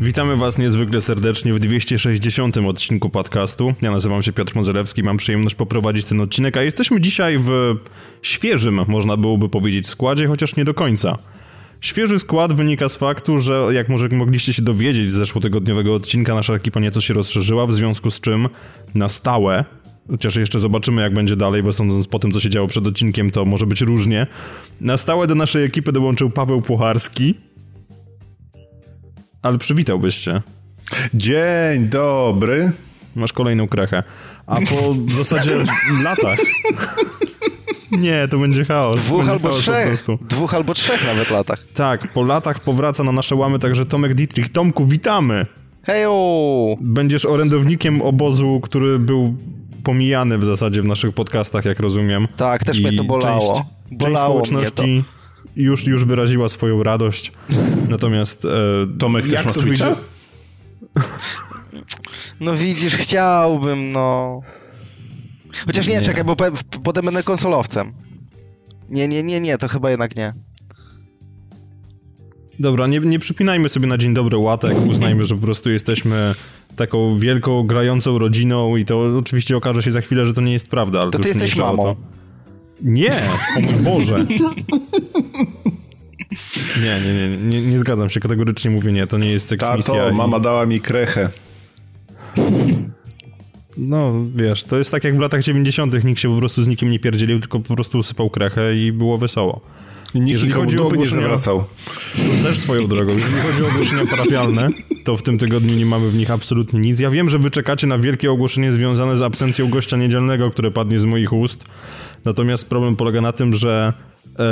Witamy Was niezwykle serdecznie w 260. odcinku podcastu. Ja nazywam się Piotr Mozelewski, mam przyjemność poprowadzić ten odcinek, a jesteśmy dzisiaj w świeżym, można byłoby powiedzieć, składzie, chociaż nie do końca. Świeży skład wynika z faktu, że jak może mogliście się dowiedzieć z zeszłotygodniowego odcinka, nasza ekipa nieco się rozszerzyła, w związku z czym na stałe chociaż jeszcze zobaczymy jak będzie dalej, bo sądząc po tym, co się działo przed odcinkiem, to może być różnie. Na stałe do naszej ekipy dołączył Paweł Pucharski. Ale przywitałbyś się. Dzień dobry. Masz kolejną krechę. A po w zasadzie latach... Nie, to będzie chaos. Dwóch będzie albo chaos trzech. Dwóch albo trzech nawet latach. Tak, po latach powraca na nasze łamy także Tomek Dietrich. Tomku, witamy! Hejo! Będziesz orędownikiem obozu, który był pomijany w zasadzie w naszych podcastach, jak rozumiem. Tak, też mnie to bolało. Część, bolało część społeczności już, już wyraziła swoją radość. Natomiast... E, Tomek też ma Switcha? No widzisz, chciałbym, no... Chociaż nie, nie. czekaj, bo potem będę konsolowcem. Nie, nie, nie, nie, to chyba jednak nie. Dobra, nie, nie przypinajmy sobie na dzień dobry łatek, uznajmy, że po prostu jesteśmy taką wielką, grającą rodziną i to oczywiście okaże się za chwilę, że to nie jest prawda, ale to, to ty jesteś mamą. To. Nie, o mój Boże. Nie, nie, nie, nie, nie zgadzam się, kategorycznie mówię nie, to nie jest seksmisja. Tato, i... mama dała mi krechę. No, wiesz, to jest tak jak w latach 90. nikt się po prostu z nikim nie pierdzielił, tylko po prostu usypał krechę i było wesoło. I nikt Jeżeli chodzi o ogłoszenia, nie zawracał. To też swoją drogą. Jeżeli chodzi o ogłoszenia parafialne, to w tym tygodniu nie mamy w nich absolutnie nic. Ja wiem, że wy czekacie na wielkie ogłoszenie związane z absencją gościa niedzielnego, które padnie z moich ust. Natomiast problem polega na tym, że e,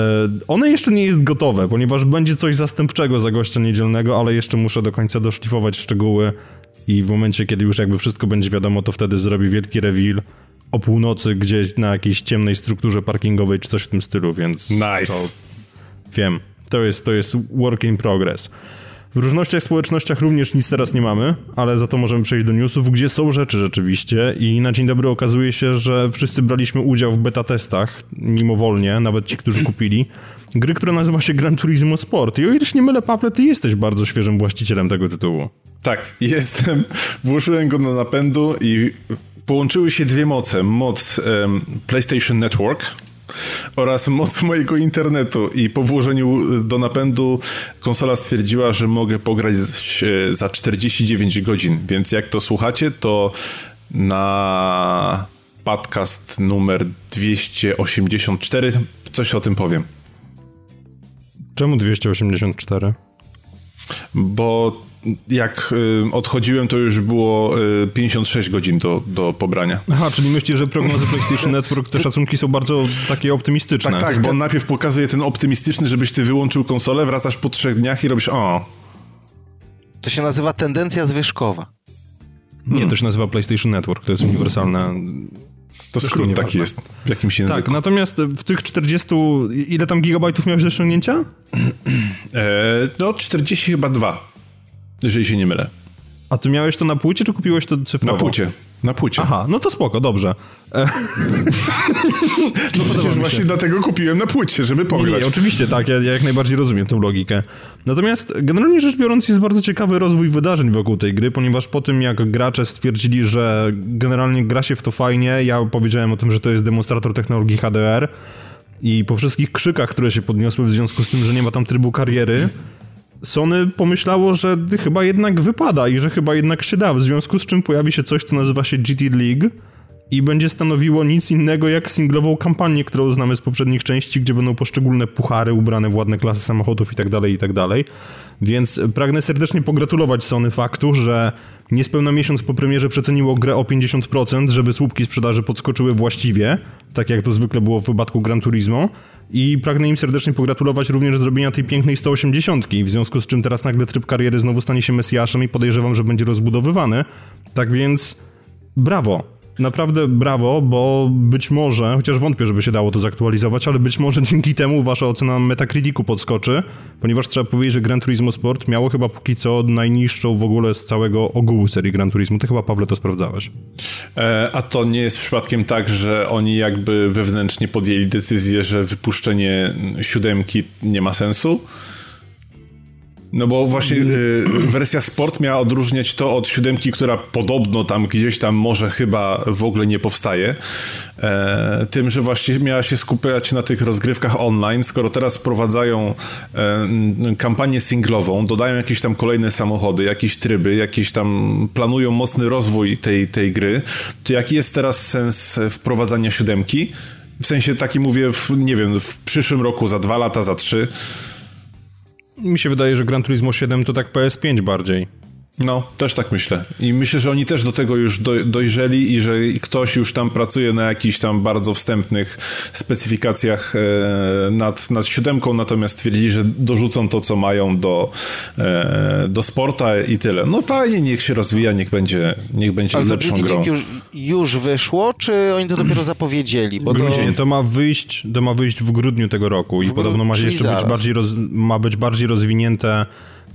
one jeszcze nie jest gotowe, ponieważ będzie coś zastępczego za gościa niedzielnego, ale jeszcze muszę do końca doszlifować szczegóły i w momencie, kiedy już jakby wszystko będzie wiadomo, to wtedy zrobi wielki reveal o północy gdzieś na jakiejś ciemnej strukturze parkingowej czy coś w tym stylu, więc... Nice. To, wiem, to jest, to jest work in progress. W różnościach społecznościach również nic teraz nie mamy, ale za to możemy przejść do newsów, gdzie są rzeczy rzeczywiście i na dzień dobry okazuje się, że wszyscy braliśmy udział w beta testach, mimowolnie, nawet ci, którzy kupili, gry, która nazywa się Gran Turismo Sport. I o ileś nie mylę, Pawle, ty jesteś bardzo świeżym właścicielem tego tytułu. Tak, jestem. Włożyłem go do napędu i połączyły się dwie moce. Moc um, PlayStation Network, oraz moc mojego internetu i po włożeniu do napędu konsola stwierdziła, że mogę pograć za 49 godzin, więc jak to słuchacie, to na podcast numer 284 coś o tym powiem. Czemu 284? Bo jak y, odchodziłem, to już było y, 56 godzin do, do pobrania. Aha, czyli myślisz, że prognozy PlayStation Network, te szacunki są bardzo takie optymistyczne. Tak, tak, bo on najpierw pokazuje ten optymistyczny, żebyś ty wyłączył konsolę, wracasz po trzech dniach i robisz o. To się nazywa tendencja zwyżkowa. Nie, hmm. to się nazywa PlayStation Network, to jest uniwersalna to skrót taki jest w jakimś języku. Tak, natomiast w tych 40, ile tam gigabajtów miałeś do osiągnięcia? E, no 40 chyba dwa jeżeli się nie mylę. A ty miałeś to na płycie, czy kupiłeś to cyfrowo? Na płycie. Na płycie. Aha, no to spoko, dobrze. E, no przecież właśnie dlatego kupiłem na płycie, żeby pograć. Nie, nie oczywiście tak, ja, ja, jak najbardziej rozumiem tę logikę. Natomiast generalnie rzecz biorąc jest bardzo ciekawy rozwój wydarzeń wokół tej gry, ponieważ po tym jak gracze stwierdzili, że generalnie gra się w to fajnie, ja powiedziałem o tym, że to jest demonstrator technologii HDR i po wszystkich krzykach, które się podniosły w związku z tym, że nie ma tam trybu kariery, Sony pomyślało, że chyba jednak wypada i że chyba jednak się da, w związku z czym pojawi się coś, co nazywa się GT League i będzie stanowiło nic innego jak singlową kampanię, którą znamy z poprzednich części, gdzie będą poszczególne puchary ubrane w ładne klasy samochodów i tak dalej, i tak. Więc pragnę serdecznie pogratulować Sony faktu, że niespełna miesiąc po premierze przeceniło grę o 50%, żeby słupki sprzedaży podskoczyły właściwie, tak jak to zwykle było w wypadku Gran Turismo. I pragnę im serdecznie pogratulować również zrobienia tej pięknej 180, w związku z czym teraz nagle tryb kariery znowu stanie się mesjaszem i podejrzewam, że będzie rozbudowywany. Tak więc brawo naprawdę brawo, bo być może, chociaż wątpię, żeby się dało to zaktualizować, ale być może dzięki temu wasza ocena Metacriticu podskoczy, ponieważ trzeba powiedzieć, że Gran Turismo Sport miało chyba póki co najniższą w ogóle z całego ogółu serii Gran Turismo. Ty chyba, Pawle, to sprawdzałeś. E, a to nie jest przypadkiem tak, że oni jakby wewnętrznie podjęli decyzję, że wypuszczenie siódemki nie ma sensu? No bo właśnie y, wersja Sport miała odróżniać to od siódemki, która podobno tam gdzieś tam może chyba w ogóle nie powstaje. E, tym, że właśnie miała się skupiać na tych rozgrywkach online, skoro teraz wprowadzają e, kampanię singlową, dodają jakieś tam kolejne samochody, jakieś tryby, jakieś tam planują mocny rozwój tej, tej gry, to jaki jest teraz sens wprowadzania siódemki? W sensie taki mówię, w, nie wiem, w przyszłym roku, za dwa lata, za trzy. Mi się wydaje, że Gran Turismo 7 to tak PS5 bardziej. No, też tak myślę. I myślę, że oni też do tego już do, dojrzeli i że ktoś już tam pracuje na jakichś tam bardzo wstępnych specyfikacjach e, nad, nad siódemką, natomiast twierdzili, że dorzucą to, co mają do, e, do sporta i tyle. No fajnie, niech się rozwija, niech będzie, niech będzie Ale lepszą to grą. Już, już wyszło, czy oni to dopiero zapowiedzieli? Bo to... Nie, to ma wyjść, to ma wyjść w grudniu tego roku i W podobno ma grudniu, jeszcze być bardziej, roz, ma być bardziej rozwinięte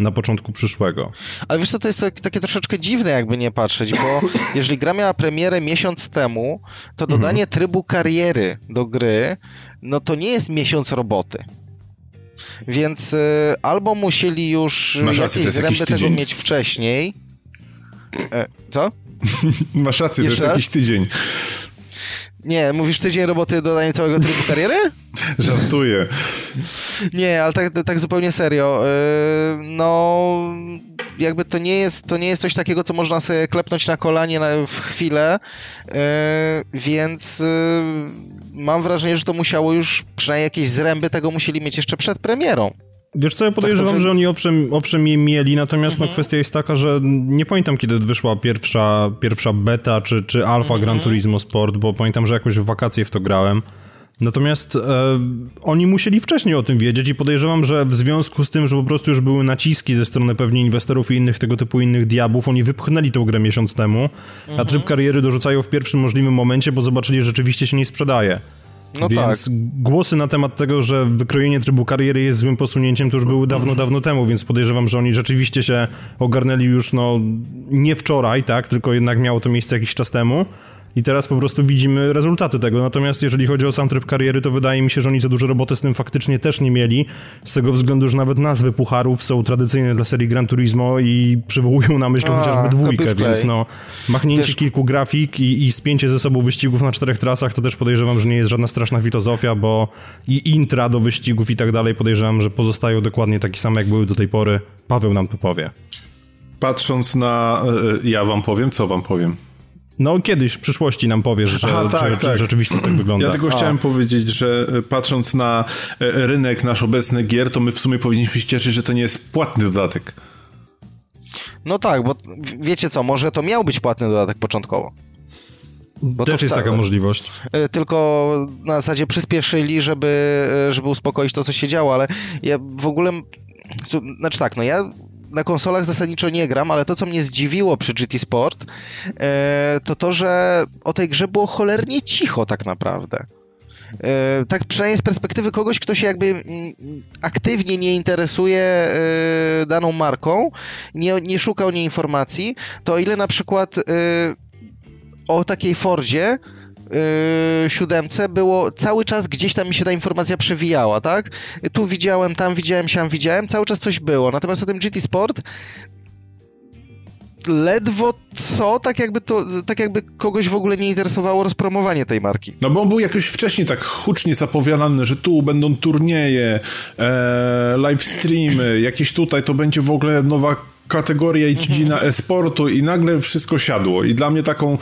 na początku przyszłego. Ale wiesz co, to jest tak- takie troszeczkę dziwne, jakby nie patrzeć, bo jeżeli gra miała premierę miesiąc temu, to Mhm. dodanie trybu kariery do gry, no to nie jest miesiąc roboty. Więc y, albo musieli już Masz rację, to jakieś zręby tego mieć wcześniej. E, co? Masz rację, to Jeszcze jest raz? jakiś tydzień. Nie, mówisz tydzień roboty dodanie całego trybu kariery? Żartuję. Nie, ale tak, tak zupełnie serio. Yy, no, jakby to nie, jest, to nie jest coś takiego, co można sobie klepnąć na kolanie w chwilę, yy, więc yy, mam wrażenie, że to musiało już, przynajmniej jakieś zręby tego musieli mieć jeszcze przed premierą. Wiesz co, ja podejrzewam, wy- że oni owszem, owszem je mieli, natomiast Mhm. no, kwestia jest taka, że nie pamiętam kiedy wyszła pierwsza, pierwsza beta czy, czy alfa Mhm. Gran Turismo Sport, bo pamiętam, że jakoś w wakacje w to grałem. Natomiast e, oni musieli wcześniej o tym wiedzieć i podejrzewam, że w związku z tym, że po prostu już były naciski ze strony pewnie inwestorów i innych tego typu innych diabłów, oni wypchnęli tą grę miesiąc temu, Mhm. a tryb kariery dorzucają w pierwszym możliwym momencie, bo zobaczyli, że rzeczywiście się nie sprzedaje. No tak. więc głosy na temat tego, że wykrojenie trybu kariery jest złym posunięciem, to już były dawno, dawno temu, więc podejrzewam, że oni rzeczywiście się ogarnęli już, no, nie wczoraj, tak, tylko jednak miało to miejsce jakiś czas temu. I teraz po prostu widzimy rezultaty tego. Natomiast jeżeli chodzi o sam tryb kariery, to wydaje mi się, że oni za dużo roboty z tym faktycznie też nie mieli. Z tego względu, że nawet nazwy pucharów są tradycyjne dla serii Gran Turismo i przywołują na myśl A, chociażby dwójkę, więc no machnięcie Wiesz- kilku grafik i, i spięcie ze sobą wyścigów na czterech trasach, to też podejrzewam, że nie jest żadna straszna filozofia, bo i intra do wyścigów i tak dalej podejrzewam, że pozostają dokładnie takie same, jak były do tej pory. Paweł nam to powie. Patrząc na... e, Ja wam powiem, co wam powiem. No kiedyś w przyszłości nam powiesz, że Aha, czy, tak, czy tak. rzeczywiście tak wygląda. Ja tylko A. chciałem powiedzieć, że e, patrząc na e, rynek nasz obecny gier, to my w sumie powinniśmy się cieszyć, że to nie jest płatny dodatek. No tak, bo wiecie co, może to miał być płatny dodatek początkowo. Bo to Też jest taka możliwość. E, tylko na zasadzie przyspieszyli, żeby, żeby uspokoić to, co się działo, ale ja w ogóle, znaczy tak, no ja na konsolach zasadniczo nie gram, ale to, co mnie zdziwiło przy GT Sport, e, to to, że o tej grze było cholernie cicho tak naprawdę. E, Tak przynajmniej z perspektywy kogoś, kto się jakby mm, aktywnie nie interesuje e, daną marką, nie, nie szukał niej informacji, to o ile na przykład o takiej Fordzie yy, siódemce było cały czas gdzieś tam mi się ta informacja przewijała, tak? Tu widziałem, tam widziałem, siam widziałem, cały czas coś było. Natomiast o tym GT Sport ledwo co, tak jakby to, tak jakby kogoś w ogóle nie interesowało rozpromowanie tej marki. No bo on był jakoś wcześniej tak hucznie zapowiadany, że tu będą turnieje, e, live streamy, jakieś tutaj to będzie w ogóle nowa kategoria i dziedzina e-sportu i nagle wszystko siadło. I dla mnie taką,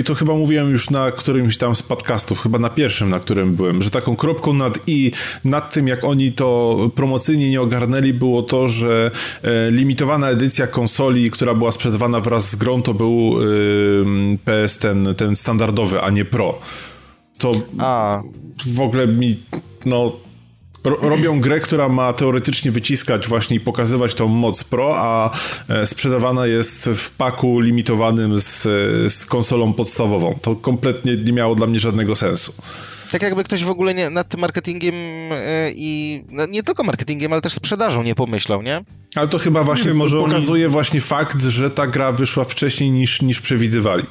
i to chyba mówiłem już na którymś tam z podcastów, chyba na pierwszym, na którym byłem, że taką kropką nad i nad tym, jak oni to promocyjnie nie ogarnęli, było to, że e, limitowana edycja konsoli, która była sprzedawana wraz z grą, to był PS ten, ten standardowy, a nie Pro. To A, w ogóle mi, no, robią grę, która ma teoretycznie wyciskać właśnie i pokazywać tą moc Pro, a e, sprzedawana jest w paku limitowanym z, z konsolą podstawową. To kompletnie nie miało dla mnie żadnego sensu. tak jakby ktoś w ogóle nie, nad tym marketingiem e, i no, nie tylko marketingiem, ale też sprzedażą nie pomyślał, nie? Ale to chyba właśnie wiem, może pokazuje właśnie fakt, że ta gra wyszła wcześniej niż, niż przewidywali.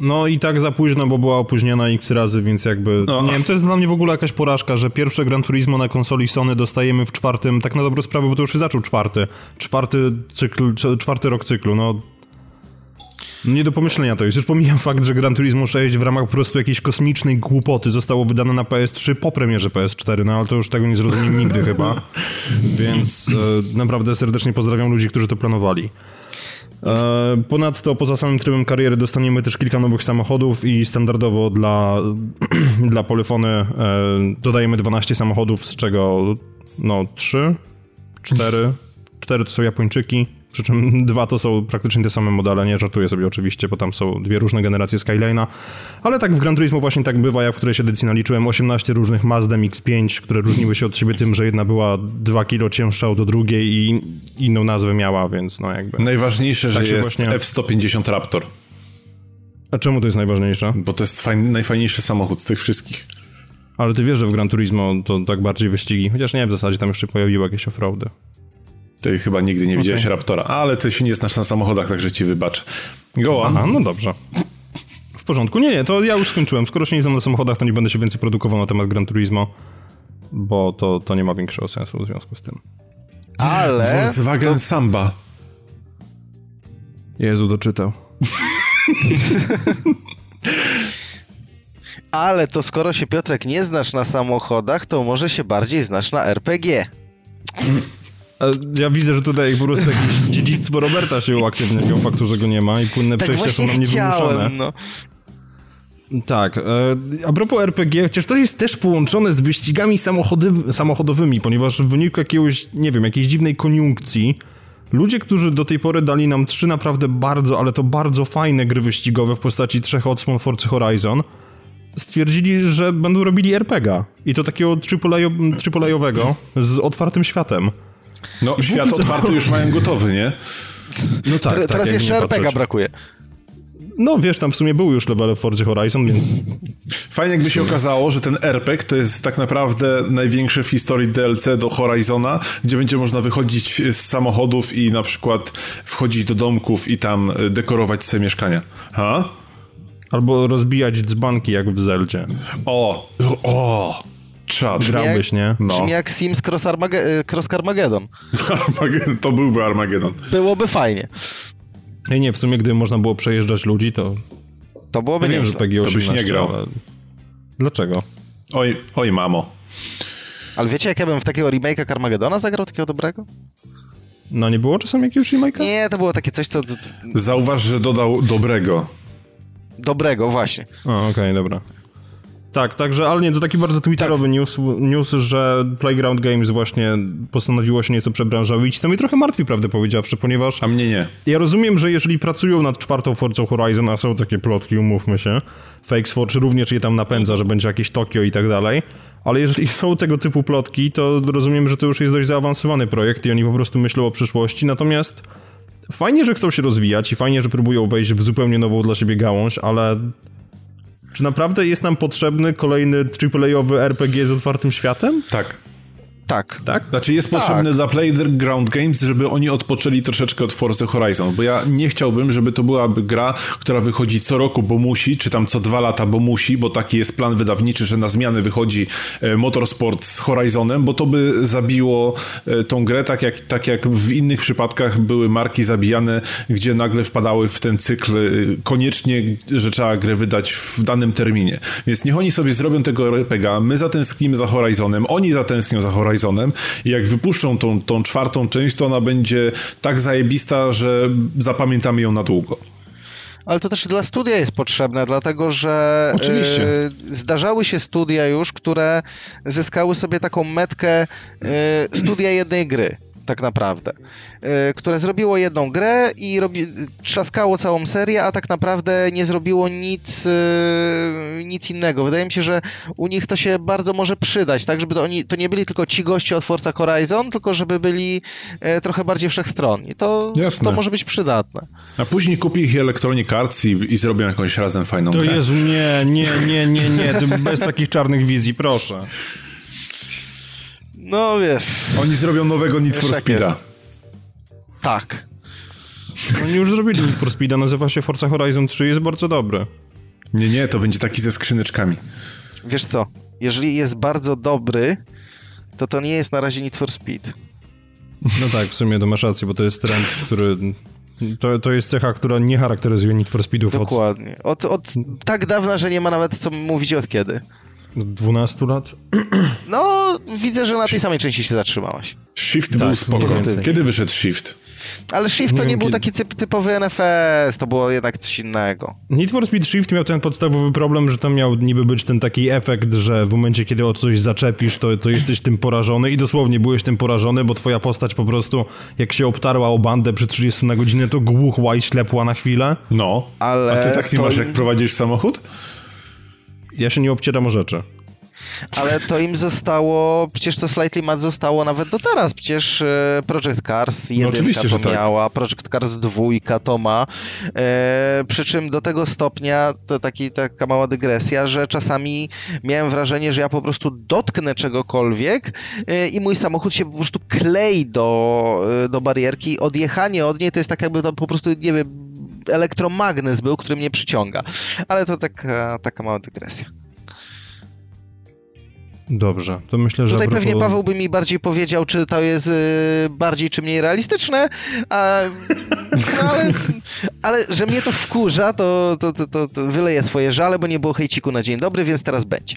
No i tak za późno, bo była opóźniona x razy, więc jakby... No. Nie wiem, to jest dla mnie w ogóle jakaś porażka, że pierwsze Gran Turismo na konsoli Sony dostajemy w czwartym, tak na dobrą sprawę, bo to już się zaczął czwarty. Czwarty cykl, cz- czwarty rok cyklu, no... Nie do pomyślenia to jest. Już pomijam fakt, że Gran Turismo 6 w ramach po prostu jakiejś kosmicznej głupoty zostało wydane na PS3 po premierze PS4, no ale to już tego nie zrozumiem nigdy chyba. Więc e, naprawdę serdecznie pozdrawiam ludzi, którzy to planowali. E, Ponadto poza samym trybem kariery dostaniemy też kilka nowych samochodów i standardowo dla, dla Polyfony e, dodajemy 12 samochodów, z czego no 3, 4, 4 to są Japończyki, przy czym dwa to są praktycznie te same modele, nie żartuję sobie oczywiście, bo tam są dwie różne generacje Skyline'a, ale tak w Gran Turismo właśnie tak bywa, ja w którejś edycji naliczyłem 18 różnych Mazda MX-5, które różniły się od siebie tym, że jedna była 2 kilo cięższa od drugiej i inną nazwę miała, więc no jakby... Najważniejsze, że Tak się jest właśnie- F-150 Raptor, A czemu to jest najważniejsze? bo to jest fajny, najfajniejszy samochód z tych wszystkich. Ale ty wiesz, że w Gran Turismo to tak bardziej wyścigi, chociaż nie, w zasadzie tam jeszcze pojawiły jakieś offroady. Ty chyba nigdy nie widziałeś Raptora, ale ty się nie znasz na samochodach, także ci wybaczę. Go on. Aha, no dobrze. W porządku. Nie, nie, to ja już skończyłem. Skoro się nie znam na samochodach, to nie będę się więcej produkował na temat Gran Turismo, bo to, to nie ma większego sensu w związku z tym. Ale... Volkswagen Samba. Jezu, doczytał. Ale to skoro się Piotrek nie znasz na samochodach, to może się bardziej znasz na RPG. Ja widzę, że tutaj po prostu jakieś dziedzictwo Roberta się uaktywniło faktu, że go nie ma i płynne Tak przejścia są na mnie wymuszone. no. Tak. E, a propos RPG, chociaż to jest też połączone z wyścigami samochody, samochodowymi, ponieważ w wyniku jakiegoś, nie wiem, jakiejś dziwnej koniunkcji, ludzie, którzy do tej pory dali nam trzy naprawdę bardzo, ale to bardzo fajne gry wyścigowe w postaci trzech odsłon Forza Horizon, stwierdzili, że będą robili RPG. I to takiego AAA-owego z otwartym światem. No, świat co- otwarty już mają gotowy, nie? No tak, Teraz tak, jakby jeszcze nie RPG patrzeć. brakuje. No wiesz, tam w sumie były już levele w Forza Horizon, więc Fajnie jakby się okazało, że ten RPG to jest tak naprawdę największy w historii DLC do Horizona, gdzie będzie można wychodzić z samochodów i na przykład wchodzić do domków i tam y, dekorować sobie mieszkania. Ha? albo rozbijać dzbanki jak w Zeldzie. O! O! Czad. Grałbyś, nie? No. Brzmi jak Sims Cross, Armage- y, Cross Carmageddon. Armagedon, to byłby Armagedon. Byłoby fajnie. Ej, nie, w sumie gdyby można było przejeżdżać ludzi, to... To byłoby Ja wiem, że nieźle. PG 18, To byś nie grał. ale... Dlaczego? Oj, oj mamo. Ale wiecie, jak ja bym w takiego remake'a Carmagedona zagrał, takiego dobrego? No nie było czasem jakiegoś remake'a? Nie, to było takie coś, co... co- Zauważ, że dodał dobrego. Dobrego, właśnie. O, okej, dobra. Tak, także, ale nie, to taki bardzo twitterowy news, news, że Playground Games właśnie postanowiło się nieco przebranżowić. To mnie trochę martwi, prawdę powiedziawszy, ponieważ A mnie nie. ja rozumiem, że jeżeli pracują nad czwartą Forza Horizon, a są takie plotki, umówmy się, Fakes Forge również je tam napędza, że będzie jakieś Tokio i tak dalej, ale jeżeli są tego typu plotki, to rozumiem, że to już jest dość zaawansowany projekt i oni po prostu myślą o przyszłości, natomiast fajnie, że chcą się rozwijać i fajnie, że próbują wejść w zupełnie nową dla siebie gałąź, ale czy naprawdę jest nam potrzebny kolejny AAA-owy RPG z otwartym światem? Tak. Tak. Tak? Znaczy jest Tak. potrzebny dla Playground Games, żeby oni odpoczęli troszeczkę od Forza Horizon, bo ja nie chciałbym, żeby to byłaby gra, która wychodzi co roku, bo musi, czy tam co dwa lata, bo musi, bo taki jest plan wydawniczy, że na zmiany wychodzi e, Motorsport z Horizonem, bo to by zabiło e, tą grę, tak jak, tak jak w innych przypadkach były marki zabijane, gdzie nagle wpadały w ten cykl e, koniecznie, że trzeba grę wydać w danym terminie. Więc niech oni sobie zrobią tego RPGa, my zatęsknimy za Horizonem, oni zatęsknią za Horizonem i jak wypuszczą tą, tą czwartą część, to ona będzie tak zajebista, że zapamiętamy ją na długo. Ale to też dla studia jest potrzebne, dlatego że Oczywiście. e, zdarzały się studia już, które zyskały sobie taką metkę e, studia jednej gry. Tak naprawdę. E, które zrobiło jedną grę i robi, trzaskało całą serię, a tak naprawdę nie zrobiło nic, e, nic innego. Wydaje mi się, że u nich to się bardzo może przydać, tak? Żeby to, oni, to nie byli tylko ci goście od Forza Horizon, tylko żeby byli e, trochę bardziej wszechstronni. To, Jasne. to może być przydatne. A później kupi ich Electronic Arts i, i zrobią jakąś razem fajną To grę. Jezu, nie, nie, nie, nie, nie, to bez takich czarnych wizji, proszę. No wiesz. Oni zrobią nowego Need for Speeda. Tak. Oni już zrobili Need for Speeda, nazywa się Forza Horizon 3, jest bardzo dobry. Nie, nie, to będzie taki ze skrzyneczkami. Wiesz co, jeżeli jest bardzo dobry, to to nie jest na razie Need for Speed. No tak, w sumie to masz rację, bo to jest trend, który... To, to jest cecha, która nie charakteryzuje Need for Speedów Dokładnie. Od, od tak dawna, że nie ma nawet co mówić od kiedy. Od 12 lat. No, widzę, że na tej samej części się zatrzymałaś. Shift Tak, był spoko. Kiedy wyszedł Shift? Ale Shift to Nie nie, wiem, był kiedy- taki typ, typowy NFS, to było jednak coś innego. Need for Speed Shift miał ten podstawowy problem, że to miał niby być ten taki efekt, że w momencie, kiedy o coś zaczepisz, to, to jesteś tym porażony i dosłownie byłeś tym porażony, bo twoja postać po prostu, jak się obtarła o bandę przy 30 na godzinę, to głuchła i ślepła na chwilę. No. Ale A ty tak nie to masz, jak prowadzisz samochód? Ja się nie obcieram o rzeczy. Ale to im zostało, przecież to Slightly Mad zostało nawet do teraz. Przecież e, Project Cars 1 oczywiście, to tak. miała, Project Cars 2 to ma. E, przy czym do tego stopnia, to taki, taka mała dygresja, że czasami miałem wrażenie, że ja po prostu dotknę czegokolwiek e, i mój samochód się po prostu klei do, e, do barierki. Odjechanie od niej to jest tak jakby to po prostu, nie wiem, elektromagnes był, który mnie przyciąga. Ale to taka, taka mała dygresja. Dobrze, to myślę, że... Tutaj propos- pewnie Paweł by mi bardziej powiedział, czy to jest y, bardziej czy mniej realistyczne, a, no, ale, ale że mnie to wkurza, to, to, to, to, to wyleję swoje żale, bo nie było hejciku na dzień dobry, więc teraz będzie.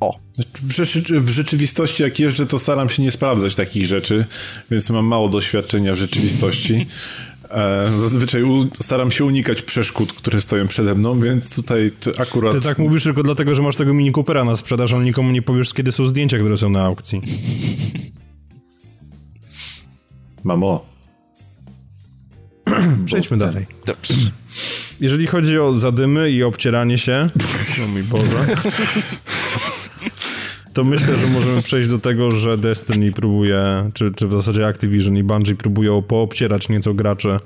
O, W, rzeczy, w rzeczywistości, jak jeżdżę, to staram się nie sprawdzać takich rzeczy, więc mam mało doświadczenia w rzeczywistości. E, zazwyczaj staram się unikać przeszkód, które stoją przede mną, więc tutaj akurat... Ty tak mówisz tylko dlatego, że masz tego Mini Coopera na sprzedaż, ale nikomu nie powiesz, kiedy są zdjęcia, które są na aukcji. Mamo. Przejdźmy Bo- dalej. dobrze. Jeżeli chodzi o zadymy i obcieranie się, o mój Boże, to myślę, że możemy przejść do tego, że Destiny próbuje, czy, czy w zasadzie Activision i Bungie próbują poobcierać nieco graczy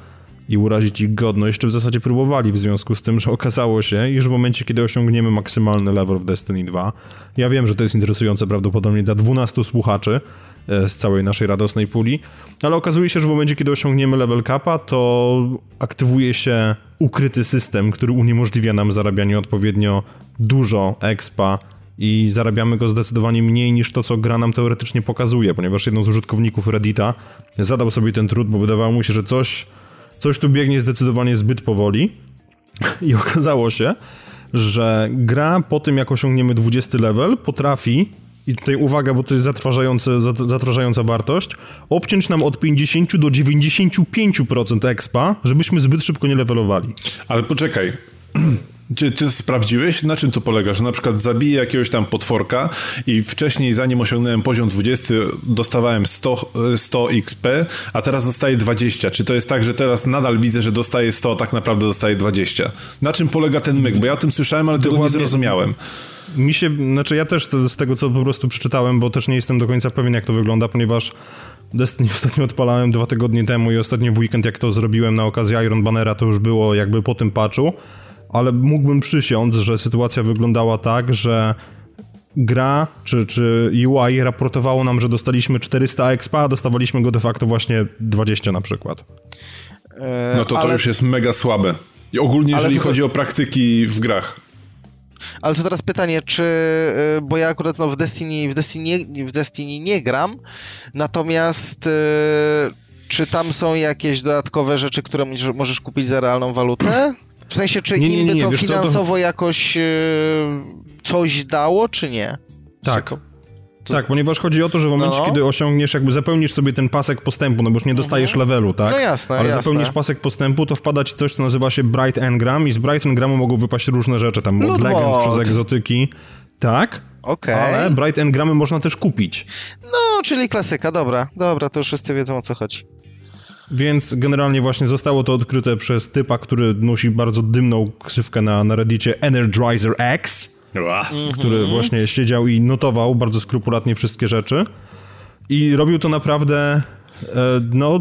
i urazić ich godność, czy w zasadzie próbowali w związku z tym, że okazało się, iż w momencie, kiedy osiągniemy maksymalny level w Destiny 2, ja wiem, że to jest interesujące prawdopodobnie dla 12 słuchaczy e, z całej naszej radosnej puli, ale okazuje się, że w momencie, kiedy osiągniemy level capa, to aktywuje się ukryty system, który uniemożliwia nam zarabianie odpowiednio dużo expa i zarabiamy go zdecydowanie mniej niż to, co gra nam teoretycznie pokazuje, ponieważ jeden z użytkowników Reddita zadał sobie ten trud, bo wydawało mu się, że coś, coś tu biegnie zdecydowanie zbyt powoli i okazało się, że gra po tym, jak osiągniemy 20 level, potrafi i tutaj uwaga, bo to jest zatrważające, zat- zatrważająca wartość, obciąć nam od 50 do 95% expa, żebyśmy zbyt szybko nie levelowali. Ale poczekaj. Czy ty sprawdziłeś, na czym to polega? Że na przykład zabiję jakiegoś tam potworka i wcześniej, zanim osiągnąłem poziom 20, dostawałem 100, e, 100 XP, a teraz dostaję 20. Czy to jest tak, że teraz nadal widzę, że dostaję 100, a tak naprawdę dostaję 20? Na czym polega ten myk? Bo ja o tym słyszałem, ale tego nie Dokładnie. zrozumiałem. Mi się, znaczy ja też z tego, co po prostu przeczytałem, bo też nie jestem do końca pewien, jak to wygląda, ponieważ Destiny ostatnio odpalałem dwa tygodnie temu i ostatnio w weekend, jak to zrobiłem na okazję Iron Bannera, to już było jakby po tym patchu, ale mógłbym przysiąc, że sytuacja wyglądała tak, że gra czy, czy UI raportowało nam, że dostaliśmy 400 expa, a dostawaliśmy go de facto właśnie 20 na przykład. E, No to to ale, już jest mega słabe. I ogólnie, Ale jeżeli to- chodzi o praktyki w grach. ale to teraz pytanie, czy, e, bo ja akurat no, w, Destiny, w, Destiny, w Destiny nie gram, natomiast e, czy tam są jakieś dodatkowe rzeczy, które możesz- możesz kupić za realną walutę? W sensie, czy Nie, nie, im by nie, to wiesz co, to- finansowo jakoś e, coś dało, czy nie? Tak. To- Tak, ponieważ chodzi o to, że w momencie, No. kiedy osiągniesz, jakby zapełnisz sobie ten pasek postępu, no bo już nie dostajesz levelu, tak? No jasne, Ale jasne. zapełnisz pasek postępu, to wpada ci coś, co nazywa się Bright Engram i z Bright Engramu mogą wypaść różne rzeczy, tam od legend przez egzotyki. Tak, Okej. ale Bright Engramy można też kupić. No, czyli klasyka, dobra, dobra, to już wszyscy wiedzą o co chodzi. Więc generalnie właśnie zostało to odkryte przez typa, który nosi bardzo dymną ksywkę na, na reddicie Energizer X. który właśnie siedział i notował bardzo skrupulatnie wszystkie rzeczy. I robił to naprawdę, e, no,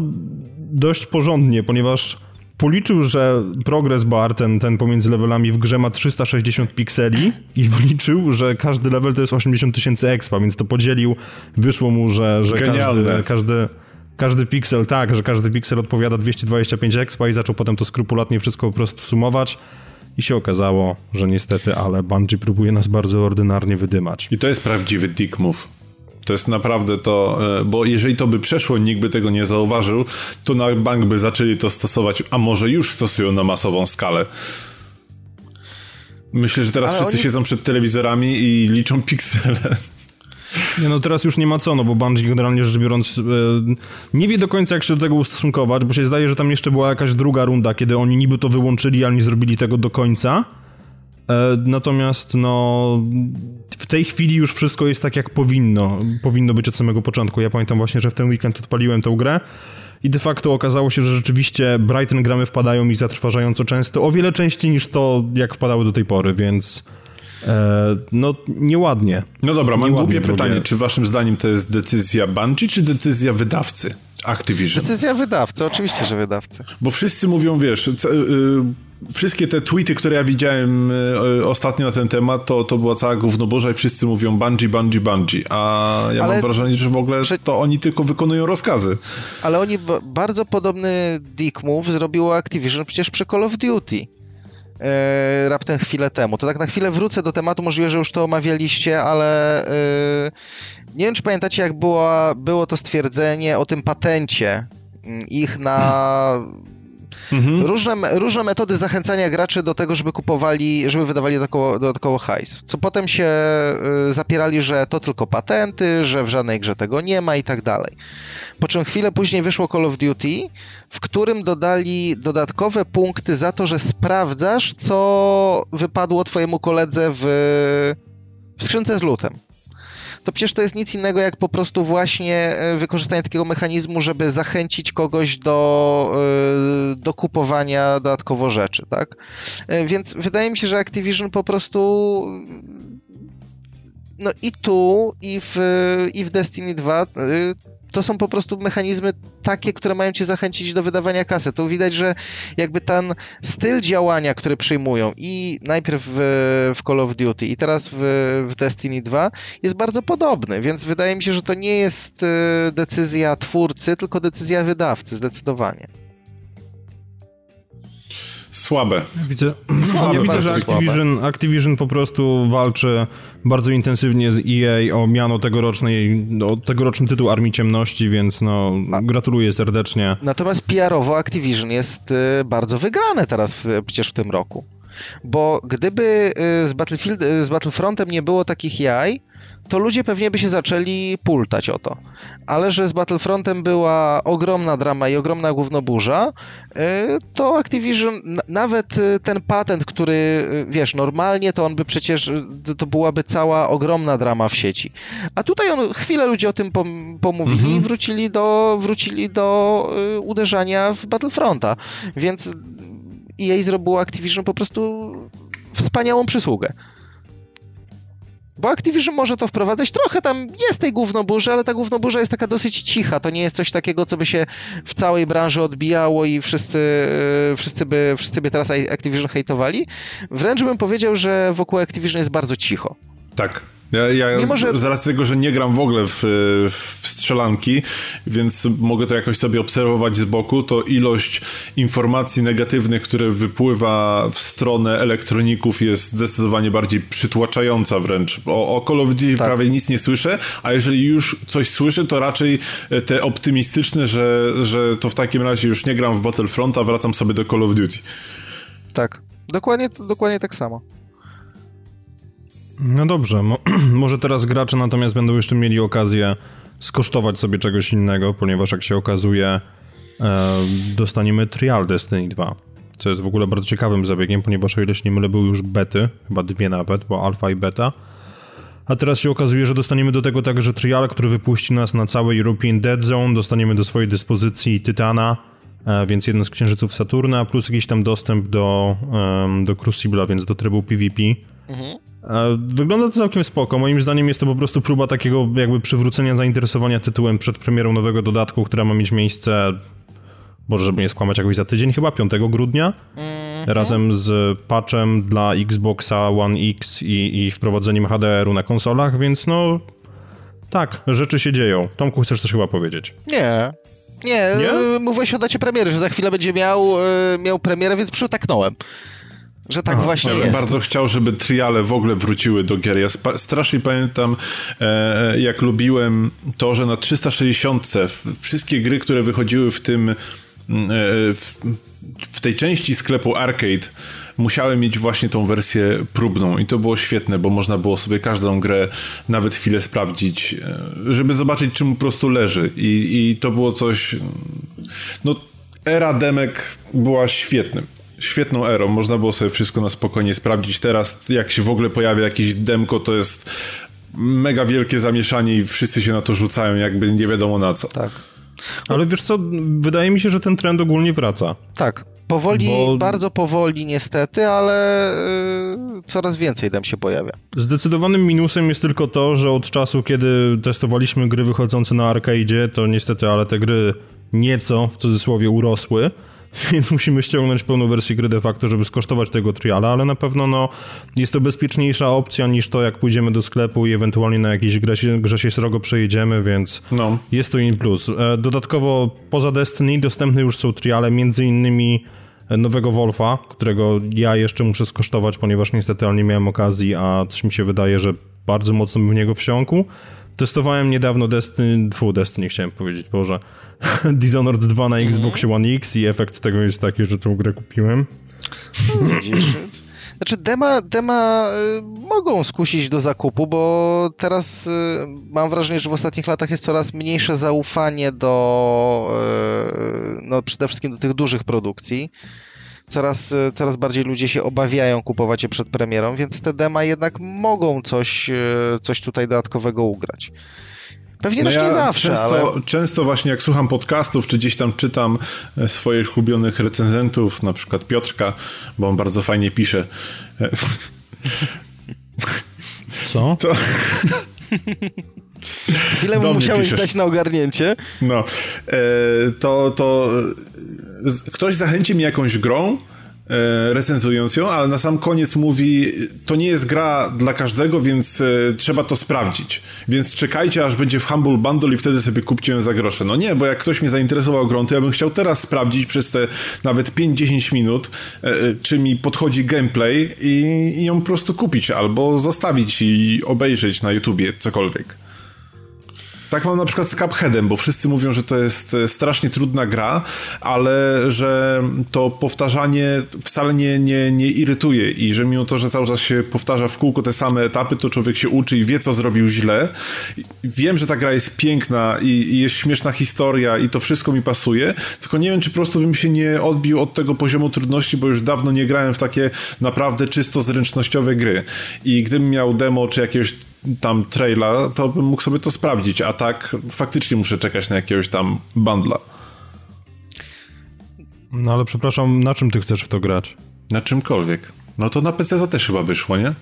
dość porządnie, ponieważ policzył, że progress bar, ten, ten pomiędzy levelami w grze ma 360 pikseli i wliczył, że każdy level to jest 80 tysięcy expa, więc to podzielił, wyszło mu, że, że Genialne. każdy, każdy każdy piksel, tak, że każdy piksel odpowiada 225 expa i zaczął potem to skrupulatnie wszystko po prostu sumować. I się okazało, że niestety, ale Bungie próbuje nas bardzo ordynarnie wydymać. I to jest prawdziwy dick move. To jest naprawdę to, e, bo jeżeli to by przeszło, nikt by tego nie zauważył, to na bank by zaczęli to stosować, a może już stosują na masową skalę. Myślę, że teraz Ale wszyscy oni... siedzą przed telewizorami i liczą piksele. Nie no, teraz już nie ma co, no bo Bungie generalnie rzecz biorąc e, nie wie do końca jak się do tego ustosunkować, bo się zdaje, że tam jeszcze była jakaś druga runda, kiedy oni niby to wyłączyli, ale nie zrobili tego do końca. E, natomiast no w tej chwili już wszystko jest tak jak powinno. Powinno być od samego początku. Ja pamiętam właśnie, że w ten weekend odpaliłem tę grę i de facto okazało się, że rzeczywiście Brighton gramy wpadają mi zatrważająco często, o wiele częściej niż to, jak wpadały do tej pory, więc no nieładnie. No dobra, mam głupie pytanie, czy waszym zdaniem to jest decyzja Bungie, czy decyzja wydawcy? Activision. Decyzja wydawcy, oczywiście, że wydawcy. Bo wszyscy mówią, wiesz, wszystkie te tweety, które ja widziałem e, ostatnio na ten temat, to, to była cała gównoboża i wszyscy mówią Bungie, Bungie, Bungie, a ja Ale mam wrażenie, że w ogóle to oni tylko wykonują rozkazy. Ale oni bardzo podobny dick move zrobiło Activision przecież przy Call of Duty. E, raptem chwilę temu. To tak na chwilę wrócę do tematu, możliwe, że już to omawialiście, ale e, nie wiem, czy pamiętacie, jak było, było to stwierdzenie o tym patencie mm, ich na Mhm. Różne, różne metody zachęcania graczy do tego, żeby kupowali, żeby wydawali dodatkowo, dodatkowo hajs. Co potem się y, zapierali, że to tylko patenty, że w żadnej grze tego nie ma i tak dalej. Po czym chwilę później wyszło Call of Duty, w którym dodali dodatkowe punkty za to, że sprawdzasz, co wypadło twojemu koledze w, w skrzynce z lutem to przecież to jest nic innego jak po prostu właśnie e, wykorzystanie takiego mechanizmu, żeby zachęcić kogoś do, e, do kupowania dodatkowo rzeczy, tak? E, więc wydaje mi się, że Activision po prostu no i tu, i w, i w Destiny 2 to są po prostu mechanizmy takie, które mają cię zachęcić do wydawania kasy. Tu widać, że jakby ten styl działania, który przyjmują i najpierw w, w Call of Duty i teraz w, w, Destiny 2 jest bardzo podobny, więc wydaje mi się, że to nie jest e, decyzja twórcy, tylko decyzja wydawcy, zdecydowanie. Słabe. Widzę, Słabe, ja widzę że Activision, Activision po prostu walczy bardzo intensywnie z EA o miano tegorocznej, o tegoroczny tytuł Armii Ciemności, więc no, gratuluję serdecznie. Natomiast PR-owo Activision jest y, bardzo wygrane teraz w, przecież w tym roku. Bo gdyby y, z, Battlefield, y, z Battlefrontem nie było takich jaj, to ludzie pewnie by się zaczęli pultać o to. Ale że z Battlefrontem była ogromna drama i ogromna głównoburza, y, to Activision, nawet y, ten patent, który, y, wiesz, normalnie to on by przecież, to byłaby cała ogromna drama w sieci. A tutaj on, chwilę ludzie o tym pomówili mhm. i wrócili do, wrócili do uderzania w Battlefronta. Więc EA zrobiło Activision po prostu wspaniałą przysługę. Bo Activision może to wprowadzać. Trochę tam jest tej głównoburzy, ale ta głównoburza jest taka dosyć cicha. To nie jest coś takiego, co by się w całej branży odbijało i wszyscy, e, wszyscy, by, wszyscy by teraz Activision hejtowali. Wręcz bym powiedział, że wokół Activision jest bardzo cicho. Tak, ja, ja Mimo, że... z racji tego, że nie gram w ogóle w, w, strzelanki, więc mogę to jakoś sobie obserwować z boku, to ilość informacji negatywnych, które wypływa w stronę elektroników jest zdecydowanie bardziej przytłaczająca wręcz. O, o Call of Duty tak. prawie nic nie słyszę, a jeżeli już coś słyszę, to raczej te optymistyczne, że, że to w takim razie już nie gram w Battlefront, a wracam sobie do Call of Duty. Tak, dokładnie, dokładnie tak samo. No dobrze, mo może teraz gracze natomiast będą jeszcze mieli okazję skosztować sobie czegoś innego, ponieważ jak się okazuje, e, dostaniemy Trial Destiny 2. Co jest w ogóle bardzo ciekawym zabiegiem, ponieważ o ile się nie mylę, były już bety, chyba dwie nawet, bo alfa i beta. A teraz się okazuje, że dostaniemy do tego także trial, który wypuści nas na cały European Dead Zone, dostaniemy do swojej dyspozycji Tytana, e, więc jeden z księżyców Saturna, plus jakiś tam dostęp do, do Crucible'a, więc do trybu PvP. Mhm. E, wygląda to całkiem spoko. Moim zdaniem jest to po prostu próba takiego jakby przywrócenia zainteresowania tytułem przed premierą nowego dodatku, która ma mieć miejsce, może żeby nie skłamać, jakoś za tydzień, chyba 5 grudnia. Mhm. Razem z patchem dla Xboxa One X i, i wprowadzeniem HDR-u na konsolach, więc no tak, rzeczy się dzieją. Tomku, chcesz coś chyba powiedzieć? Nie, Nie, nie? mówiłeś o dacie premiery, że za chwilę będzie miał, miał premierę, więc przytaknąłem. Że tak Aha, właśnie ja jest. bardzo chciał, żeby triale w ogóle wróciły do gier. Ja strasznie pamiętam, e, jak lubiłem to, że na 360 wszystkie gry, które wychodziły w tym mm, e, w, w tej części sklepu arcade musiałem mieć właśnie tą wersję próbną i to było świetne, bo można było sobie każdą grę nawet chwilę sprawdzić, e, żeby zobaczyć, czym po prostu leży i, i to było coś no era demek była świetnym świetną erą. Można było sobie wszystko na spokojnie sprawdzić. Teraz, jak się w ogóle pojawia jakieś demko, to jest mega wielkie zamieszanie i wszyscy się na to rzucają, jakby nie wiadomo na co. Tak. Ale wiesz co, wydaje mi się, że ten trend ogólnie wraca. Tak. Powoli, Bo... bardzo powoli niestety, ale yy, coraz więcej dem się pojawia. Zdecydowanym minusem jest tylko to, że od czasu, kiedy testowaliśmy gry wychodzące na arcade, to niestety, ale te gry nieco, w cudzysłowie, urosły. więc musimy ściągnąć pełną wersję gry de facto, żeby skosztować tego triala, ale na pewno no, jest to bezpieczniejsza opcja niż to, jak pójdziemy do sklepu i ewentualnie na jakiejś grze, grze się srogo przejedziemy, więc no. jest to in plus. E, dodatkowo poza Destiny dostępne już są triale, między innymi nowego Wolfa, którego ja jeszcze muszę skosztować, ponieważ niestety nie miałem okazji, a coś mi się wydaje, że bardzo mocno bym w niego wsiąkł. Testowałem niedawno Destiny, fu, Destiny chciałem powiedzieć, Boże, Dishonored 2 na Xbox mm. One X i efekt tego jest taki, że tą grę kupiłem. Widzisz, znaczy dema, dema y, mogą skusić do zakupu, bo teraz y, mam wrażenie, że w ostatnich latach jest coraz mniejsze zaufanie do y, no przede wszystkim do tych dużych produkcji. Coraz, coraz bardziej ludzie się obawiają kupować je przed premierą, więc te dema jednak mogą coś, coś tutaj dodatkowego ugrać. Pewnie no też ja nie zawsze, często, ale... często właśnie jak słucham podcastów, czy gdzieś tam czytam e, swoich ulubionych recenzentów, na przykład Piotrka, bo on bardzo fajnie pisze. Co? To... Chwilę mu musiałeś piszesz. dać na ogarnięcie. No, e, to, to ktoś zachęci mnie jakąś grą, E, recenzując ją, ale na sam koniec mówi, to nie jest gra dla każdego, więc e, trzeba to sprawdzić. Więc czekajcie, aż będzie w Humble Bundle i wtedy sobie kupcie ją za grosze. No nie, bo jak ktoś mnie zainteresował grą, to ja bym chciał teraz sprawdzić przez te nawet 5-10 minut, e, czy mi podchodzi gameplay i, i ją po prostu kupić, albo zostawić i obejrzeć na YouTubie cokolwiek. Tak mam na przykład z Cupheadem, bo wszyscy mówią, że to jest e, strasznie trudna gra, ale że to powtarzanie wcale nie, nie, nie irytuje i że mimo to, że cały czas się powtarza w kółko te same etapy, to człowiek się uczy i wie, co zrobił źle. Wiem, że ta gra jest piękna i, i jest śmieszna historia i to wszystko mi pasuje, tylko nie wiem, czy po prostu bym się nie odbił od tego poziomu trudności, bo już dawno nie grałem w takie naprawdę czysto zręcznościowe gry. I gdybym miał demo czy jakiegoś tam traila, to bym mógł sobie to sprawdzić, a tak faktycznie muszę czekać na jakiegoś tam bundla. No ale przepraszam, na czym ty chcesz w to grać? Na czymkolwiek. No to na PC też chyba wyszło, nie?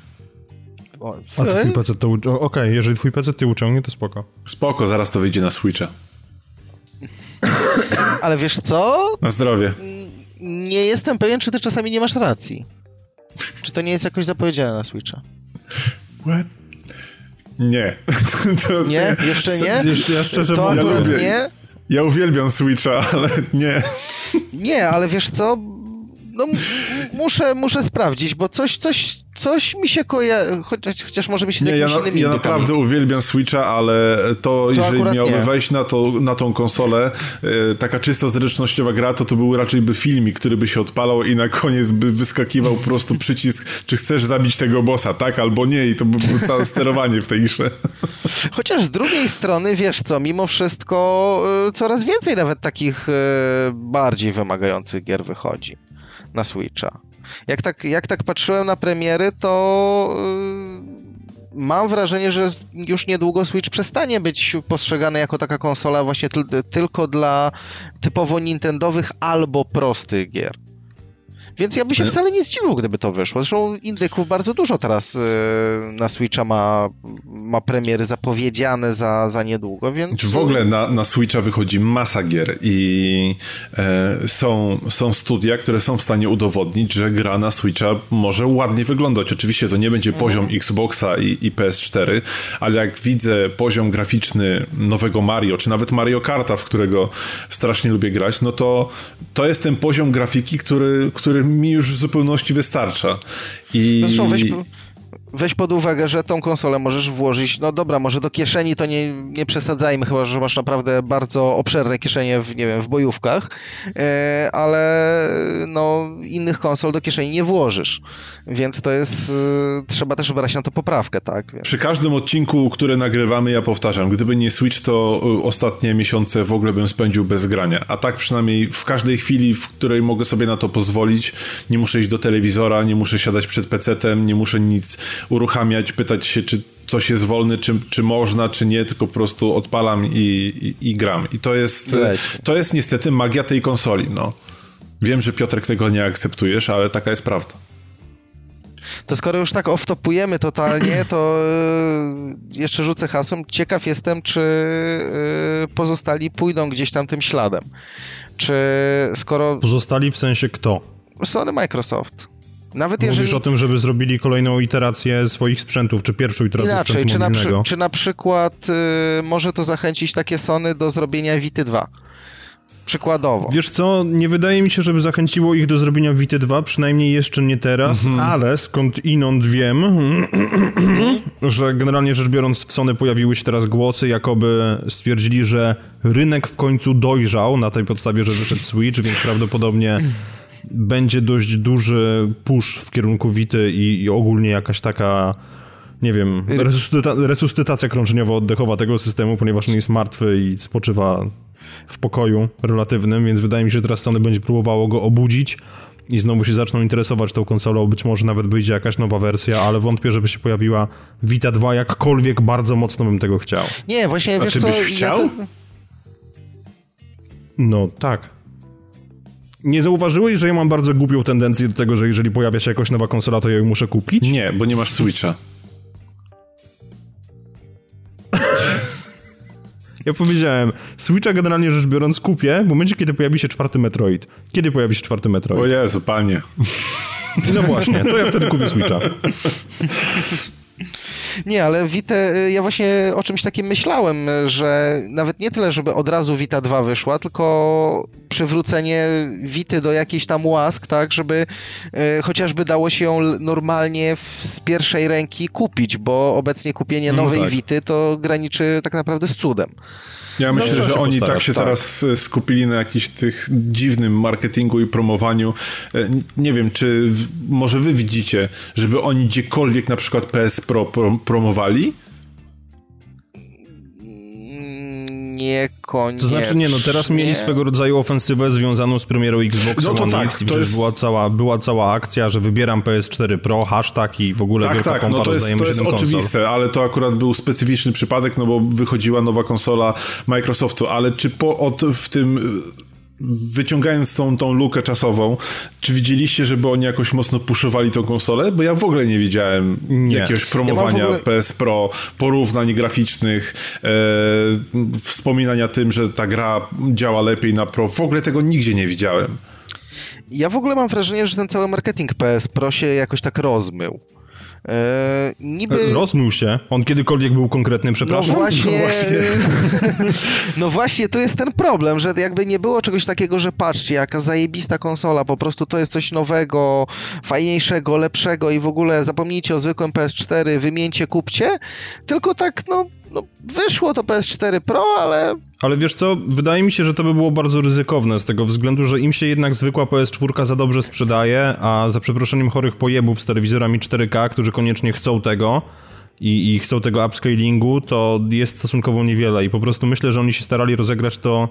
A twój PC to... Okej, okay, jeżeli twój PC ty uciągnie, to spoko. Spoko, zaraz to wyjdzie na Switcha. Ale wiesz co? Na zdrowie. Nie jestem pewien, czy ty czasami nie masz racji. Czy to nie jest jakoś zapowiedziane na Switcha? What? Nie. To, nie? Jeszcze nie? ja szczerze to mówiąc... nie? Ja uwielbiam Switcha, ale nie. Nie, ale wiesz co? No, muszę, muszę sprawdzić, bo coś, coś, coś mi się kojarzy, chociaż, chociaż może mi się z Nie, ja, ja naprawdę uwielbiam Switcha, ale to, to jeżeli miałby nie. wejść na, to, na tą konsolę, e, taka czysto zręcznościowa gra, to to był raczej by filmik, który by się odpalał i na koniec by wyskakiwał po prostu przycisk, czy chcesz zabić tego bossa, tak albo nie i to by było całe sterowanie w tej grze. Chociaż z drugiej strony, wiesz co, mimo wszystko y, coraz więcej nawet takich y, bardziej wymagających gier wychodzi na Switcha. Jak tak, jak tak patrzyłem na premiery, to yy, mam wrażenie, że już niedługo Switch przestanie być postrzegany jako taka konsola właśnie tylko dla typowo nintendowych albo prostych gier. Więc ja by się wcale nie zdziwił, gdyby to wyszło. Zresztą indyków bardzo dużo teraz na Switcha ma, ma premiery zapowiedziane za, za niedługo, więc... W ogóle na, na Switcha wychodzi masa gier i e, są, są studia, które są w stanie udowodnić, że gra na Switcha może ładnie wyglądać. Oczywiście to nie będzie mhm. poziom Xboxa i, i PS4, ale jak widzę poziom graficzny nowego Mario, czy nawet Mario Karta, w którego strasznie lubię grać, no to to jest ten poziom grafiki, który, który mi już w zupełności wystarcza. I... Zresztą weź, weź pod uwagę, że tą konsolę możesz włożyć, no dobra, może do kieszeni to nie, nie przesadzajmy, chyba, że masz naprawdę bardzo obszerne kieszenie w, nie wiem, w bojówkach, e, ale no innych konsol do kieszeni nie włożysz, więc to jest, e, trzeba też brać na to poprawkę, tak? Więc... Przy każdym odcinku, który nagrywamy, ja powtarzam, gdyby nie Switch, to e, ostatnie miesiące w ogóle bym spędził bez grania, a tak przynajmniej w każdej chwili, w której mogę sobie na to pozwolić, nie muszę iść do telewizora, nie muszę siadać przed pecetem, nie muszę nic uruchamiać, pytać się, czy coś jest wolny, czy, czy można, czy nie, tylko po prostu odpalam i, i, i gram. I to jest, to jest niestety magia tej konsoli, no. Wiem, że Piotrek tego nie akceptujesz, ale taka jest prawda. To skoro już tak off-topujemy totalnie, to e, jeszcze rzucę hasłem. Ciekaw jestem, czy e, pozostali pójdą gdzieś tam tym śladem. Czy skoro... Pozostali w sensie kto? Sony Microsoft. Nawet Mówisz jeżeli... o tym, żeby zrobili kolejną iterację swoich sprzętów, czy pierwszą iterację Inaczej, sprzętu czy mobilnego. Na przy, czy na przykład y, może to zachęcić takie Sony do zrobienia Vity 2? Przykładowo. Wiesz co, nie wydaje mi się, żeby zachęciło ich do zrobienia Vity 2, przynajmniej jeszcze nie teraz, mhm. ale skąd inąd wiem, że generalnie rzecz biorąc w Sony pojawiły się teraz głosy, jakoby stwierdzili, że rynek w końcu dojrzał na tej podstawie, że wyszedł Switch, więc prawdopodobnie będzie dość duży push w kierunku Wity i, i ogólnie jakaś taka nie wiem, resuscyta resuscytacja krążeniowo-oddechowa tego systemu, ponieważ on jest martwy i spoczywa w pokoju relatywnym, więc wydaje mi się, że teraz Sony będzie próbowało go obudzić i znowu się zaczną interesować tą konsolą, być może nawet wyjdzie jakaś nowa wersja, ale wątpię, żeby się pojawiła Vita 2, jakkolwiek bardzo mocno bym tego chciał. Nie, właśnie, A wiesz czy co... byś chciał? Ja to... No, tak. Nie zauważyłeś, że ja mam bardzo głupią tendencję do tego, że jeżeli pojawia się jakaś nowa konsola, to ja ją muszę kupić? Nie, bo nie masz Switcha. Ja powiedziałem, Switcha generalnie rzecz biorąc kupię w momencie, kiedy pojawi się czwarty Metroid. Kiedy pojawi się czwarty Metroid? O Jezu, panie. No właśnie, to ja wtedy kupię Switcha. Nie, ale Vita, y, ja właśnie o czymś takim myślałem, że nawet nie tyle, żeby od razu Vita 2 wyszła, tylko przywrócenie Vity do jakichś tam łask, tak, żeby y, chociażby dało się ją normalnie w, z pierwszej ręki kupić, bo obecnie kupienie no nowej no tak. Vity to graniczy tak naprawdę z cudem. Ja no myślę, że oni tak się tak. teraz e, skupili na jakiś tych dziwnym marketingu i promowaniu. E, nie wiem, czy może wy widzicie, żeby oni gdziekolwiek na przykład PS Pro promowali? Niekoniecznie. To znaczy nie, no teraz mieli swego rodzaju ofensywę związaną z premierą Xbox no to One tak, X przecież jest... była, cała, była cała akcja, że wybieram PS4 Pro, hashtag i w ogóle tak, wielka tak, pompa, no to jest, to jest oczywiste, ale to akurat był specyficzny przypadek, no bo wychodziła nowa konsola Microsoftu, ale czy po, od, w tym wyciągając tą, tą lukę czasową, czy widzieliście, żeby oni jakoś mocno puszowali tą konsolę? Bo ja w ogóle nie widziałem nie. jakiegoś promowania ja ogóle... PS Pro, porównań graficznych, e, wspominania tym, że ta gra działa lepiej na Pro. W ogóle tego nigdzie nie widziałem. Ja w ogóle mam wrażenie, że ten cały marketing PS Pro się jakoś tak rozmył. E, niby... Rozmył się. On kiedykolwiek był konkretny, przepraszam. No właśnie, no właśnie. no właśnie, tu jest ten problem, że jakby nie było czegoś takiego, że patrzcie, jaka zajebista konsola, po prostu to jest coś nowego, fajniejszego, lepszego i w ogóle zapomnijcie o zwykłym PS4, wymieńcie, kupcie, tylko tak, no, no wyszło to PS4 Pro, ale ale wiesz co, wydaje mi się, że to by było bardzo ryzykowne z tego względu, że im się jednak zwykła PS4 za dobrze sprzedaje, a za przeproszeniem chorych pojebów z telewizorami 4K, którzy koniecznie chcą tego i, i chcą tego upscalingu, to jest stosunkowo niewiele i po prostu myślę, że oni się starali rozegrać to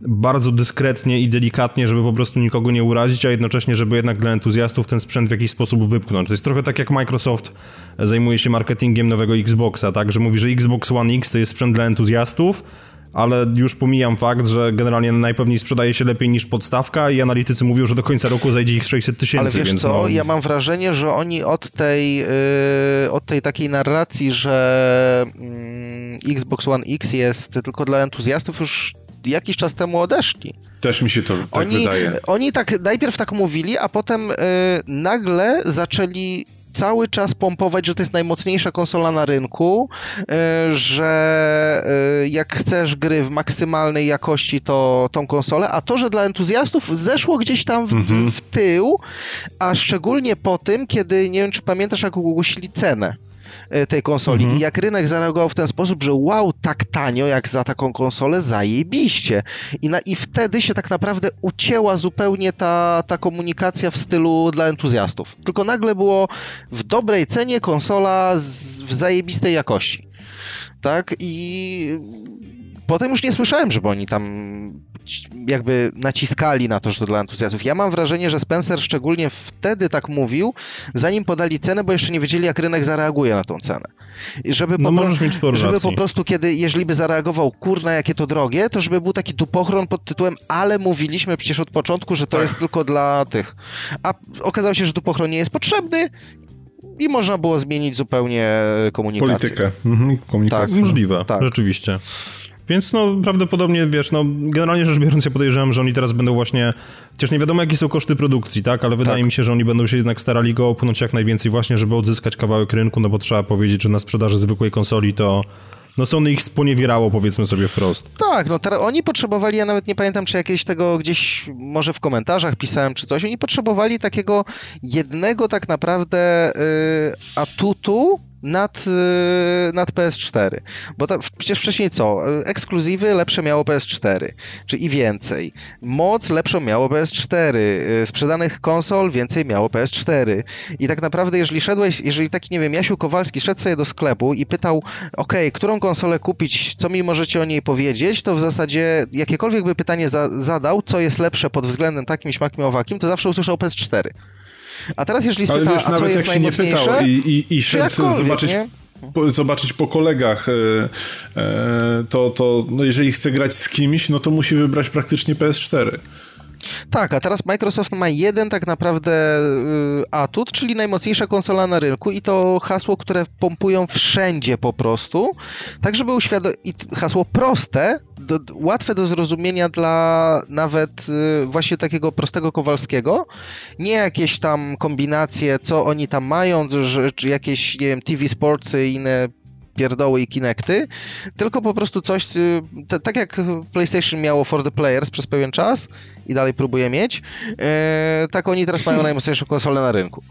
bardzo dyskretnie i delikatnie, żeby po prostu nikogo nie urazić, a jednocześnie, żeby jednak dla entuzjastów ten sprzęt w jakiś sposób wypchnąć. To jest trochę tak jak Microsoft zajmuje się marketingiem nowego Xboxa, tak, że mówi, że Xbox One X to jest sprzęt dla entuzjastów, ale już pomijam fakt, że generalnie najpewniej sprzedaje się lepiej niż podstawka i analitycy mówią, że do końca roku zajdzie ich 600 tysięcy. Ale wiesz więc co, no... ja mam wrażenie, że oni od tej, yy, od tej takiej narracji, że yy, Xbox One X jest tylko dla entuzjastów już jakiś czas temu odeszli. Też mi się to tak oni, wydaje. Oni tak najpierw tak mówili, a potem yy, nagle zaczęli cały czas pompować, że to jest najmocniejsza konsola na rynku, y, że y, jak chcesz gry w maksymalnej jakości, to tą konsolę, a to, że dla entuzjastów zeszło gdzieś tam w, mhm. w tył, a szczególnie po tym, kiedy, nie wiem czy pamiętasz, jak ogłosili cenę. E, tej konsoli. Mhm. I jak rynek zareagował w ten sposób, że wow, tak tanio jak za taką konsolę, zajebiście. I, na, I wtedy się tak naprawdę ucięła zupełnie ta, ta komunikacja w stylu dla entuzjastów. Tylko nagle było w dobrej cenie konsola z, w zajebistej jakości. Tak? I potem już nie słyszałem, żeby oni tam jakby naciskali na to, że to dla entuzjastów. Ja mam wrażenie, że Spencer szczególnie wtedy tak mówił, zanim podali cenę, bo jeszcze nie wiedzieli, jak rynek zareaguje na tą cenę. I żeby no po możesz mieć sporo Żeby racji. po prostu, kiedy, jeżeli by zareagował, kurna, jakie to drogie, to żeby był taki dupochron pod tytułem, ale mówiliśmy przecież od początku, że to tak. jest tylko dla tych. A okazało się, że dupochron nie jest potrzebny i można było zmienić zupełnie komunikację. Politykę, mhm, komunikację. Tak, możliwe, tak. rzeczywiście. Więc no prawdopodobnie, wiesz, no generalnie rzecz biorąc ja podejrzewam, że oni teraz będą właśnie, chociaż nie wiadomo jakie są koszty produkcji, tak, ale wydaje tak. mi się, że oni będą się jednak starali go opłynąć jak najwięcej właśnie, żeby odzyskać kawałek rynku, no bo trzeba powiedzieć, że na sprzedaży zwykłej konsoli to no Sony ich sponiewierało, powiedzmy sobie wprost. Tak, no teraz oni potrzebowali, ja nawet nie pamiętam, czy jakieś tego gdzieś, może w komentarzach pisałem, czy coś, oni potrzebowali takiego jednego tak naprawdę yy, atutu, nad, y, nad PS4. Bo to, przecież wcześniej co? Ekskluzywy lepsze miało PS4, czy i więcej. Moc lepszą miało PS4. Y, sprzedanych konsol więcej miało PS4. I tak naprawdę, jeżeli szedłeś, jeżeli taki, nie wiem, Jasiu Kowalski szedł sobie do sklepu i pytał, ok, którą konsolę kupić, co mi możecie o niej powiedzieć, to w zasadzie jakiekolwiek by pytanie za, zadał, co jest lepsze pod względem takim, śmakiem, owakim, to zawsze usłyszał PS4. A teraz jeżeli spyta, Ale wiesz, nawet jak się nie pytał i, i, i szedł zobaczyć, po, zobaczyć po kolegach, e, e, to, to no jeżeli chce grać z kimś, no to musi wybrać praktycznie PS4. Tak, a teraz Microsoft ma jeden tak naprawdę y, atut, czyli najmocniejsza konsola na rynku i to hasło, które pompują wszędzie po prostu, tak żeby uświadomić, hasło proste, do, łatwe do zrozumienia dla nawet y, właśnie takiego prostego Kowalskiego, nie jakieś tam kombinacje, co oni tam mają, że, czy jakieś, nie wiem, TV Sportsy i inne pierdoły i Kinecty, tylko po prostu coś, y, tak jak PlayStation miało for the players przez pewien czas i dalej próbuje mieć, e, tak oni teraz mają najmocniejszą konsolę na rynku.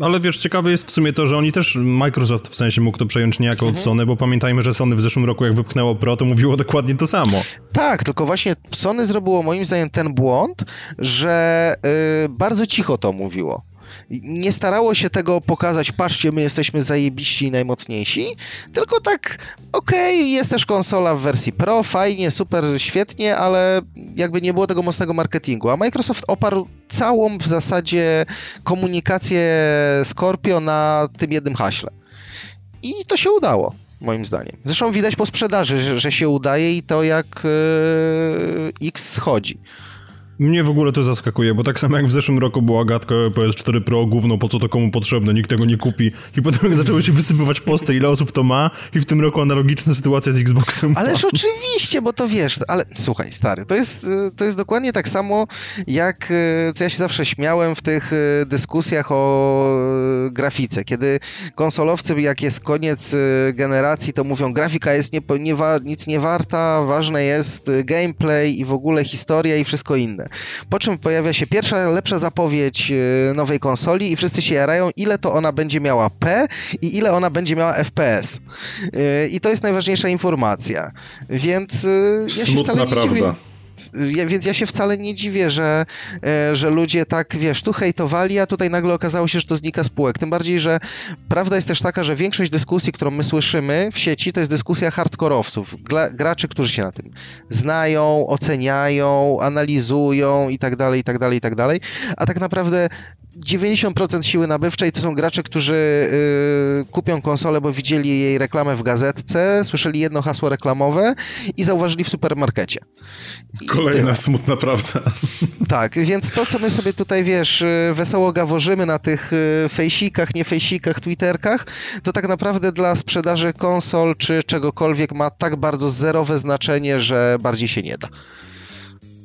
Ale wiesz, ciekawe jest w sumie to, że oni też, Microsoft w sensie mógł to przejąć niejako mhm. od Sony, bo pamiętajmy, że Sony w zeszłym roku jak wypchnęło Pro, to mówiło dokładnie to samo. Tak, tylko właśnie Sony zrobiło moim zdaniem ten błąd, że yy, bardzo cicho to mówiło nie starało się tego pokazać, patrzcie, my jesteśmy zajebiści i najmocniejsi, tylko tak, okej, okay, jest też konsola w wersji Pro, fajnie, super, świetnie, ale jakby nie było tego mocnego marketingu, a Microsoft oparł całą w zasadzie komunikację Scorpio na tym jednym haśle. I to się udało moim zdaniem. Zresztą widać po sprzedaży, że, że się udaje i to jak yy, X schodzi. Mnie w ogóle to zaskakuje, bo tak samo jak w zeszłym roku była gadka PS4 Pro, gówno, po co to komu potrzebne, nikt tego nie kupi. I potem zaczęły się wysypywać posty, ile osób to ma i w tym roku analogiczna sytuacja z Xboxem. Ależ oczywiście, bo to wiesz, ale słuchaj, stary, to jest, to jest dokładnie tak samo, jak co ja się zawsze śmiałem w tych e, dyskusjach o grafice, kiedy konsolowcy, jak jest koniec generacji, to mówią, grafika jest nie, nie, nic nie warta, ważne jest gameplay i w ogóle historia i wszystko inne. Po czym pojawia się pierwsza, lepsza zapowiedź e, nowej konsoli i wszyscy się jarają, ile to ona będzie miała P i ile ona będzie miała FPS. E, I to jest najważniejsza informacja. Więc e, ja się wcale nie prawda. dziwię. Ja, więc ja się wcale nie dziwię, że, e, że ludzie tak, wiesz, tu hejtowali, a tutaj nagle okazało się, że to znika spółek. Tym bardziej, że prawda jest też taka, że większość dyskusji, którą my słyszymy w sieci, to jest dyskusja hardkorowców, graczy, którzy się na tym znają, oceniają, analizują i tak dalej, i tak dalej, i tak dalej. A tak naprawdę 90% siły nabywczej to są gracze, którzy y, kupią konsolę, bo widzieli jej reklamę w gazetce, słyszeli jedno hasło reklamowe i zauważyli w supermarkecie. I Kolejna tyle. smutna prawda. Tak, więc to, co my sobie tutaj, wiesz, y, wesoło gaworzymy na tych y, fejsikach, nie fejsikach, twitterkach, to tak naprawdę dla sprzedaży konsol czy czegokolwiek ma tak bardzo zerowe znaczenie, że bardziej się nie da.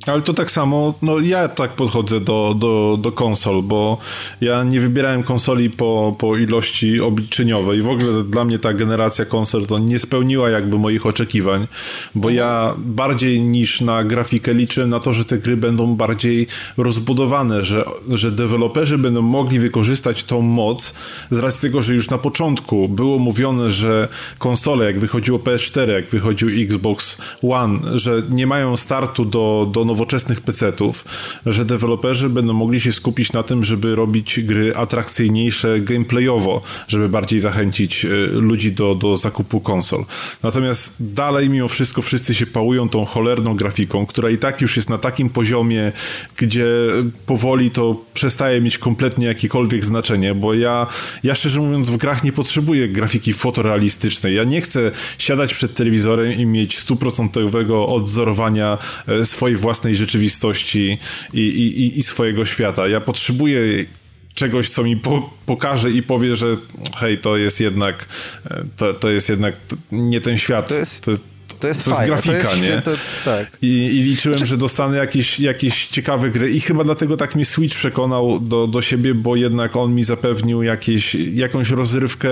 Ale to tak samo, no ja tak podchodzę do, do, do konsol, bo ja nie wybierałem konsoli po, po ilości obliczeniowej. W ogóle dla mnie ta generacja konsol to nie spełniła jakby moich oczekiwań, bo ja bardziej niż na grafikę liczę na to, że te gry będą bardziej rozbudowane, że, że deweloperzy będą mogli wykorzystać tą moc z racji tego, że już na początku było mówione, że konsole, jak wychodziło PS4, jak wychodził Xbox One, że nie mają startu do, do nowoczesnych PC-ów, że deweloperzy będą mogli się skupić na tym, żeby robić gry atrakcyjniejsze gameplayowo, żeby bardziej zachęcić e, ludzi do, do zakupu konsol. Natomiast dalej mimo wszystko wszyscy się pałują tą cholerną grafiką, która i tak już jest na takim poziomie, gdzie powoli to przestaje mieć kompletnie jakiekolwiek znaczenie, bo ja, ja szczerze mówiąc w grach nie potrzebuję grafiki fotorealistycznej. Ja nie chcę siadać przed telewizorem i mieć stuprocentowego odzorowania e, swojej własnej własnej rzeczywistości i, i, i swojego świata. Ja potrzebuję czegoś, co mi po, pokaże i powie, że hej, to jest jednak to, to jest jednak nie ten świat. To jest... To, to jest, to jest grafika, to jest, nie? To, tak. I, I, liczyłem, znaczy... że dostanę jakieś, jakieś ciekawe gry i chyba dlatego tak mi Switch przekonał do, do siebie, bo jednak on mi zapewnił jakieś, jakąś rozrywkę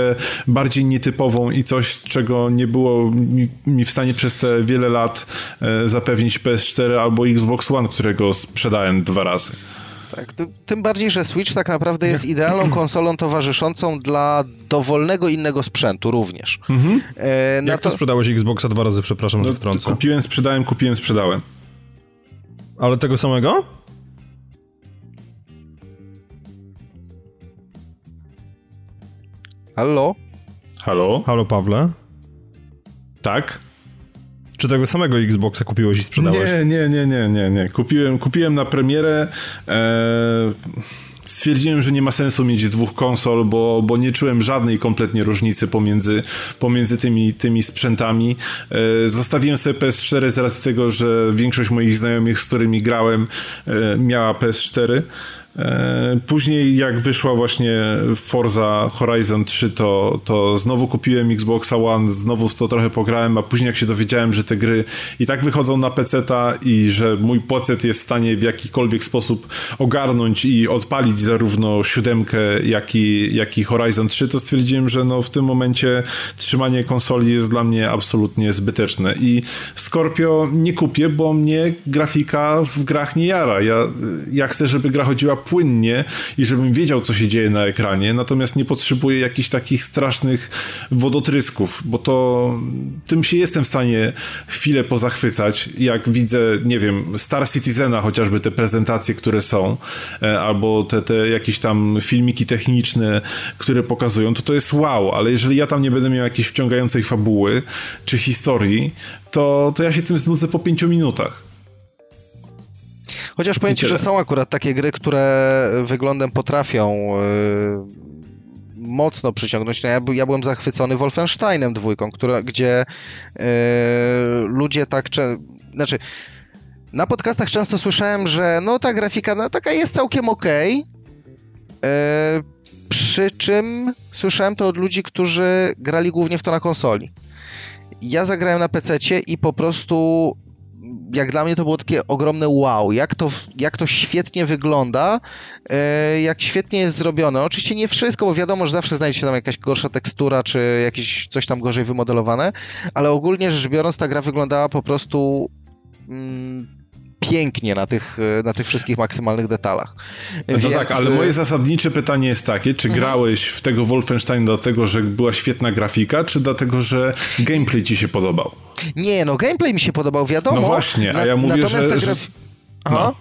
bardziej nietypową i coś, czego nie było mi, mi w stanie przez te wiele lat e, zapewnić PS4 albo Xbox One, którego sprzedałem dwa razy. Tak, tym bardziej, że Switch tak naprawdę jest idealną konsolą towarzyszącą dla dowolnego innego sprzętu również. Mhm. E, Jak to... to sprzedałeś Xboxa dwa razy, przepraszam, no, że wtrącę. Kupiłem, sprzedałem, kupiłem, sprzedałem. Ale tego samego? Halo? Halo? Halo, Pawle? Tak? Czy tego samego Xboxa kupiłeś i sprzedałeś? Nie, nie, nie, nie, nie, nie. Kupiłem, kupiłem na premierę. E, stwierdziłem, że nie ma sensu mieć dwóch konsol, bo, bo nie czułem żadnej kompletnie różnicy pomiędzy, pomiędzy tymi, tymi sprzętami. E, zostawiłem sobie PS4 z racji tego, że większość moich znajomych, z którymi grałem, e, miała PS4. E, później jak wyszła właśnie Forza Horizon 3, to, to znowu kupiłem Xbox One, znowu w to trochę pograłem, a później jak się dowiedziałem, że te gry i tak wychodzą na PC-ta i że mój PC jest w stanie w jakikolwiek sposób ogarnąć i odpalić zarówno siódemkę, jak i, jak i Horizon 3, to stwierdziłem, że no w tym momencie trzymanie konsoli jest dla mnie absolutnie zbyteczne i Scorpio nie kupię, bo mnie grafika w grach nie jara. Ja, ja chcę, żeby gra chodziła płynnie i żebym wiedział, co się dzieje na ekranie, natomiast nie potrzebuję jakichś takich strasznych wodotrysków, bo to tym się jestem w stanie chwilę pozachwycać, jak widzę, nie wiem, Star Citizena, chociażby te prezentacje, które są, e, albo te, te jakieś tam filmiki techniczne, które pokazują, to to jest wow, ale jeżeli ja tam nie będę miał jakiejś wciągającej fabuły, czy historii, to, to ja się tym znudzę po pięciu minutach. Chociaż powiem ci, że są akurat takie gry, które wyglądem potrafią yy, mocno przyciągnąć. No ja, ja byłem zachwycony Wolfensteinem dwójką, która, gdzie yy, ludzie tak... Znaczy, na podcastach często słyszałem, że no ta grafika no, taka jest całkiem okej, okay, yy, przy czym słyszałem to od ludzi, którzy grali głównie w to na konsoli. Ja zagrałem na PC i po prostu jak dla mnie to było takie ogromne wow, jak to, jak to świetnie wygląda, e, jak świetnie jest zrobione. Oczywiście nie wszystko, bo wiadomo, że zawsze znajdzie się tam jakaś gorsza tekstura, czy jakieś coś tam gorzej wymodelowane, ale ogólnie rzecz biorąc ta gra wyglądała po prostu mm, pięknie na tych, na tych wszystkich maksymalnych detalach. No Więc... tak, ale moje zasadnicze pytanie jest takie, czy mhm. grałeś w tego Wolfenstein dlatego, że była świetna grafika, czy dlatego, że gameplay ci się podobał? Nie, no gameplay mi się podobał, wiadomo. No właśnie, a ja mówię, że... Graf... No.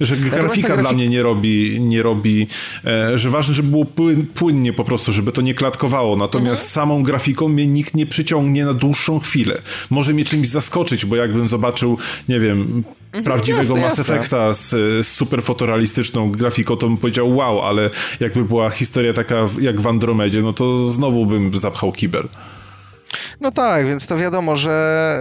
Że grafika dla mnie nie robi, nie robi e, że ważne, żeby było płynnie po prostu, żeby to nie klatkowało. Natomiast mhm. samą grafiką mnie nikt nie przyciągnie na dłuższą chwilę. Może mnie czymś zaskoczyć, bo jakbym zobaczył, nie wiem, mhm, prawdziwego jasne, Mass Effecta z, z super fotorealistyczną grafiką, to bym powiedział wow, ale jakby była historia taka jak w Andromedzie, no to znowu bym zapchał kibel. No tak, więc to wiadomo, że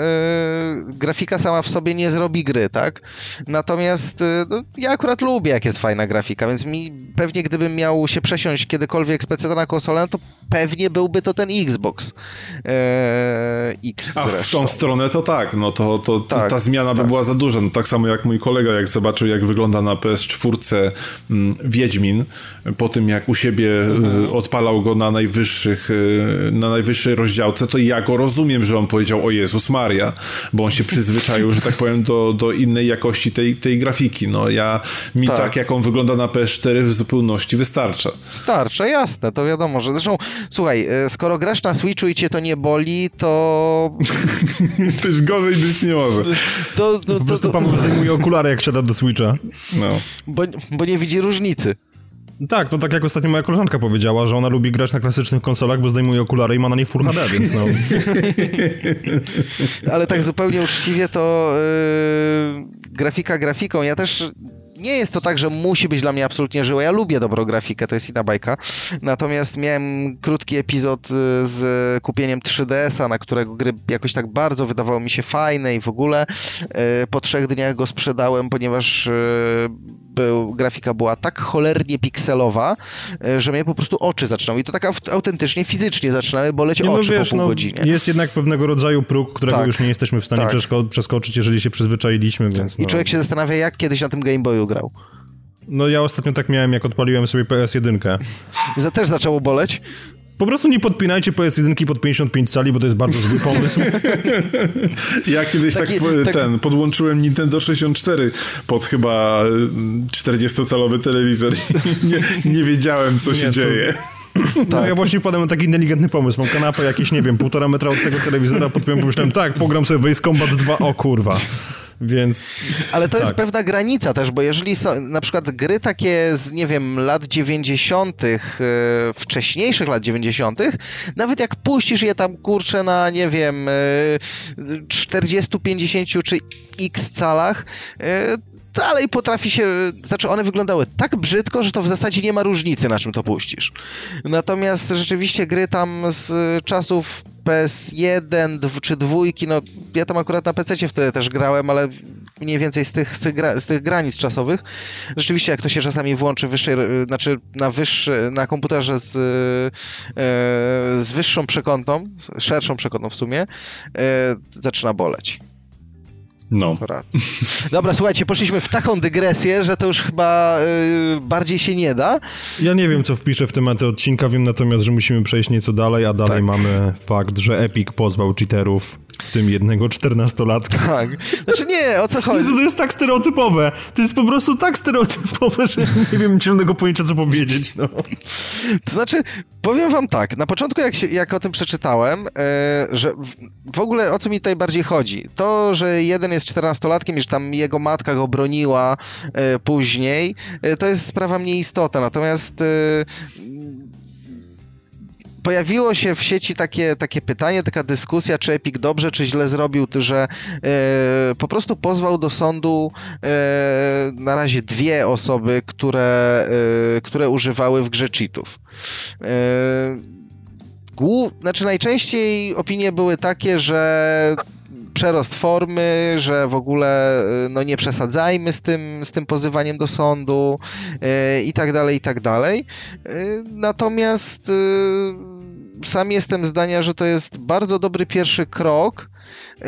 y, grafika sama w sobie nie zrobi gry, tak? Natomiast y, no, ja akurat lubię, jak jest fajna grafika, więc mi pewnie gdybym miał się przesiąść kiedykolwiek z PC na konsolę, to pewnie byłby to ten Xbox e, X. A w tą stronę to tak, no to, to tak, ta zmiana tak. by była za duża. No, tak samo jak mój kolega, jak zobaczył, jak wygląda na PS4 mm, Wiedźmin, po tym jak u siebie mhm. odpalał go na najwyższych, na najwyższej rozdziałce, to ja go rozumiem, że on powiedział o Jezus Maria, bo on się przyzwyczaił, że tak powiem, do, do innej jakości tej, tej grafiki. No ja, mi tak. tak, jak on wygląda na PS4 w zupełności wystarcza. Starcza, jasne, to wiadomo, że zresztą, słuchaj, e, skoro grasz na Switchu i cię to nie boli, to... to już gorzej być nie może. To, to, po prostu to, to... pan zdejmuje okulary, jak siada do Switcha. No. Bo, bo nie widzi różnicy. Tak, to tak jak ostatnio moja koleżanka powiedziała, że ona lubi grać na klasycznych konsolach, bo zdejmuje okulary i ma na nich Full HD, więc no. Ale tak zupełnie uczciwie to yy, grafika grafiką. Ja też nie jest to tak, że musi być dla mnie absolutnie żyła. Ja lubię dobrą grafikę, to jest inna bajka. Natomiast miałem krótki epizod y, z kupieniem 3DS-a, na którego gry jakoś tak bardzo wydawało mi się fajne i w ogóle y, po trzech dniach go sprzedałem, ponieważ y, był, grafika była tak cholernie pikselowa, że mnie po prostu oczy zaczynały. I to tak autentycznie, fizycznie zaczynały boleć nie, no oczy wiesz, po pół no, godzinie. Jest jednak pewnego rodzaju próg, którego tak, już nie jesteśmy w stanie tak. przeskoczyć, jeżeli się przyzwyczailiśmy, więc no. I człowiek się zastanawia, jak kiedyś na tym Game Boyu grał. No ja ostatnio tak miałem, jak odpaliłem sobie PS1. I też zaczęło boleć? Po prostu nie podpinajcie PS1 pod 55 cali, bo to jest bardzo zły pomysł. ja kiedyś Taki, tak, tak, ten, podłączyłem Nintendo 64 pod chyba 40-calowy telewizor i nie, nie wiedziałem, co nie, się to... dzieje. No tak. ja właśnie wpadłem na taki inteligentny pomysł. Mam kanapę jakieś, nie wiem, półtora metra od tego telewizora, podpiąłem, pomyślałem, tak, pogram sobie Waze Combat 2, o kurwa. Więc. Ale to tak. jest pewna granica też, bo jeżeli są na przykład gry takie z, nie wiem, lat 90., yy, e, wcześniejszych lat 90., nawet jak puścisz je tam kurczę na, nie wiem, yy, 40, 50 czy x calach, yy, dalej potrafi się, znaczy one wyglądały tak brzydko, że to w zasadzie nie ma różnicy, na czym to puścisz. Natomiast rzeczywiście gry tam z czasów PS1 czy dwójki, no ja tam akurat na PC wtedy też grałem, ale mniej więcej z tych, z tych, gra, z tych granic czasowych. Rzeczywiście jak to się czasami włączy wyższej, znaczy na wyższy, na komputerze z, e, z wyższą przekątną, szerszą przekątną w sumie, zaczyna boleć. No. Dobra, słuchajcie, poszliśmy w taką dygresję, że to już chyba yy, bardziej się nie da. Ja nie wiem, co wpiszę w tematy odcinka, wiem natomiast, że musimy przejść nieco dalej, a dalej tak. mamy fakt, że Epic pozwał cheaterów w tym jednego czternastolatka. Tak. Znaczy nie, o co chodzi? to jest tak stereotypowe. To jest po prostu tak stereotypowe, że nie wiem zielonego pojęcia, co powiedzieć. No. To znaczy, powiem wam tak, na początku jak, się, jak o tym przeczytałem, e, że w, ogóle o co mi tutaj bardziej chodzi? To, że jeden jest czternastolatkiem i że tam jego matka go broniła e, później, e, to jest sprawa mniej istotna. Natomiast pojawiło się w sieci takie, takie pytanie, taka dyskusja, czy Epic dobrze, czy źle zrobił, że e, po prostu pozwał do sądu e, na razie dwie osoby, które, e, które używały w grze cheatów. Głów, znaczy najczęściej opinie były takie, że przerost formy, że w ogóle no nie przesadzajmy z tym, z tym pozywaniem do sądu yy, i tak dalej, i tak dalej. Yy, natomiast yy, sam jestem zdania, że to jest bardzo dobry pierwszy krok yy,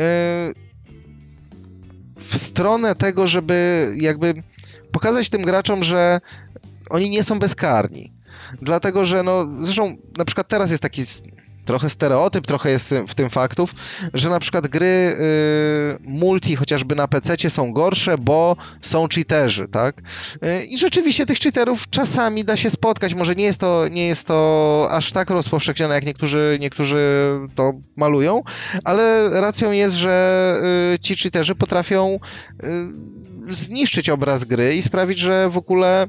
w stronę tego, żeby jakby pokazać tym graczom, że oni nie są bezkarni. Dlatego, że no, zresztą na przykład teraz jest taki trochę stereotyp, trochę jest w tym faktów, że na przykład gry y, multi chociażby na PC są gorsze, bo są cheaterzy, tak? Y, I rzeczywiście tych cheaterów czasami da się spotkać, może nie jest to, nie jest to aż tak rozpowszechnione, jak niektórzy, niektórzy to malują, ale racją jest, że y, ci cheaterzy potrafią zniszczyć obraz gry i sprawić, że w ogóle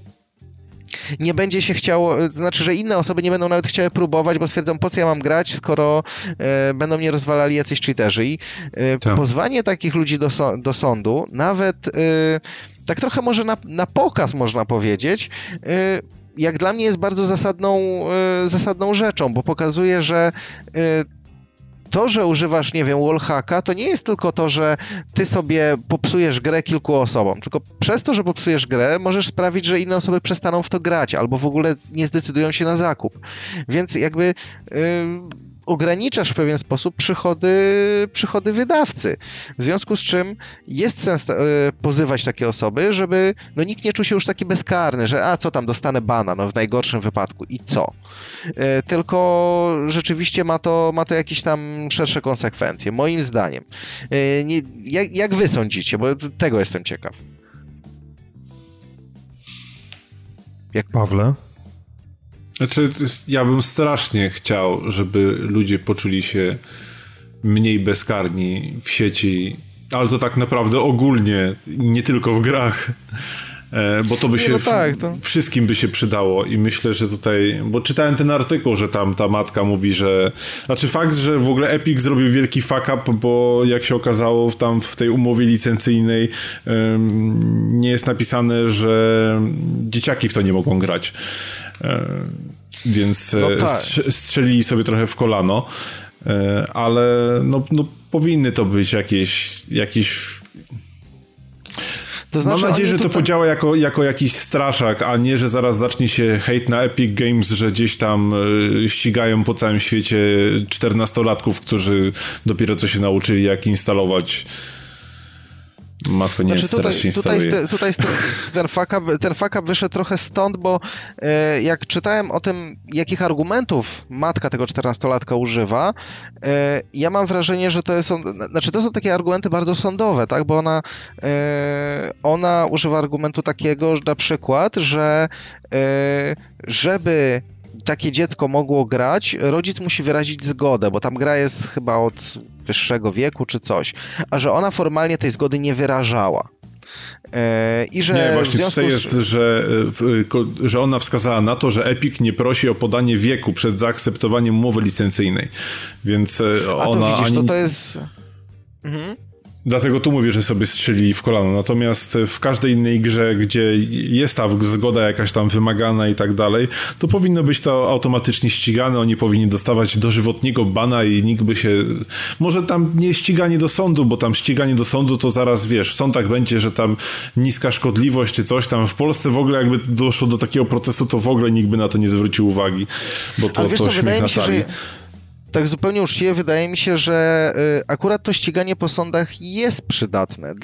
nie będzie się chciało, to znaczy, że inne osoby nie będą nawet chciały próbować, bo stwierdzą, po co ja mam grać, skoro e, będą mnie rozwalali jacyś cheaterzy. I e, Tak. pozwanie takich ludzi do, so, do sądu, nawet e, tak trochę może na, na pokaz można powiedzieć, e, jak dla mnie jest bardzo zasadną, e, zasadną rzeczą, bo pokazuje, że e, to, że używasz, nie wiem, wallhacka, to nie jest tylko to, że ty sobie popsujesz grę kilku osobom, tylko przez to, że popsujesz grę, możesz sprawić, że inne osoby przestaną w to grać, albo w ogóle nie zdecydują się na zakup. Więc jakby yy, ograniczasz w pewien sposób przychody, przychody wydawcy. W związku z czym jest sens yy, pozywać takie osoby, żeby no, nikt nie czuł się już taki bezkarny, że a co tam, dostanę bana, no w najgorszym wypadku i co? Yy, tylko rzeczywiście ma to, ma to jakieś tam szersze konsekwencje, moim zdaniem. Yy, nie, jak, jak wy sądzicie? Bo tego jestem ciekaw. Pawle? Znaczy, ja bym strasznie chciał, żeby ludzie poczuli się mniej bezkarni w sieci, ale to tak naprawdę ogólnie, nie tylko w grach. E, Bo to by się no tak, to- wszystkim by się przydało i myślę, że tutaj, bo czytałem ten artykuł, że tam ta matka mówi, że znaczy fakt, że w ogóle Epic zrobił wielki fuck up, bo jak się okazało tam w tej umowie licencyjnej em, nie jest napisane, że dzieciaki w to nie mogą grać. E, Więc No e, tak. strze- strzelili sobie trochę w kolano, e, ale no, no powinny to być jakieś, jakieś To znaczy, Mam nadzieję, że to tutaj- podziała jako, jako jakiś straszak, a nie, że zaraz zacznie się hejt na Epic Games, że gdzieś tam y, ścigają po całym świecie 14-latków, którzy dopiero co się nauczyli, jak instalować. Matko, nie Znaczy jest tutaj, teraz tutaj, tutaj fuck up wyszedł trochę stąd, bo e, jak czytałem o tym, jakich argumentów matka tego 14-latka używa, e, ja mam wrażenie, że to są, znaczy to są takie argumenty bardzo sądowe, tak, bo ona, e, ona używa argumentu takiego, że na przykład, że e, żeby takie dziecko mogło grać, rodzic musi wyrazić zgodę, bo tam gra jest chyba od wyższego wieku czy coś, a że ona formalnie tej zgody nie wyrażała. E, I że Nie, właśnie tutaj z- jest, że, w- ko- że ona wskazała na to, że Epic nie prosi o podanie wieku przed zaakceptowaniem umowy licencyjnej. Więc y, A to ona widzisz, ani... to to jest... Mhm. Dlatego tu mówię, że sobie strzelili w kolano. Natomiast w każdej innej grze, gdzie jest ta zgoda jakaś tam wymagana i tak dalej, to powinno być to automatycznie ścigane. Oni powinni dostawać dożywotniego bana i nikt by się. Może tam nie ściganie do sądu, bo tam ściganie do sądu to zaraz wiesz, w sądach będzie, że tam niska szkodliwość czy coś tam. W Polsce w ogóle jakby doszło do takiego procesu, to w ogóle nikt by na to nie zwrócił uwagi, bo to, Ale wiesz to co, śmiech na mi się, sali. że tak zupełnie uczciwie, wydaje mi się, że y, akurat to ściganie po sądach jest przydatne. Y,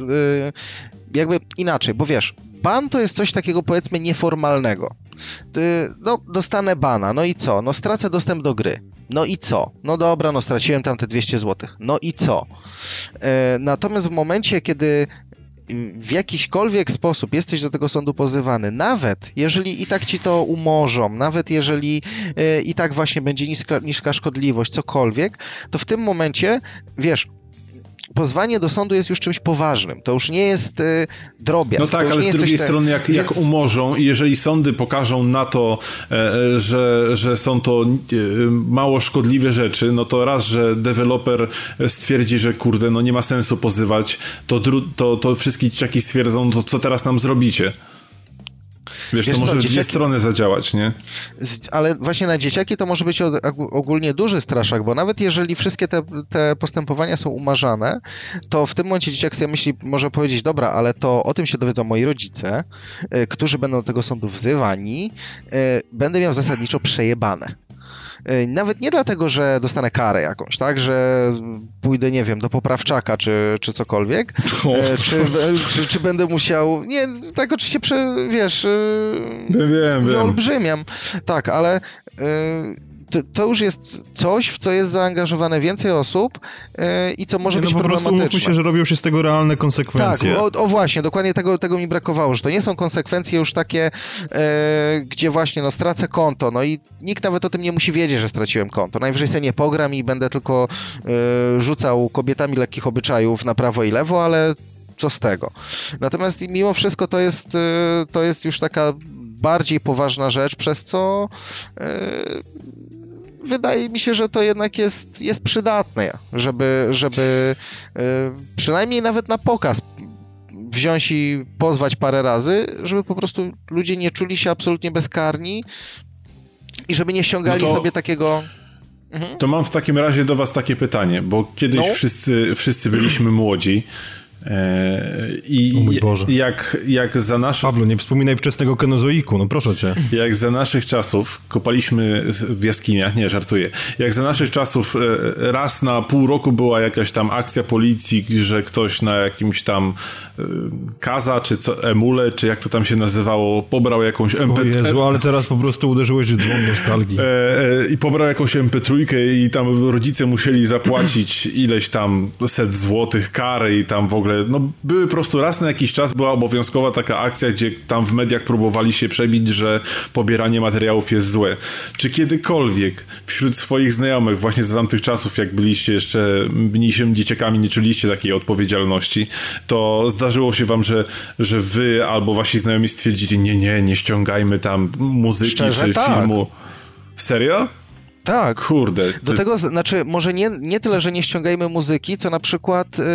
jakby inaczej, bo wiesz, ban to jest coś takiego powiedzmy nieformalnego. No, dostanę bana, no i co? No stracę dostęp do gry. No i co? No dobra, no straciłem tam te 200 zł. No i co? E, natomiast w momencie, kiedy w jakiśkolwiek sposób jesteś do tego sądu pozywany, nawet jeżeli i tak ci to umorzą, nawet jeżeli e, i tak właśnie będzie niska, niska szkodliwość, cokolwiek, to w tym momencie, wiesz, pozwanie do sądu jest już czymś poważnym. To już nie jest e, drobiazg. No tak, ale z drugiej strony, jak, jak więc- umorzą i jeżeli sądy pokażą na to, e, e, że, że są to e, mało szkodliwe rzeczy, no to raz, że deweloper stwierdzi, że kurde, no nie ma sensu pozywać, to, dru- to, to wszystkie dzieciaki stwierdzą, to co teraz nam zrobicie? Wiesz, Wiesz to co, może w dwie strony zadziałać, nie? Ale właśnie na dzieciaki to może być ogólnie duży straszak, bo nawet jeżeli wszystkie te, te postępowania są umarzane, to w tym momencie dzieciak sobie myśli, może powiedzieć, dobra, ale to o tym się dowiedzą moi rodzice, y, którzy będą do tego sądu wzywani, y, będę miał zasadniczo przejebane. Y, Nawet nie dlatego, że dostanę karę jakąś, tak, że pójdę, nie wiem, do poprawczaka czy, czy cokolwiek, y, czy, czy, czy będę musiał, nie, tak oczywiście, prze, wiesz, y, Wiem, wiem. wyolbrzymiam. Tak, ale to, to już jest coś, w co jest zaangażowane więcej osób y, i co może Nie, no być po prostu problematyczne. mówmy się, że robią się z tego realne tak, konsekwencje. o, o właśnie, dokładnie tego, tego mi brakowało, że to nie są konsekwencje już takie, e, gdzie właśnie no stracę konto, no i nikt nawet o tym nie musi wiedzieć, że straciłem konto. Najwyżej sobie nie pogram i będę tylko e, rzucał kobietami lekkich obyczajów na prawo i lewo, ale co z tego. Natomiast mimo wszystko to jest, to jest już taka bardziej poważna rzecz, przez co yy, wydaje mi się, że to jednak jest, jest przydatne, żeby, żeby yy, przynajmniej nawet na pokaz wziąć i pozwać parę razy, żeby po prostu ludzie nie czuli się absolutnie bezkarni i żeby nie ściągali no to... sobie takiego Mhm. To mam w takim razie do was takie pytanie, bo kiedyś no. wszyscy, wszyscy byliśmy młodzi. E, I o mój Boże. Jak, jak za naszych... Pablo, nie wspominaj wczesnego kenozoiku, no proszę cię. Jak za naszych czasów kopaliśmy w jaskiniach, nie, żartuję. Jak za naszych czasów e, raz na pół roku była jakaś tam akcja policji, że ktoś na jakimś tam e, kaza, czy co, emule, czy jak to tam się nazywało, pobrał jakąś MP3. O Jezu, ale teraz po prostu uderzyłeś w dzwon nostalgii. I pobrał jakąś MP3 i tam rodzice musieli zapłacić ileś tam set złotych kary i tam w ogóle no były po prostu raz na jakiś czas była obowiązkowa taka akcja, gdzie tam w mediach próbowali się przebić, że pobieranie materiałów jest złe. Czy kiedykolwiek wśród swoich znajomych, właśnie za tamtych czasów, jak byliście jeszcze mniejszymi dzieciakami, nie czuliście takiej odpowiedzialności, to zdarzyło się wam, że, że wy albo wasi znajomi stwierdzili, nie, nie, nie ściągajmy tam muzyki Szczerze, czy tak. filmu. Serio? Tak. Kurde. Do tego, znaczy, może nie, nie tyle, że nie ściągajmy muzyki, co na przykład yy,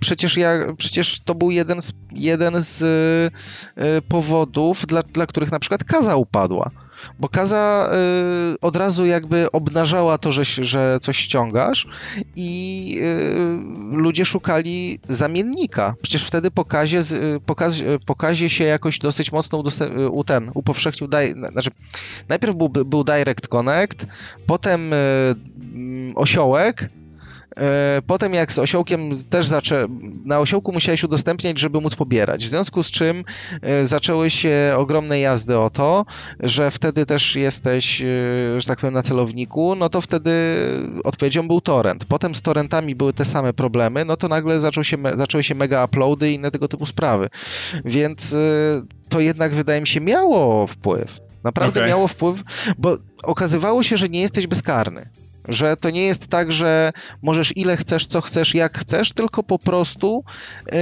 przecież ja, przecież to był jeden z, jeden z yy, powodów, dla, dla których na przykład kaza upadła. Bo Kaza y, od razu jakby obnażała to, że, że coś ściągasz i y, ludzie szukali zamiennika. Przecież wtedy pokazie, y, pokaz, pokazie się jakoś dosyć mocno y, u ten, upowszechnił, daj, znaczy najpierw był, był Direct Connect, potem y, mm, osiołek, potem jak z osiołkiem też zaczę... na osiołku musiałeś udostępniać, żeby móc pobierać. W związku z czym e, zaczęły się ogromne jazdy o to, że wtedy też jesteś, e, że tak powiem, na celowniku, no to wtedy odpowiedzią był torrent. Potem z torrentami były te same problemy, no to nagle zaczął się, zaczęły się mega uploady i inne tego typu sprawy. Więc to jednak wydaje mi się miało wpływ. Naprawdę okay. miało wpływ, bo okazywało się, że nie jesteś bezkarny. Że to nie jest tak, że możesz ile chcesz, co chcesz, jak chcesz, tylko po prostu yy,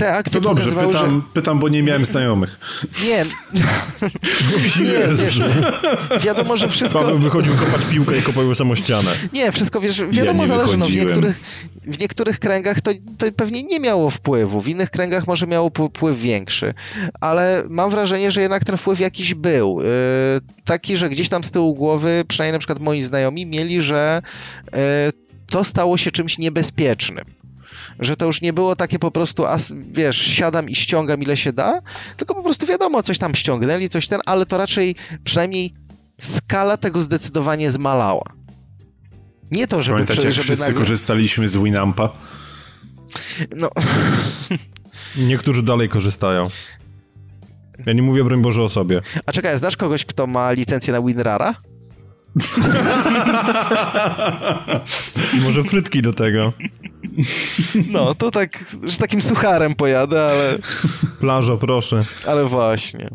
te akcje To dobrze, pytam, że... pytam, bo nie miałem znajomych. Nie. nie, wiesz, wiadomo, że wszystko... Paweł wychodził kopać piłkę i kopał samą ścianę. Nie, wszystko, wiesz, wiadomo, ja zależy, no, w niektórych, w niektórych kręgach to, to pewnie nie miało wpływu, w innych kręgach może miało wpływ większy, ale mam wrażenie, że jednak ten wpływ jakiś był. Yy, taki, że gdzieś tam z tyłu głowy, przynajmniej na przykład moi znajomi mieli, że yy, to stało się czymś niebezpiecznym że to już nie było takie po prostu, as, wiesz, siadam i ściągam ile się da, tylko po prostu wiadomo, coś tam ściągnęli, coś ten, ale to raczej przynajmniej skala tego zdecydowanie zmalała. Nie to, żeby... Pamiętacie, jak żeby wszyscy nagle... korzystaliśmy z Winampa? No... Niektórzy dalej korzystają. Ja nie mówię, broń Boże, o sobie. A czekaj, znasz kogoś, kto ma licencję na WinRara? I może frytki do tego. No, to tak, że takim sucharem pojadę, ale... Plażo, proszę. Ale właśnie.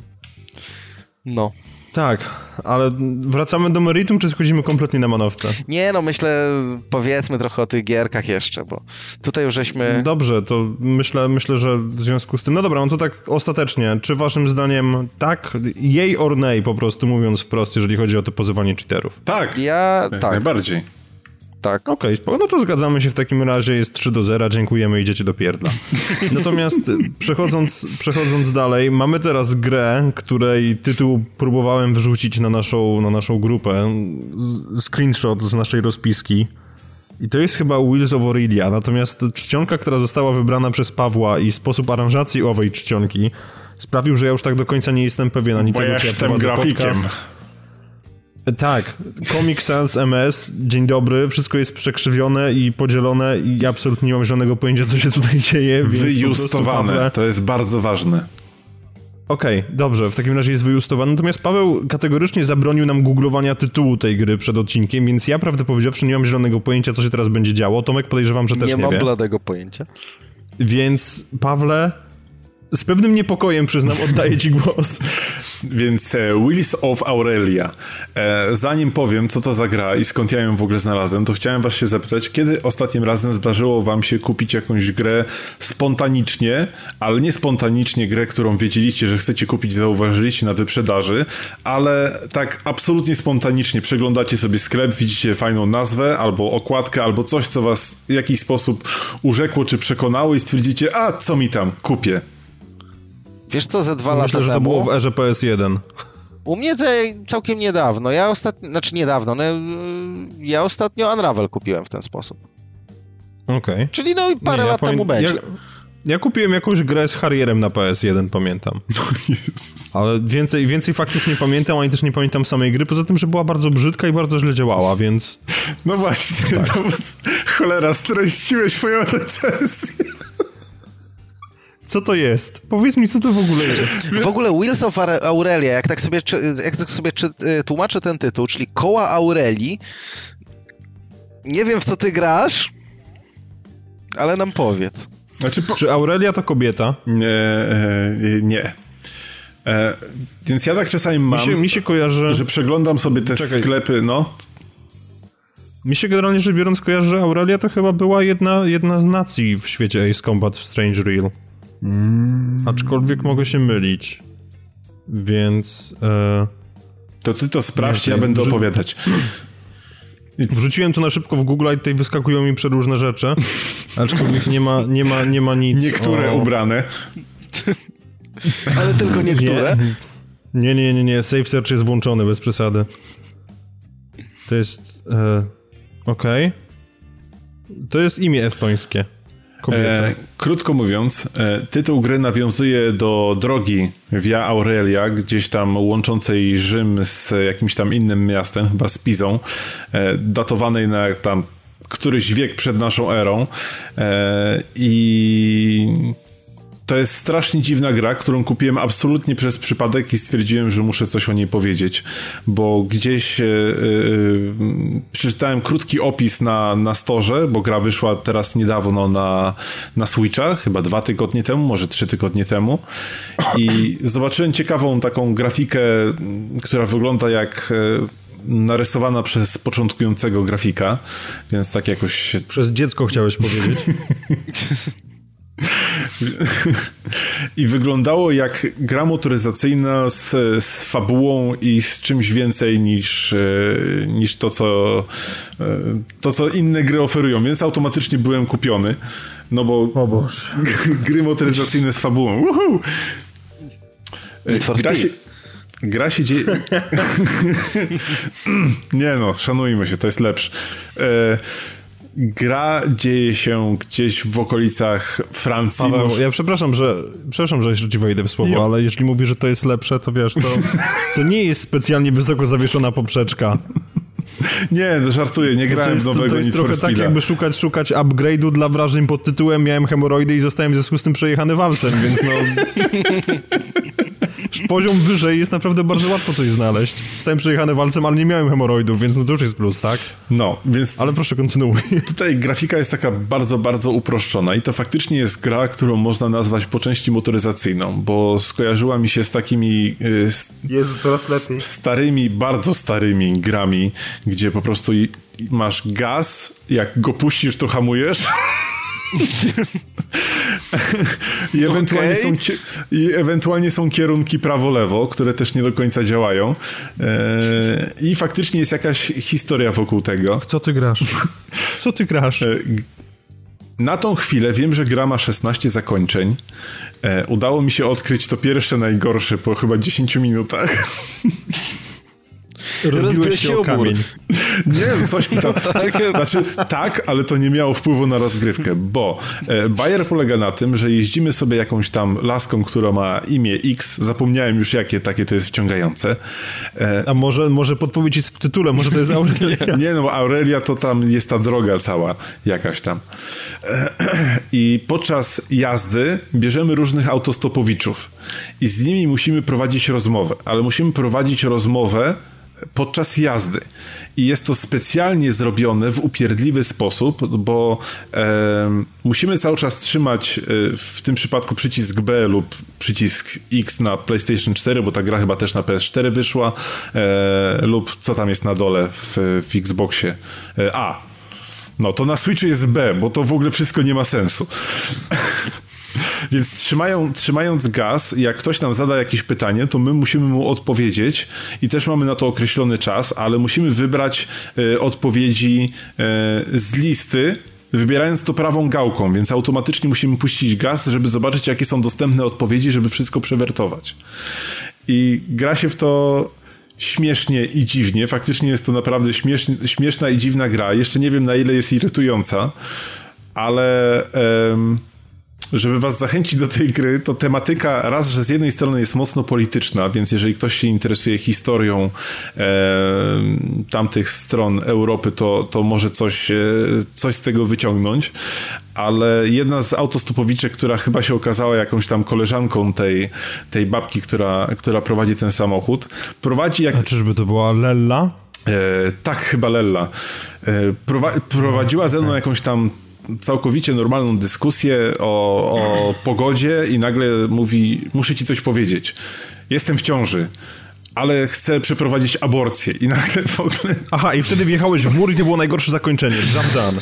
No. Tak, ale wracamy do meritum, czy schodzimy kompletnie na manowce? Nie, no myślę, powiedzmy trochę o tych gierkach jeszcze, bo tutaj już żeśmy... Dobrze, to myślę, myślę, że w związku z tym... No dobra, no to tak ostatecznie, czy waszym zdaniem tak, jej or nay po prostu mówiąc wprost, jeżeli chodzi o to pozywanie cheaterów? Tak, ja tak. najbardziej tak. Okej, okay, no to zgadzamy się w takim razie, jest 3 do 0, dziękujemy, idziecie do pierdla. Natomiast przechodząc, przechodząc dalej, mamy teraz grę, której tytuł próbowałem wrzucić na naszą, na naszą grupę, screenshot z naszej rozpiski. I to jest chyba Wheels of Aurelia, natomiast czcionka, która została wybrana przez Pawła i sposób aranżacji owej czcionki sprawił, że ja już tak do końca nie jestem pewien ani Bo tego, ja czy ja jestem grafikiem. Podcast. Tak, Comic Sans MS, dzień dobry, wszystko jest przekrzywione i podzielone i absolutnie nie mam żadnego pojęcia, co się tutaj dzieje. Wyjustowane, to jest bardzo ważne. Okej, okay, dobrze, w takim razie jest wyjustowany. Natomiast Paweł kategorycznie zabronił nam googlowania tytułu tej gry przed odcinkiem, więc ja prawdę powiedziawszy nie mam zielonego pojęcia, co się teraz będzie działo. Tomek podejrzewam, że też nie, nie wie. Nie mam bladego pojęcia. Więc Pawle, z pewnym niepokojem, przyznam, oddaję ci głos. Więc e, Wheels of Aurelia. E, zanim powiem, co to za gra i skąd ja ją w ogóle znalazłem, to chciałem was się zapytać, kiedy ostatnim razem zdarzyło wam się kupić jakąś grę spontanicznie, ale nie spontanicznie grę, którą wiedzieliście, że chcecie kupić, zauważyliście na wyprzedaży, ale tak absolutnie spontanicznie przeglądacie sobie sklep, widzicie fajną nazwę, albo okładkę, albo coś, co was w jakiś sposób urzekło czy przekonało i stwierdzicie, a co mi tam, kupię. Wiesz co, ze dwa Myślę, lata że to temu... było w erze PS1. U mnie to całkiem niedawno. Ja ostatnio, znaczy niedawno, no, ja ostatnio Unravel kupiłem w ten sposób. Okej. Okay. Czyli no i parę Nie, ja lat pamię- temu będzie. Ja, ja kupiłem jakąś grę z Harrierem na PS1, pamiętam. Ale więcej, więcej faktów nie pamiętam, ani też nie pamiętam samej gry, poza tym, że była bardzo brzydka i bardzo źle działała, więc... No właśnie, Tak. to cholera, streściłeś moją recenzję. Co to jest? Powiedz mi, co to w ogóle jest. W ogóle Wheels of Aure- Aurelia, jak tak sobie, jak tak sobie y, tłumaczę ten tytuł, czyli Koła Aurelii, nie wiem w co ty grasz, ale nam powiedz. Znaczy, po... Czy Aurelia to kobieta? Nie, e, nie. E, więc ja tak czasami mam, Mi się, mi się kojarzy... że przeglądam sobie te Czekaj. sklepy, no. Mi się generalnie rzecz biorąc kojarzy, że Aurelia to chyba była jedna, jedna z nacji w świecie Ace Combat w Strange Real. Aczkolwiek mogę się mylić. Więc... E... To ty to sprawdź, Nie, ja będę opowiadać. Wrzuciłem to na szybko w Google i tutaj wyskakują mi przeróżne rzeczy. Aczkolwiek nie ma, nie ma, nie ma nic Niektóre o... ubrane. Ale tylko niektóre. Nie, nie, nie, nie. Safe search jest włączony bez przesady. To jest. E, Okej. To jest imię estońskie. Kobieta. E, krótko mówiąc, e, tytuł gry nawiązuje do drogi Via Aurelia, gdzieś tam łączącej Rzym z jakimś tam innym miastem, chyba z Pizą, e, datowanej na tam któryś wiek przed naszą erą. I to jest strasznie dziwna gra, którą kupiłem absolutnie przez przypadek i stwierdziłem, że muszę coś o niej powiedzieć, bo gdzieś e, e, przeczytałem krótki opis na, na storze, bo gra wyszła teraz niedawno na, na Switcha, chyba dwa tygodnie temu, może trzy tygodnie temu i zobaczyłem ciekawą taką grafikę, która wygląda jak e, narysowana przez początkującego grafika, więc tak jakoś Przez dziecko chciałeś powiedzieć. I wyglądało jak gra motoryzacyjna z, z fabułą i z czymś więcej niż, e, niż to, co, e, to, co inne gry oferują, więc automatycznie byłem kupiony. No bo O Boże. gry motoryzacyjne z fabułą. Woohoo! E, Gra się, gra się dzieje... Nie no, szanujmy się, to jest lepsze. Gra dzieje się gdzieś w okolicach Francji. Paweł, może- ja przepraszam, że przepraszam, że jeszcze ci wejdę w słowo, Jo. ale jeśli mówisz, że to jest lepsze, to wiesz, to, to nie jest specjalnie wysoko zawieszona poprzeczka. Nie, no żartuję, nie grałem jest, w nowego to jest Need trochę tak, jakby szukać, szukać upgrade'u dla wrażeń pod tytułem miałem hemoroidy i zostałem w związku z tym przejechany walcem, więc no... Poziom wyżej jest naprawdę bardzo łatwo coś znaleźć. Zostałem przejechany walcem, ale nie miałem hemoroidów, więc no to już jest plus, tak? No, więc Ale proszę, kontynuuj. tutaj grafika jest taka bardzo, bardzo uproszczona i to faktycznie jest gra, którą można nazwać po części motoryzacyjną, bo skojarzyła mi się z takimi y, z Jezu, coraz lepiej. starymi, bardzo starymi grami, gdzie po prostu masz gaz, jak go puścisz, to hamujesz. I ewentualnie, Okej. są, I ewentualnie są kierunki prawo-lewo, które też nie do końca działają. E, I faktycznie jest jakaś historia wokół tego. Co ty grasz? Co ty grasz? E, Na tą chwilę wiem, że gra ma 16 zakończeń. E, udało mi się odkryć to pierwsze najgorsze po chyba 10 minutach. Rozbiłeś rozbiłeś się o kamień. Nie, coś tam. Znaczy, tak, ale to nie miało wpływu na rozgrywkę, bo e, Bayer polega na tym, że jeździmy sobie jakąś tam laską, która ma imię X. Zapomniałem już, jakie takie to jest wciągające. E, A może, może podpowiedź jest w tytule, może to jest Aurelia. Nie, no Aurelia to tam jest ta droga cała jakaś tam. E, I podczas jazdy bierzemy różnych autostopowiczów i z nimi musimy prowadzić rozmowę, ale musimy prowadzić rozmowę podczas jazdy. I jest to specjalnie zrobione w upierdliwy sposób, bo e, musimy cały czas trzymać e, w tym przypadku przycisk B lub przycisk X na PlayStation 4, bo ta gra chyba też na PS4 wyszła, e, lub co tam jest na dole w, w Xboxie. E, A. No to na Switchu jest B, bo to w ogóle wszystko nie ma sensu. Więc trzymają, trzymając gaz, jak ktoś nam zada jakieś pytanie, to my musimy mu odpowiedzieć i też mamy na to określony czas, ale musimy wybrać e, odpowiedzi e, z listy, wybierając to prawą gałką, więc automatycznie musimy puścić gaz, żeby zobaczyć, jakie są dostępne odpowiedzi, żeby wszystko przewertować. I gra się w to śmiesznie i dziwnie. Faktycznie jest to naprawdę śmiesznie, śmieszna i dziwna gra. Jeszcze nie wiem, na ile jest irytująca, ale... Em, żeby was zachęcić do tej gry, to tematyka raz, że z jednej strony jest mocno polityczna, więc jeżeli ktoś się interesuje historią e, tamtych stron Europy, to, to może coś, e, coś z tego wyciągnąć, ale jedna z autostopowiczek, która chyba się okazała jakąś tam koleżanką tej, tej babki, która, która prowadzi ten samochód, prowadzi jak... A czyżby to była Lella? E, tak, chyba Lella. E, prowa prowadziła ze mną jakąś tam całkowicie normalną dyskusję o, o pogodzie i nagle mówi, muszę ci coś powiedzieć. Jestem w ciąży ale chcę przeprowadzić aborcję i nagle w ogóle... Aha, i wtedy wjechałeś w mur i to było najgorsze zakończenie. Jump done.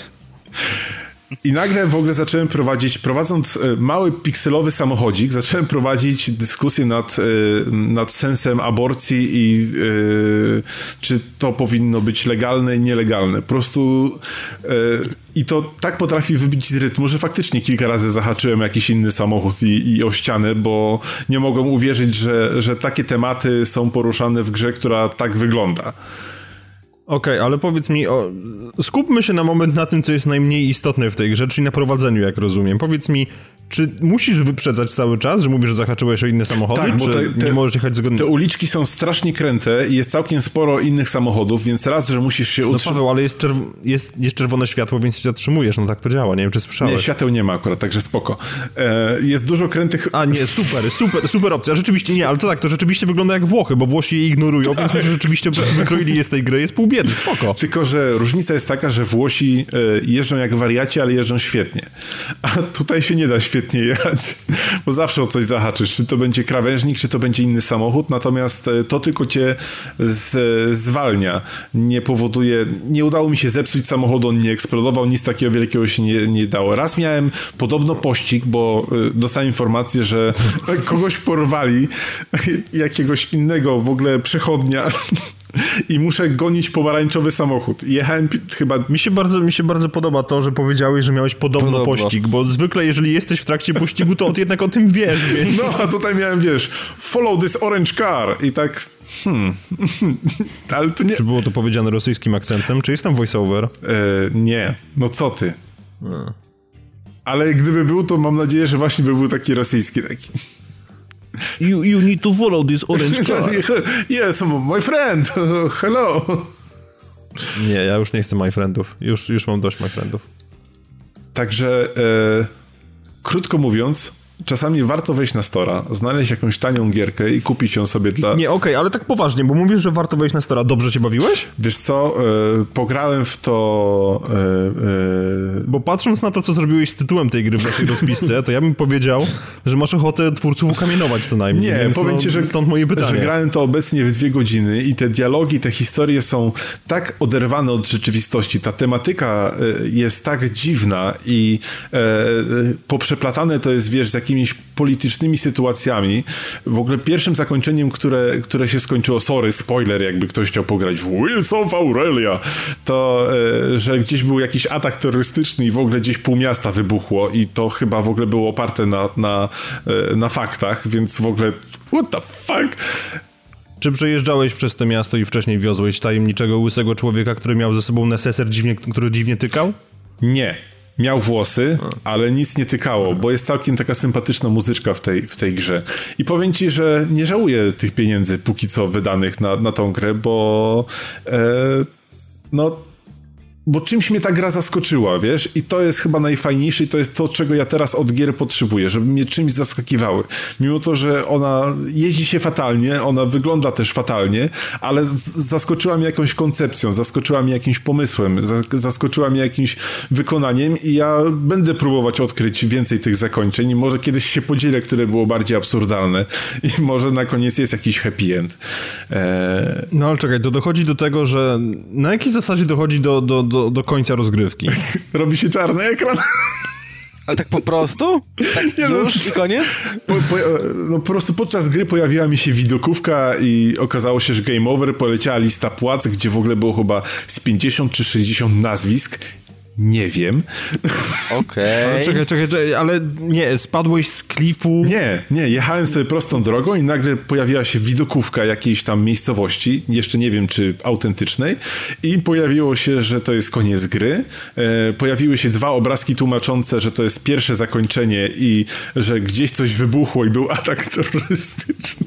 I nagle w ogóle zacząłem prowadzić, prowadząc e, mały pikselowy samochodzik, zacząłem prowadzić dyskusję nad, e, nad sensem aborcji i yy, czy to powinno być legalne i nielegalne. Po prostu i to tak potrafi wybić z rytmu, że faktycznie kilka razy zahaczyłem jakiś inny samochód i, i o ścianę, bo nie mogłem uwierzyć, że, że takie tematy są poruszane w grze, która tak wygląda. Okej, okay, ale powiedz mi, o, skupmy się na moment na tym, co jest najmniej istotne w tej grze, czyli na prowadzeniu, jak rozumiem. Powiedz mi, czy musisz wyprzedzać cały czas, że mówisz, że zahaczyłeś o inne samochody, tak, bo te, te, nie możesz jechać zgodnie? Te uliczki są strasznie kręte i jest całkiem sporo innych samochodów, więc raz, że musisz się utrzymać... No Paweł, ale jest, czerw jest, jest czerwone światło, więc się zatrzymujesz, no tak to działa, nie wiem, czy słyszałeś. Nie, świateł nie ma akurat, także spoko. E, jest dużo krętych... A nie, super, super, super opcja, rzeczywiście nie, ale to tak, to rzeczywiście wygląda jak Włochy, bo Włosi je ignorują, więc może rzeczywiście wykroili je z tej gry, jest pół biedy, spoko. Tylko, że różnica jest taka, że Włosi e, jeżdżą jak wariaci, ale jeżdżą świetnie. A tutaj się nie da świetnie jechać bo zawsze o coś zahaczysz, czy to będzie krawężnik, czy to będzie inny samochód, natomiast e, to tylko cię z, zwalnia, nie powoduje, nie udało mi się zepsuć samochodu, on nie eksplodował, nic takiego wielkiego się nie, nie dało. Raz miałem podobno pościg, bo e, dostałem informację, że kogoś porwali, jakiegoś innego w ogóle przechodnia i muszę gonić pomarańczowy samochód. Jechałem chyba... Mi się bardzo, mi się bardzo podoba to, że powiedziałeś, że miałeś podobno, podobno. pościg, bo zwykle jeżeli jesteś w trakcie pościgu, to jednak o tym wiesz, więc... No, a tutaj miałem, wiesz, follow this orange car i tak... Hmm. Ale to nie... Czy było to powiedziane rosyjskim akcentem? Czy jest tam voiceover? E, nie. No co ty? A. Ale gdyby był, to mam nadzieję, że właśnie by był taki rosyjski taki. You, you need to follow this orange car. yes, my friend. Hello. Nie, ja już nie chcę my friendów. Już, już mam dość my friendów. Także, e, krótko mówiąc, czasami warto wejść na Stora, znaleźć jakąś tanią gierkę i kupić ją sobie dla... Nie, okej, okay, ale tak poważnie, bo mówisz, że warto wejść na Stora. Dobrze się bawiłeś? Wiesz co, e, pograłem w to... E, e... Bo patrząc na to, co zrobiłeś z tytułem tej gry w naszej rozpisce, to ja bym powiedział, że masz ochotę twórców ukamienować co najmniej. Nie, Więc powiem no, ci, że, stąd moje pytanie. że grałem to obecnie w dwie godziny i te dialogi, te historie są tak oderwane od rzeczywistości. Ta tematyka jest tak dziwna i poprzeplatane to jest, wiesz, z jakimiś politycznymi sytuacjami. W ogóle pierwszym zakończeniem, które, które się skończyło, sorry, spoiler, jakby ktoś chciał pograć w Wills of Aurelia, to, e, że gdzieś był jakiś atak terrorystyczny i w ogóle gdzieś pół miasta wybuchło i to chyba w ogóle było oparte na, na, e, na faktach, więc w ogóle what the fuck? Czy przejeżdżałeś przez to miasto i wcześniej wiozłeś tajemniczego łysego człowieka, który miał ze sobą neseser, dziwnie, który dziwnie tykał? Nie. Miał włosy, ale nic nie tykało, bo jest całkiem taka sympatyczna muzyczka w tej, w tej grze. I powiem ci, że nie żałuję tych pieniędzy póki co wydanych na, na tą grę, bo e, no bo czymś mnie ta gra zaskoczyła, wiesz? I to jest chyba najfajniejsze i to jest to, czego ja teraz od gier potrzebuję, żeby mnie czymś zaskakiwały. Mimo to, że ona jeździ się fatalnie, ona wygląda też fatalnie, ale zaskoczyła mnie jakąś koncepcją, zaskoczyła mnie jakimś pomysłem, zaskoczyła mnie jakimś wykonaniem i ja będę próbować odkryć więcej tych zakończeń i może kiedyś się podzielę, które było bardziej absurdalne i może na koniec jest jakiś happy end. Eee... No ale czekaj, to dochodzi do tego, że na jakiej zasadzie dochodzi do, do do, do końca rozgrywki. Robi się czarny ekran. Ale tak po prostu? Tak nie, no, już no, i koniec? Po, po, no po prostu podczas gry pojawiła mi się widokówka i okazało się, że game over, poleciała lista płac, gdzie w ogóle było chyba z 50 czy 60 nazwisk nie wiem. Okej. Okay. Czekaj, czekaj, czekaj, ale nie, spadłeś z klifu? Nie, nie, jechałem sobie prostą drogą i nagle pojawiła się widokówka jakiejś tam miejscowości, jeszcze nie wiem czy autentycznej i pojawiło się, że to jest koniec gry. E, pojawiły się dwa obrazki tłumaczące, że to jest pierwsze zakończenie i że gdzieś coś wybuchło i był atak terrorystyczny.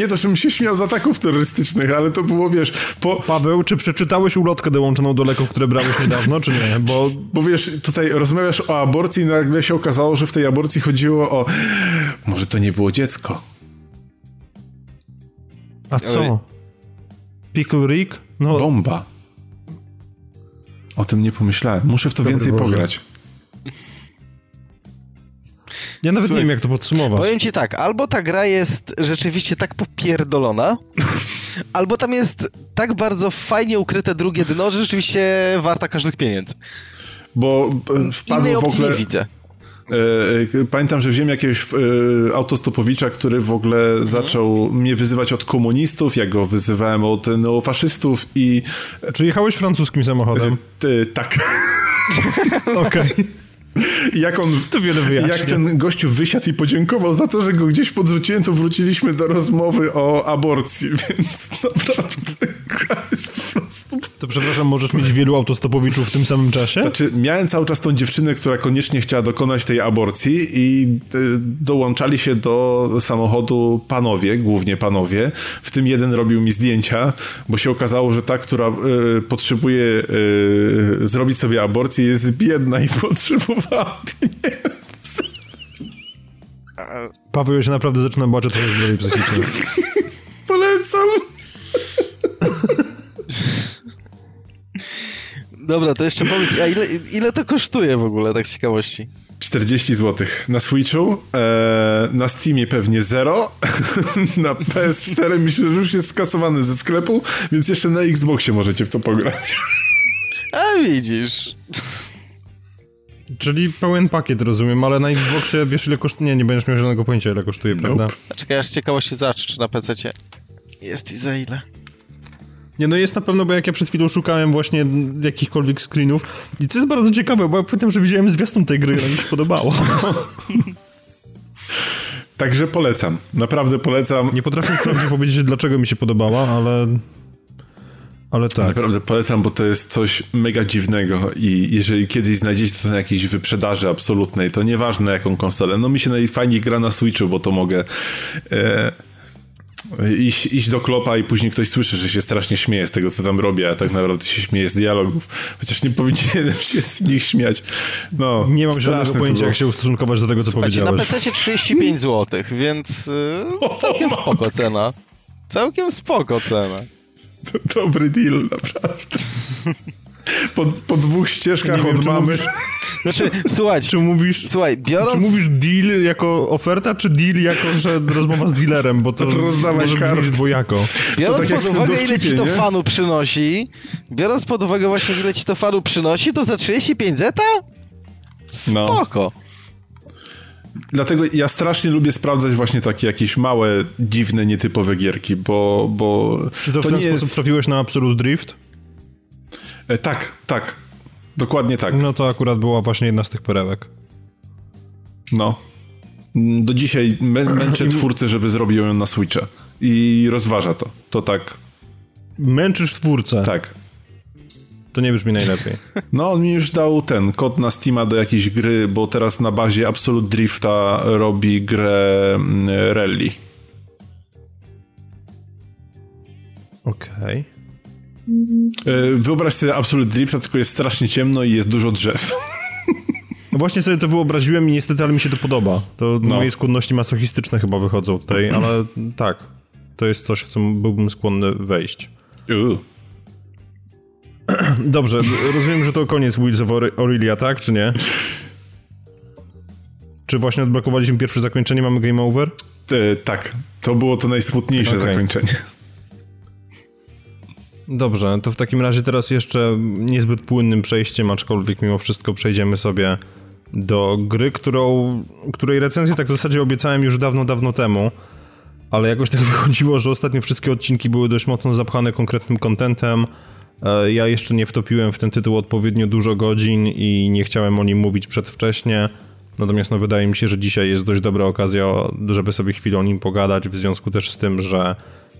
Nie to, żebym się śmiał z ataków terrorystycznych, ale to było, wiesz, po... Paweł, czy przeczytałeś ulotkę dołączoną do leków, które brałeś niedawno, czy nie? Bo... Bo wiesz, tutaj rozmawiasz o aborcji i nagle się okazało, że w tej aborcji chodziło o... Może to nie było dziecko. A co? Pickle Rick? No... Bomba. O tym nie pomyślałem. Muszę w to Dobry więcej Boże. pograć. Ja nawet Słuchaj, nie wiem, jak to podsumować. Powiem ci tak, albo ta gra jest rzeczywiście tak popierdolona, albo tam jest tak bardzo fajnie ukryte drugie dno, że rzeczywiście warta każdych pieniędzy. Bo e, wpadło w ogóle... nie widzę. E, e, pamiętam, że wziąłem jakiegoś autostopowicza, który w ogóle mhm. zaczął mnie wyzywać od komunistów, jak go wyzywałem od neofaszystów i... Czy jechałeś francuskim samochodem? tak. Okej. Jak on, to wiele wyjaśnia. jak ten gościu wysiadł i podziękował za to, że go gdzieś podrzuciłem, to wróciliśmy do rozmowy o aborcji, więc naprawdę jest po prostu... To przepraszam, możesz mieć wielu autostopowiczów w tym samym czasie? Znaczy, miałem cały czas tą dziewczynę, która koniecznie chciała dokonać tej aborcji i y, dołączali się do samochodu panowie, głównie panowie, w tym jeden robił mi zdjęcia, bo się okazało, że ta, która y, potrzebuje y, zrobić sobie aborcję jest biedna i potrzebuje Paweł, ja się naprawdę zaczynam bać o zdrowie psychiczne. Polecam. Dobra, to jeszcze powiedz, a ile, ile to kosztuje w ogóle, tak z ciekawości? 40 zł. Na Switchu, e, na Steamie pewnie 0, na PS4 myślę, że już jest skasowany ze sklepu, więc jeszcze na Xboxie możecie w to pograć. A widzisz. Czyli pełen pakiet, rozumiem, ale na Xboxie wiesz ile kosztuje? Nie, nie będziesz miał żadnego pojęcia ile kosztuje, nope. prawda? Czekaj, aż ciekawości zobaczę, czy na PC jest i za ile. Nie, no jest na pewno, bo jak ja przed chwilą szukałem właśnie jakichkolwiek screenów i to jest bardzo ciekawe, bo ja pamiętam, że widziałem zwiastun tej gry, i mi się podobało. Także polecam, naprawdę polecam. Nie potrafię wprawdzie powiedzieć, dlaczego mi się podobała, ale ale tak. Naprawdę polecam, bo to jest coś mega dziwnego i jeżeli kiedyś znajdziecie to na jakiejś wyprzedaży absolutnej, to nieważne jaką konsolę, no mi się najfajniej gra na Switchu, bo to mogę e, iść, iść do klopa i później ktoś słyszy, że się strasznie śmieje z tego, co tam robię, a tak naprawdę się śmieje z dialogów, chociaż nie powinienem się z nich śmiać. No, nie mam żadnego pojęcia, jak się ustosunkować do tego, co Słuchajcie, powiedziałeś. na PC 35 zł, więc yy, całkiem spoko cena. Całkiem spoko cena. To dobry deal, naprawdę. Po, po dwóch ścieżkach wiem, od mamy. Mówisz, znaczy, słuchaj. Czy mówisz, słuchaj, biorąc... Czy mówisz deal jako oferta, czy deal jako, że rozmowa z dealerem, bo to Rozdawaj może kart. brzmieć dwojako. Biorąc tak pod uwagę, ile ci to nie? fanu przynosi, biorąc pod uwagę właśnie, ile ci to fanu przynosi, to za 35 zeta? No. Spoko. No. Dlatego ja strasznie lubię sprawdzać właśnie takie jakieś małe, dziwne, nietypowe gierki, bo... bo Czy to, to w ten sposób jest... trafiłeś na Absolute Drift? E, tak, tak. Dokładnie tak. No to akurat była właśnie jedna z tych perełek. No. Do dzisiaj mę męczę twórcę, żeby zrobił ją na Switcha. I rozważa to. To tak... Męczysz twórcę? Tak. To nie brzmi najlepiej. No, on mi już dał ten kod na Steama do jakiejś gry, bo teraz na bazie Absolute Drifta robi grę mm, Rally. Okej. Okay. E, wyobraź sobie Absolute Drift, tylko jest strasznie ciemno i jest dużo drzew. No właśnie sobie to wyobraziłem i niestety, ale mi się to podoba. To no. moje skłonności masochistyczne chyba wychodzą tutaj, ale tak. To jest coś, w co byłbym skłonny wejść. Uh. Dobrze, rozumiem, że to koniec Wheels of Aurelia, tak, czy nie? Czy właśnie odblokowaliśmy pierwsze zakończenie, mamy game over? E, tak, to było to najsmutniejsze okay. zakończenie. Dobrze, to w takim razie teraz jeszcze niezbyt płynnym przejściem, aczkolwiek mimo wszystko przejdziemy sobie do gry, którą, której recenzję tak w zasadzie obiecałem już dawno, dawno temu, ale jakoś tak wychodziło, że ostatnio wszystkie odcinki były dość mocno zapchane konkretnym kontentem. E, ja jeszcze nie wtopiłem w ten tytuł odpowiednio dużo godzin i nie chciałem o nim mówić przedwcześnie. Natomiast no, wydaje mi się, że dzisiaj jest dość dobra okazja, żeby sobie chwilę o nim pogadać, w związku też z tym, że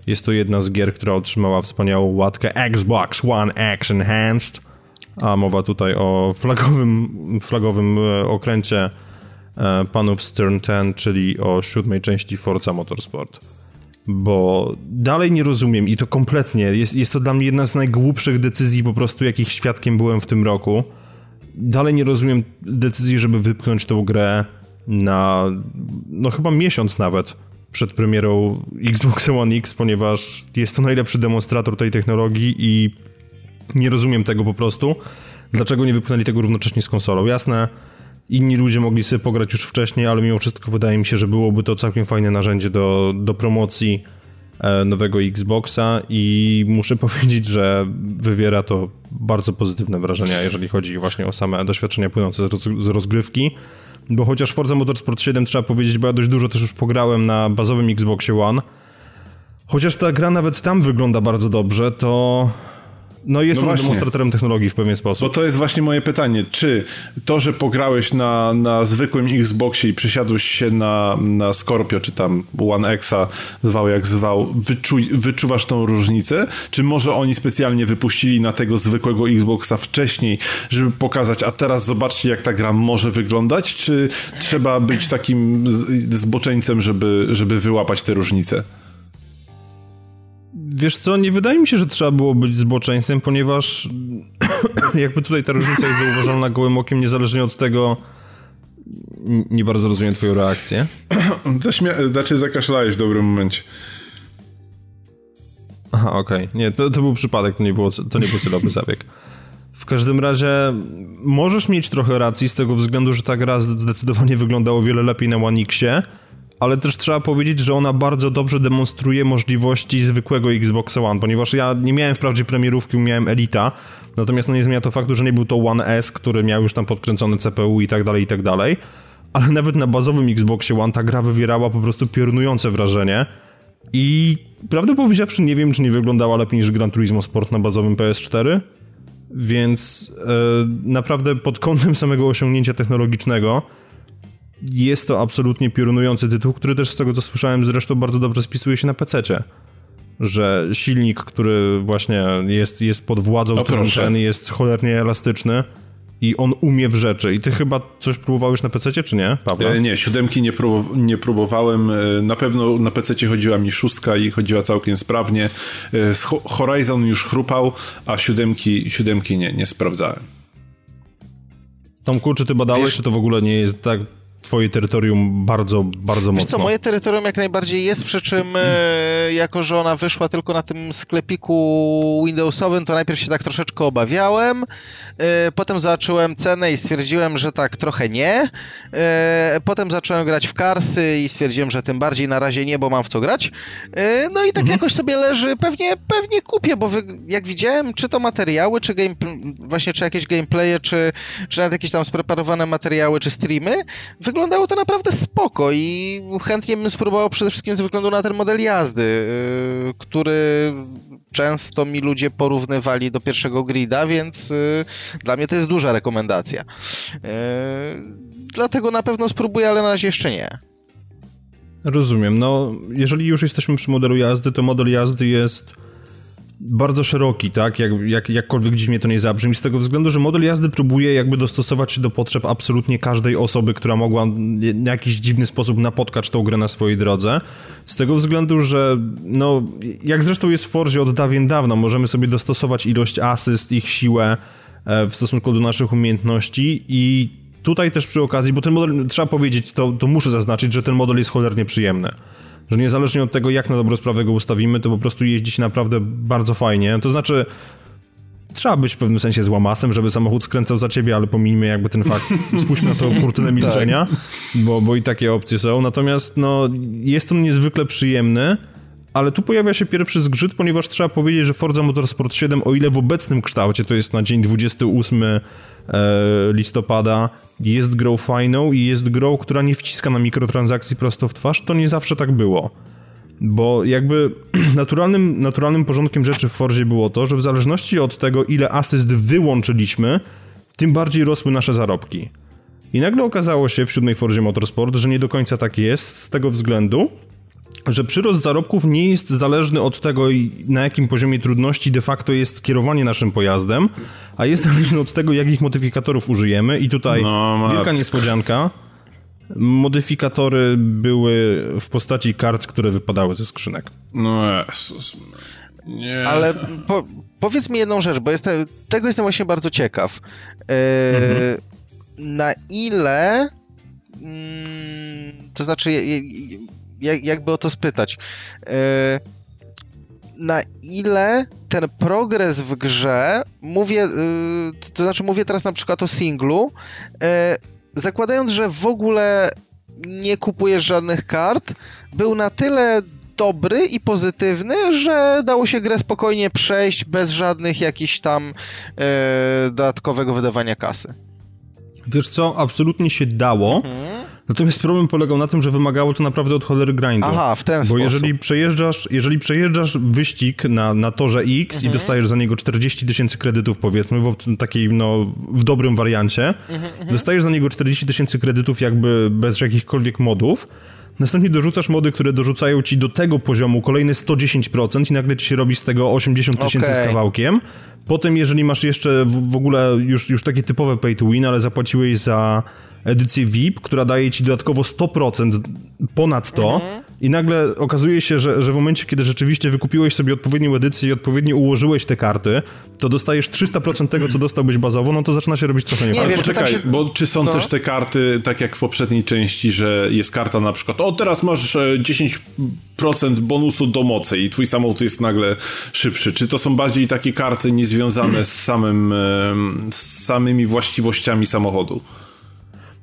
jest to jedna z gier, która otrzymała wspaniałą łatkę Xbox One X Enhanced, a mowa tutaj o flagowym, flagowym e, okręcie e, panów Stern 10, czyli o siódmej części Forza Motorsport. Bo dalej nie rozumiem i to kompletnie, jest, jest to dla mnie jedna z najgłupszych decyzji po prostu, jakich świadkiem byłem w tym roku. Dalej nie rozumiem decyzji, żeby wypchnąć tą grę na, no chyba miesiąc nawet przed premierą Xbox One X, ponieważ jest to najlepszy demonstrator tej technologii i nie rozumiem tego po prostu. Dlaczego nie wypchnęli tego równocześnie z konsolą? Jasne, inni ludzie mogli sobie pograć już wcześniej, ale mimo wszystko wydaje mi się, że byłoby to całkiem fajne narzędzie do, do promocji e, nowego Xboxa i muszę powiedzieć, że wywiera to bardzo pozytywne wrażenia, jeżeli chodzi właśnie o same doświadczenia płynące z rozgrywki bo chociaż Forza Motorsport 7 trzeba powiedzieć, bo ja dość dużo też już pograłem na bazowym Xboxie One, chociaż ta gra nawet tam wygląda bardzo dobrze, to no jest no on demonstratorem technologii w pewien sposób. Bo to jest właśnie moje pytanie. Czy to, że pograłeś na, na zwykłym Xboxie i przysiadłeś się na, na Scorpio, czy tam One Xa, zwał jak zwał, wyczuj, wyczuwasz tą różnicę? Czy może oni specjalnie wypuścili na tego zwykłego Xboxa wcześniej, żeby pokazać, a teraz zobaczcie, jak ta gra może wyglądać? Czy trzeba być takim zboczeńcem, żeby, żeby wyłapać te różnice? Wiesz co, nie wydaje mi się, że trzeba było być zboczeńcem, ponieważ jakby tutaj ta różnica jest zauważalna gołym okiem, niezależnie od tego, nie bardzo rozumiem twoją reakcję. Zaśmia- znaczy zakaszlałeś w dobrym momencie. Aha, okej. Okay. Nie, to, to był przypadek, to nie, było, to nie był celowy zabieg. W każdym razie możesz mieć trochę racji z tego względu, że ta gra zdecydowanie wyglądała o wiele lepiej na One Xie, ale też trzeba powiedzieć, że ona bardzo dobrze demonstruje możliwości zwykłego Xbox One, ponieważ ja nie miałem wprawdzie premierówki, miałem Elita, natomiast no nie zmienia to faktu, że nie był to One S, który miał już tam podkręcony CPU i tak dalej, i tak dalej, ale nawet na bazowym Xboxie One ta gra wywierała po prostu piorunujące wrażenie. I prawdę powiedziawszy nie wiem, czy nie wyglądała lepiej niż Gran Turismo Sport na bazowym PS4, więc e, naprawdę pod kątem samego osiągnięcia technologicznego jest to absolutnie piorunujący tytuł, który też z tego co słyszałem zresztą bardzo dobrze spisuje się na PC-cie. Że silnik, który właśnie jest, jest pod władzą Tronchen, jest cholernie elastyczny i on umie w rzeczy. I ty chyba coś próbowałeś na PC, czy nie, Pawła? E, nie, siódemki nie, prób nie próbowałem. E, na pewno na PC chodziła mi szóstka i chodziła całkiem sprawnie. E, Horizon już chrupał, a siódemki, siódemki nie, nie sprawdzałem. Tomku, czy ty badałeś, Wiesz... czy to w ogóle nie jest tak twoje terytorium bardzo, bardzo Wiesz mocno. co, moje terytorium jak najbardziej jest, przy czym e, jako, że ona wyszła tylko na tym sklepiku Windowsowym, to najpierw się tak troszeczkę obawiałem, e, potem zobaczyłem cenę i stwierdziłem, że tak trochę nie, e, potem zacząłem grać w Karsy i stwierdziłem, że tym bardziej na razie nie, bo mam w co grać, no i tak mhm. jakoś sobie leży, pewnie, pewnie kupię, bo jak widziałem, czy to materiały, czy game, właśnie czy jakieś gameplaye, czy, czy nawet jakieś tam spreparowane materiały, czy streamy, wyglądało to naprawdę spoko i chętnie bym spróbował przede wszystkim ze względu na ten model jazdy, yy, który często mi ludzie porównywali do pierwszego grida, więc yy, dla mnie to jest duża rekomendacja. Yy, dlatego na pewno spróbuję, ale na razie jeszcze nie. Rozumiem. No, jeżeli już jesteśmy przy modelu jazdy, to model jazdy jest bardzo szeroki, tak? Jak, jak, jakkolwiek dziwnie to nie zabrzmi, z tego względu, że model jazdy próbuje jakby dostosować się do potrzeb absolutnie każdej osoby, która mogła w jakiś dziwny sposób napotkać tą grę na swojej drodze. Z tego względu, że no, jak zresztą jest w Forzie od dawien dawna, możemy sobie dostosować ilość asyst, ich siłę e, w stosunku do naszych umiejętności i tutaj też przy okazji, bo ten model, trzeba powiedzieć, to, to muszę zaznaczyć, że ten model jest cholernie przyjemny że niezależnie od tego, jak na dobrą sprawę go ustawimy, to po prostu jeździ się naprawdę bardzo fajnie. To znaczy, trzeba być w pewnym sensie złamasem, żeby samochód skręcał za ciebie, ale pomijmy jakby ten fakt. Spójrzmy na tą kurtynę milczenia, tak. bo, bo i takie opcje są. Natomiast no, jest on niezwykle przyjemny, ale tu pojawia się pierwszy zgrzyt, ponieważ trzeba powiedzieć, że Forza Motorsport 7, o ile w obecnym kształcie, to jest na dzień 28 E, listopada jest grą fajną i jest grą, która nie wciska na mikrotransakcji prosto w twarz, to nie zawsze tak było. Bo jakby naturalnym, naturalnym porządkiem rzeczy w Forzie było to, że w zależności od tego, ile asyst wyłączyliśmy, tym bardziej rosły nasze zarobki. I nagle okazało się w siódmej Forzie Motorsport, że nie do końca tak jest, z tego względu, że przyrost zarobków nie jest zależny od tego, na jakim poziomie trudności de facto jest kierowanie naszym pojazdem, a jest zależny od tego, jakich modyfikatorów użyjemy. I tutaj no, wielka niespodzianka. Modyfikatory były w postaci kart, które wypadały ze skrzynek. No Jezus. Nie. Ale po, powiedz mi jedną rzecz, bo jestem, tego jestem właśnie bardzo ciekaw. E, mhm. Na ile. Mm, to znaczy, jak, jakby o to spytać. E, na ile ten progres w grze, mówię, e, to znaczy mówię teraz na przykład o singlu, e, zakładając, że w ogóle nie kupujesz żadnych kart, był na tyle dobry i pozytywny, że dało się grę spokojnie przejść bez żadnych jakichś tam dodatkowego wydawania kasy. Wiesz co, absolutnie się dało. Mhm. Natomiast problem polegał na tym, że wymagało to naprawdę od cholery grindu. Aha, w ten Bo sposób. Bo jeżeli przejeżdżasz, jeżeli przejeżdżasz wyścig na, na torze X mhm. i dostajesz za niego 40 tysięcy kredytów, powiedzmy, w takiej, no, w dobrym wariancie, mhm, mhm, dostajesz za niego 40 tysięcy kredytów jakby bez jakichkolwiek modów, Następnie dorzucasz mody, które dorzucają ci do tego poziomu kolejne 110% i nagle ci się robi z tego 80 tysięcy okay. z kawałkiem. Potem, jeżeli masz jeszcze w, ogóle już, już takie typowe pay to win, ale zapłaciłeś za edycję VIP, która daje ci dodatkowo 100% ponad to mhm. I nagle okazuje się, że, że w momencie, kiedy rzeczywiście wykupiłeś sobie odpowiednią edycję i odpowiednio ułożyłeś te karty, to dostajesz 300% tego, co dostałbyś bazowo, no to zaczyna się robić trochę nie, nie poczekaj, się... bo czy są no. też te karty, tak jak w poprzedniej części, że jest karta na przykład, o teraz masz 10% e, bonusu do mocy i twój samochód jest nagle szybszy. Czy to są bardziej takie karty niezwiązane z samym, z samymi właściwościami samochodu?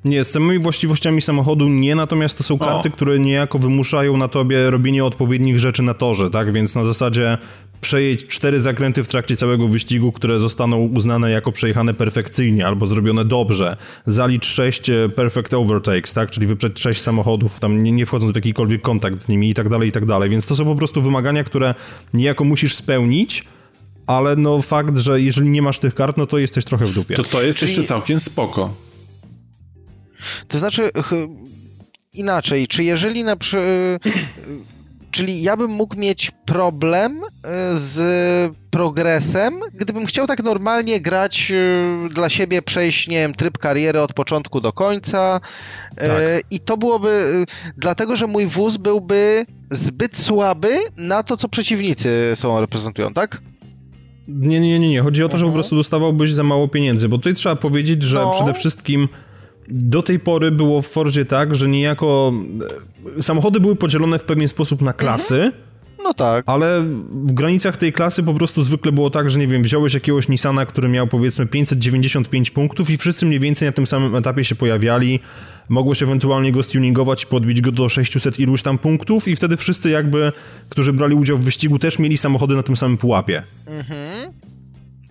Nie, z samymi właściwościami samochodu nie, natomiast to są karty, o. które niejako wymuszają na tobie robienie odpowiednich rzeczy na torze, tak? Więc na zasadzie przejedź cztery zakręty w trakcie całego wyścigu, które zostaną uznane jako przejechane perfekcyjnie albo zrobione dobrze. Zalicz sześć e, perfect overtakes, tak? Czyli wyprzedź sześć samochodów, tam nie, nie wchodząc w jakikolwiek kontakt z nimi i tak dalej, i tak dalej. Więc to są po prostu wymagania, które niejako musisz spełnić, ale no fakt, że jeżeli nie masz tych kart, no to jesteś trochę w dupie. To to jest Czyli... jeszcze całkiem spoko. To znaczy, inaczej, czy jeżeli na przykład. Czyli ja bym mógł mieć problem e, z progresem, gdybym chciał tak normalnie grać e, dla siebie, przejść, nie wiem, tryb kariery od początku do końca. Tak. I to byłoby dlatego, że mój wóz byłby zbyt słaby na to, co przeciwnicy są reprezentują, tak? Nie, nie, nie, nie. Chodzi o to, że po mhm. prostu dostawałbyś za mało pieniędzy, bo tutaj trzeba powiedzieć, że no. przede wszystkim do tej pory było w Fordzie tak, że niejako e, samochody były podzielone w pewien sposób na klasy. Mhm. No tak. Ale w granicach tej klasy po prostu zwykle było tak, że nie wiem, wziąłeś jakiegoś Nissana, który miał powiedzmy 595 punktów i wszyscy mniej więcej na tym samym etapie się pojawiali. Mogłeś ewentualnie go stuningować i podbić go do 600 iluś tam punktów i wtedy wszyscy jakby, którzy brali udział w wyścigu też mieli samochody na tym samym pułapie. Mhm.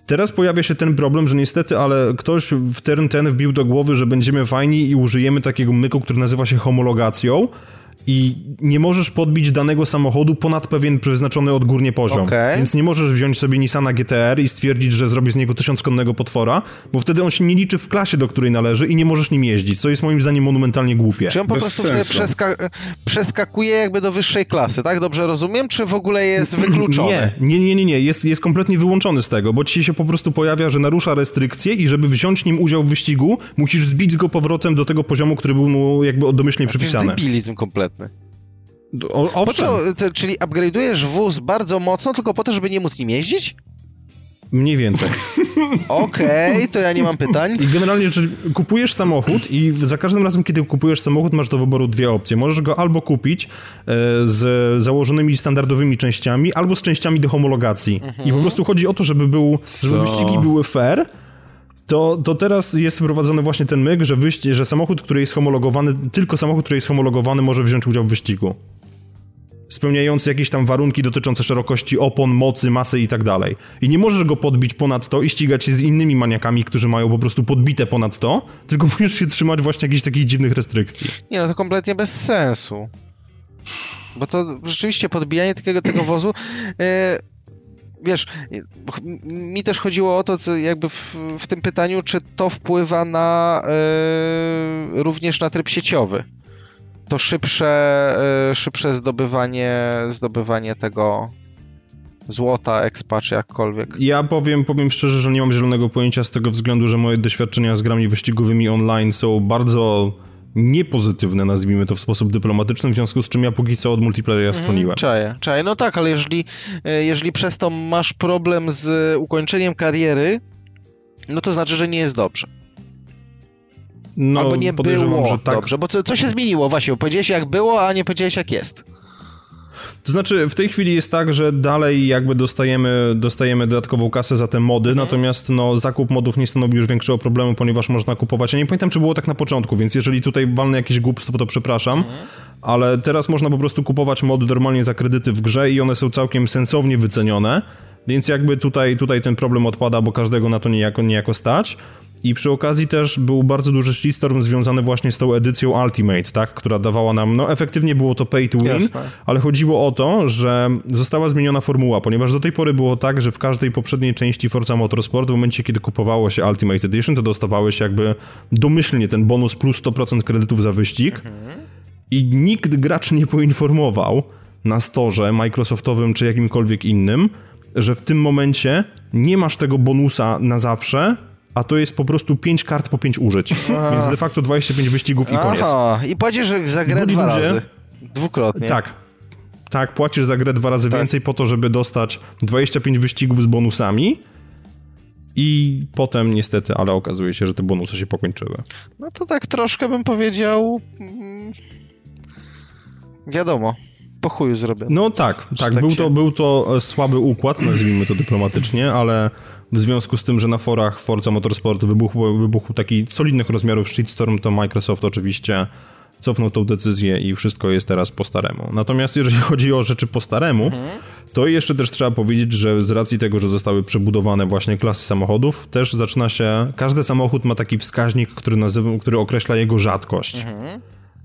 Teraz pojawia się ten problem, że niestety, ale ktoś w ten ten wbił do głowy, że będziemy fajni i użyjemy takiego myku, który nazywa się homologacją. I nie możesz podbić danego samochodu ponad pewien wyznaczony odgórnie poziom. Okay. Więc nie możesz wziąć sobie Nissana GTR i stwierdzić, że zrobisz z niego tysiąckonnego potwora, bo wtedy on się nie liczy w klasie, do której należy i nie możesz nim jeździć, co jest moim zdaniem monumentalnie głupie. Czy on po Bez prostu przeska przeskakuje jakby do wyższej klasy, tak? Dobrze rozumiem? Czy w ogóle jest wykluczony? Nie, nie, nie, nie, nie. Jest, jest kompletnie wyłączony z tego, bo ci się po prostu pojawia, że narusza restrykcje i żeby wziąć nim udział w wyścigu, musisz zbić go powrotem do tego poziomu, który był mu jakby domyślnie To jest przypisany. debilizm kompletny. O, Po owszem, co, to, czyli upgrade'ujesz wóz bardzo mocno tylko po to, żeby nie móc nim jeździć? mniej więcej. Okej, to ja nie mam pytań. I generalnie, czyli kupujesz samochód i za każdym razem, kiedy kupujesz samochód, masz do wyboru dwie opcje. Możesz go albo kupić e, z założonymi standardowymi częściami, albo z częściami do homologacji. I po prostu chodzi o to, żeby był, żeby wyścigi były fair, to, to teraz jest wprowadzony właśnie ten myk, że, wyści- że samochód, który jest homologowany, tylko samochód, który jest homologowany może wziąć udział w wyścigu. Spełniający jakieś tam warunki dotyczące szerokości opon, mocy, masy i tak dalej. I nie możesz go podbić ponad to i ścigać się z innymi maniakami, którzy mają po prostu podbite ponad to, tylko musisz się trzymać właśnie jakichś takich dziwnych restrykcji. Nie, no to kompletnie bez sensu. Bo to rzeczywiście podbijanie takiego tego wozu. E, wiesz, mi też chodziło o to, co jakby w, w tym pytaniu, czy to wpływa na e, również na tryb sieciowy. To szybsze, e, szybsze zdobywanie, zdobywanie tego złota, expa, czy jakkolwiek. Ja powiem, powiem szczerze, że nie mam zielonego pojęcia z tego względu, że moje doświadczenia z grami wyścigowymi online są bardzo niepozytywne, nazwijmy to w sposób dyplomatyczny, w związku z czym ja póki co od multiplayera stroniłem. Czaję, czaję. No tak, ale jeżeli, e, jeżeli przez to masz problem z ukończeniem kariery, no to znaczy, że nie jest dobrze. No, Albo nie było że tak. dobrze. Bo co, co się zmieniło? Właśnie, powiedziałeś jak było, a nie powiedziałeś jak jest. To znaczy, w tej chwili jest tak, że dalej jakby dostajemy, dostajemy dodatkową kasę za te mody, Mhm. natomiast no, zakup modów nie stanowi już większego problemu, ponieważ można kupować. Ja nie pamiętam, czy było tak na początku, więc jeżeli tutaj walnę jakieś głupstwo, to przepraszam, Mhm. ale teraz można po prostu kupować mody normalnie za kredyty w grze i one są całkiem sensownie wycenione, więc jakby tutaj, tutaj ten problem odpada, bo każdego na to niejako, niejako stać. I przy okazji też był bardzo duży shitstorm związany właśnie z tą edycją Ultimate, tak, która dawała nam, no efektywnie było to pay to win, Jasne. ale chodziło o to, że została zmieniona formuła, ponieważ do tej pory było tak, że w każdej poprzedniej części Forza Motorsport, w momencie kiedy kupowało się Ultimate Edition, to dostawałeś jakby domyślnie ten bonus plus 100% kredytów za wyścig i nikt gracz nie poinformował na storze Microsoftowym czy jakimkolwiek innym, że w tym momencie nie masz tego bonusa na zawsze, a to jest po prostu 5 kart po 5 użyć. Więc de facto 25 wyścigów i koniec. Aha, i płacisz za grę dwa ludzie- razy. Dwukrotnie. Tak. Tak, płacisz za grę dwa razy Tak. więcej po to, żeby dostać 25 wyścigów z bonusami. I potem niestety, ale okazuje się, że te bonusy się pokończyły. No to tak troszkę bym powiedział... Mm, wiadomo, po chuju zrobione. No tak, tak, tak był, się- to, był to słaby układ, nazwijmy to dyplomatycznie, ale w związku z tym, że na forach Forza Motorsport wybuchł, wybuchł taki solidnych rozmiarów shitstorm, to Microsoft oczywiście cofnął tą decyzję i wszystko jest teraz po staremu. Natomiast jeżeli chodzi o rzeczy po staremu, to jeszcze też trzeba powiedzieć, że z racji tego, że zostały przebudowane właśnie klasy samochodów, też zaczyna się, każdy samochód ma taki wskaźnik, który, nazywa, który określa jego rzadkość.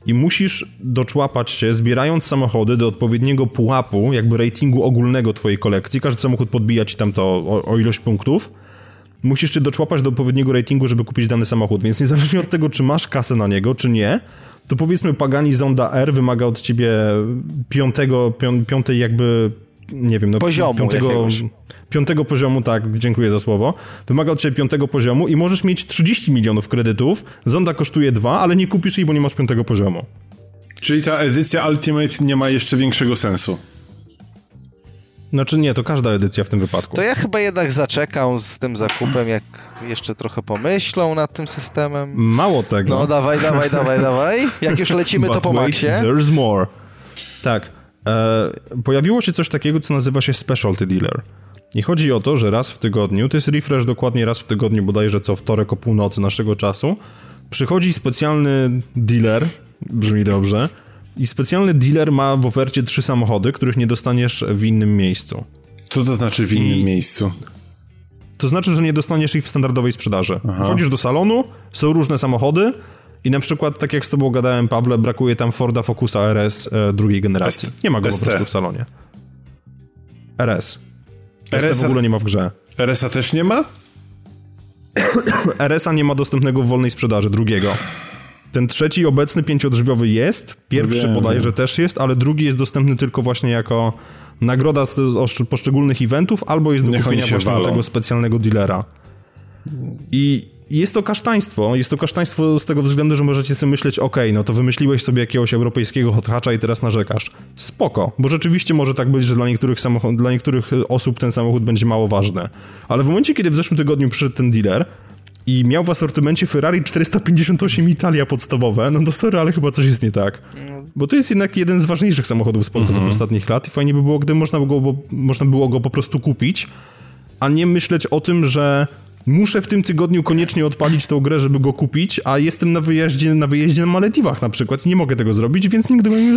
I musisz doczłapać się, zbierając samochody do odpowiedniego pułapu, jakby ratingu ogólnego twojej kolekcji. Każdy samochód podbija ci tam to o, o ilość punktów. Musisz się doczłapać do odpowiedniego ratingu, żeby kupić dany samochód. Więc niezależnie od tego, czy masz kasę na niego, czy nie, to powiedzmy Pagani Zonda R wymaga od ciebie piątego, pią, piątej jakby, nie wiem, no, Poziomu piątego, jakiegoś. Piątego poziomu, tak, dziękuję za słowo. Wymaga od ciebie piątego poziomu i możesz mieć 30 milionów kredytów. Zonda kosztuje dwa, ale nie kupisz jej, bo nie masz piątego poziomu. Czyli ta edycja Ultimate nie ma jeszcze większego sensu. Znaczy nie, to każda edycja w tym wypadku. To ja chyba jednak zaczekam z tym zakupem, jak jeszcze trochę pomyślą nad tym systemem. Mało tego. No dawaj, dawaj, dawaj, dawaj. Jak już lecimy, to po wait, maksie. There's more. Tak. E, pojawiło się coś takiego, co nazywa się Specialty Dealer. I chodzi o to, że raz w tygodniu, to jest refresh dokładnie raz w tygodniu, bodajże co wtorek o północy naszego czasu, przychodzi specjalny dealer, brzmi dobrze, i specjalny dealer ma w ofercie trzy samochody, których nie dostaniesz w innym miejscu. Co to znaczy w innym I- miejscu? To znaczy, że nie dostaniesz ich w standardowej sprzedaży. Wchodzisz do salonu, są różne samochody I na przykład, tak jak z tobą gadałem, Pawle, brakuje tam Forda Focusa RS e, drugiej generacji. Nie ma go ST. po prostu w salonie. RS. RS w ogóle nie ma w grze. RS-a też nie ma? RS-a nie ma dostępnego w wolnej sprzedaży, drugiego. Ten trzeci obecny pięciodrzwiowy jest, pierwszy bodajże wiem. też jest, ale drugi jest dostępny tylko właśnie jako nagroda z, z poszczególnych eventów, albo jest do Niech kupienia właśnie walą. tego specjalnego dealera. I jest to kasztaństwo. Jest to kasztaństwo z tego względu, że możecie sobie myśleć, ok, no to wymyśliłeś sobie jakiegoś europejskiego hot i teraz narzekasz. Spoko, bo rzeczywiście może tak być, że dla niektórych, samochod, dla niektórych osób ten samochód będzie mało ważny. Ale w momencie, kiedy w zeszłym tygodniu przyszedł ten dealer, i miał w asortymencie Ferrari 458 Italia podstawowe, no to sorry, ale chyba coś jest nie tak. Bo to jest jednak jeden z ważniejszych samochodów sportowych mhm. ostatnich lat i fajnie by było, gdyby można go, można było go po prostu kupić, a nie myśleć o tym, że muszę w tym tygodniu koniecznie odpalić tą grę, żeby go kupić, a jestem na wyjeździe na, wyjeździe na Malediwach na przykład i nie mogę tego zrobić, więc nigdy go nie,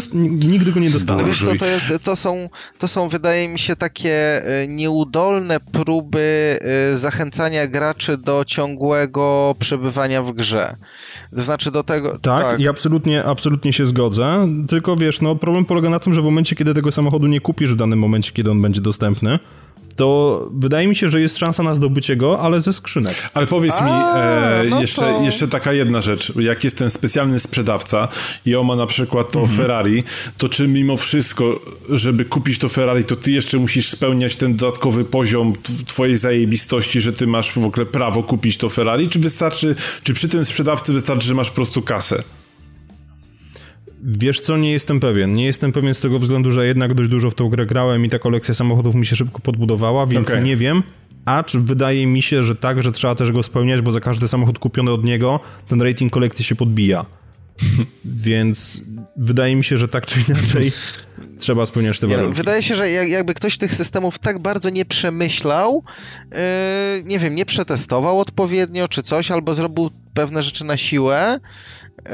nigdy go nie dostanę. Wiesz co, to, jest, to, są, to są, wydaje mi się, takie e, nieudolne próby e, zachęcania graczy do ciągłego przebywania w grze. To znaczy do tego... Tak, tak, i absolutnie, absolutnie się zgodzę, tylko wiesz, no problem polega na tym, że w momencie, kiedy tego samochodu nie kupisz w danym momencie, kiedy on będzie dostępny, to wydaje mi się, że jest szansa na zdobycie go, ale ze skrzynek. Ale powiedz A, mi e, no jeszcze, to... jeszcze taka jedna rzecz. Jak jest ten specjalny sprzedawca i on ma na przykład to mhm. Ferrari, to czy mimo wszystko, żeby kupić to Ferrari, to ty jeszcze musisz spełniać ten dodatkowy poziom twojej zajebistości, że ty masz w ogóle prawo kupić to Ferrari, czy wystarczy, czy przy tym sprzedawcy wystarczy, że masz po prostu kasę? Wiesz co, nie jestem pewien. Nie jestem pewien z tego względu, że jednak dość dużo w tą grę grałem i ta kolekcja samochodów mi się szybko podbudowała, więc okay. nie wiem. Acz wydaje mi się, że tak, że trzeba też go spełniać, bo za każdy samochód kupiony od niego ten rating kolekcji się podbija. Więc wydaje mi się, że tak czy inaczej trzeba spełniać te warunki. wydaje się, że jakby ktoś tych systemów tak bardzo nie przemyślał, yy, nie wiem, nie przetestował odpowiednio czy coś, albo zrobił pewne rzeczy na siłę, yy,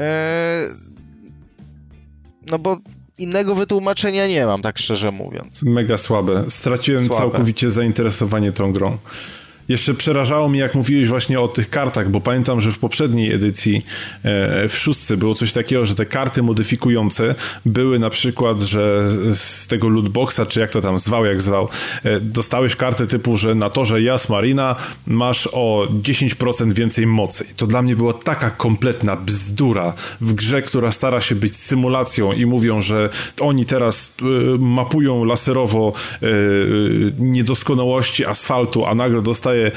no bo innego wytłumaczenia nie mam, tak szczerze mówiąc. Mega słabe. Straciłem słabe. całkowicie zainteresowanie tą grą. Jeszcze przerażało mnie, jak mówiłeś właśnie o tych kartach, bo pamiętam, że w poprzedniej edycji e, w szóstce było coś takiego, że te karty modyfikujące były na przykład, że z tego lootboxa, czy jak to tam zwał, jak zwał, e, dostałeś kartę typu, że na torze Jas Marina masz o 10% więcej mocy. To dla mnie była taka kompletna bzdura w grze, która stara się być symulacją i mówią, że oni teraz e, mapują laserowo niedoskonałości asfaltu, a nagle dostają dostaję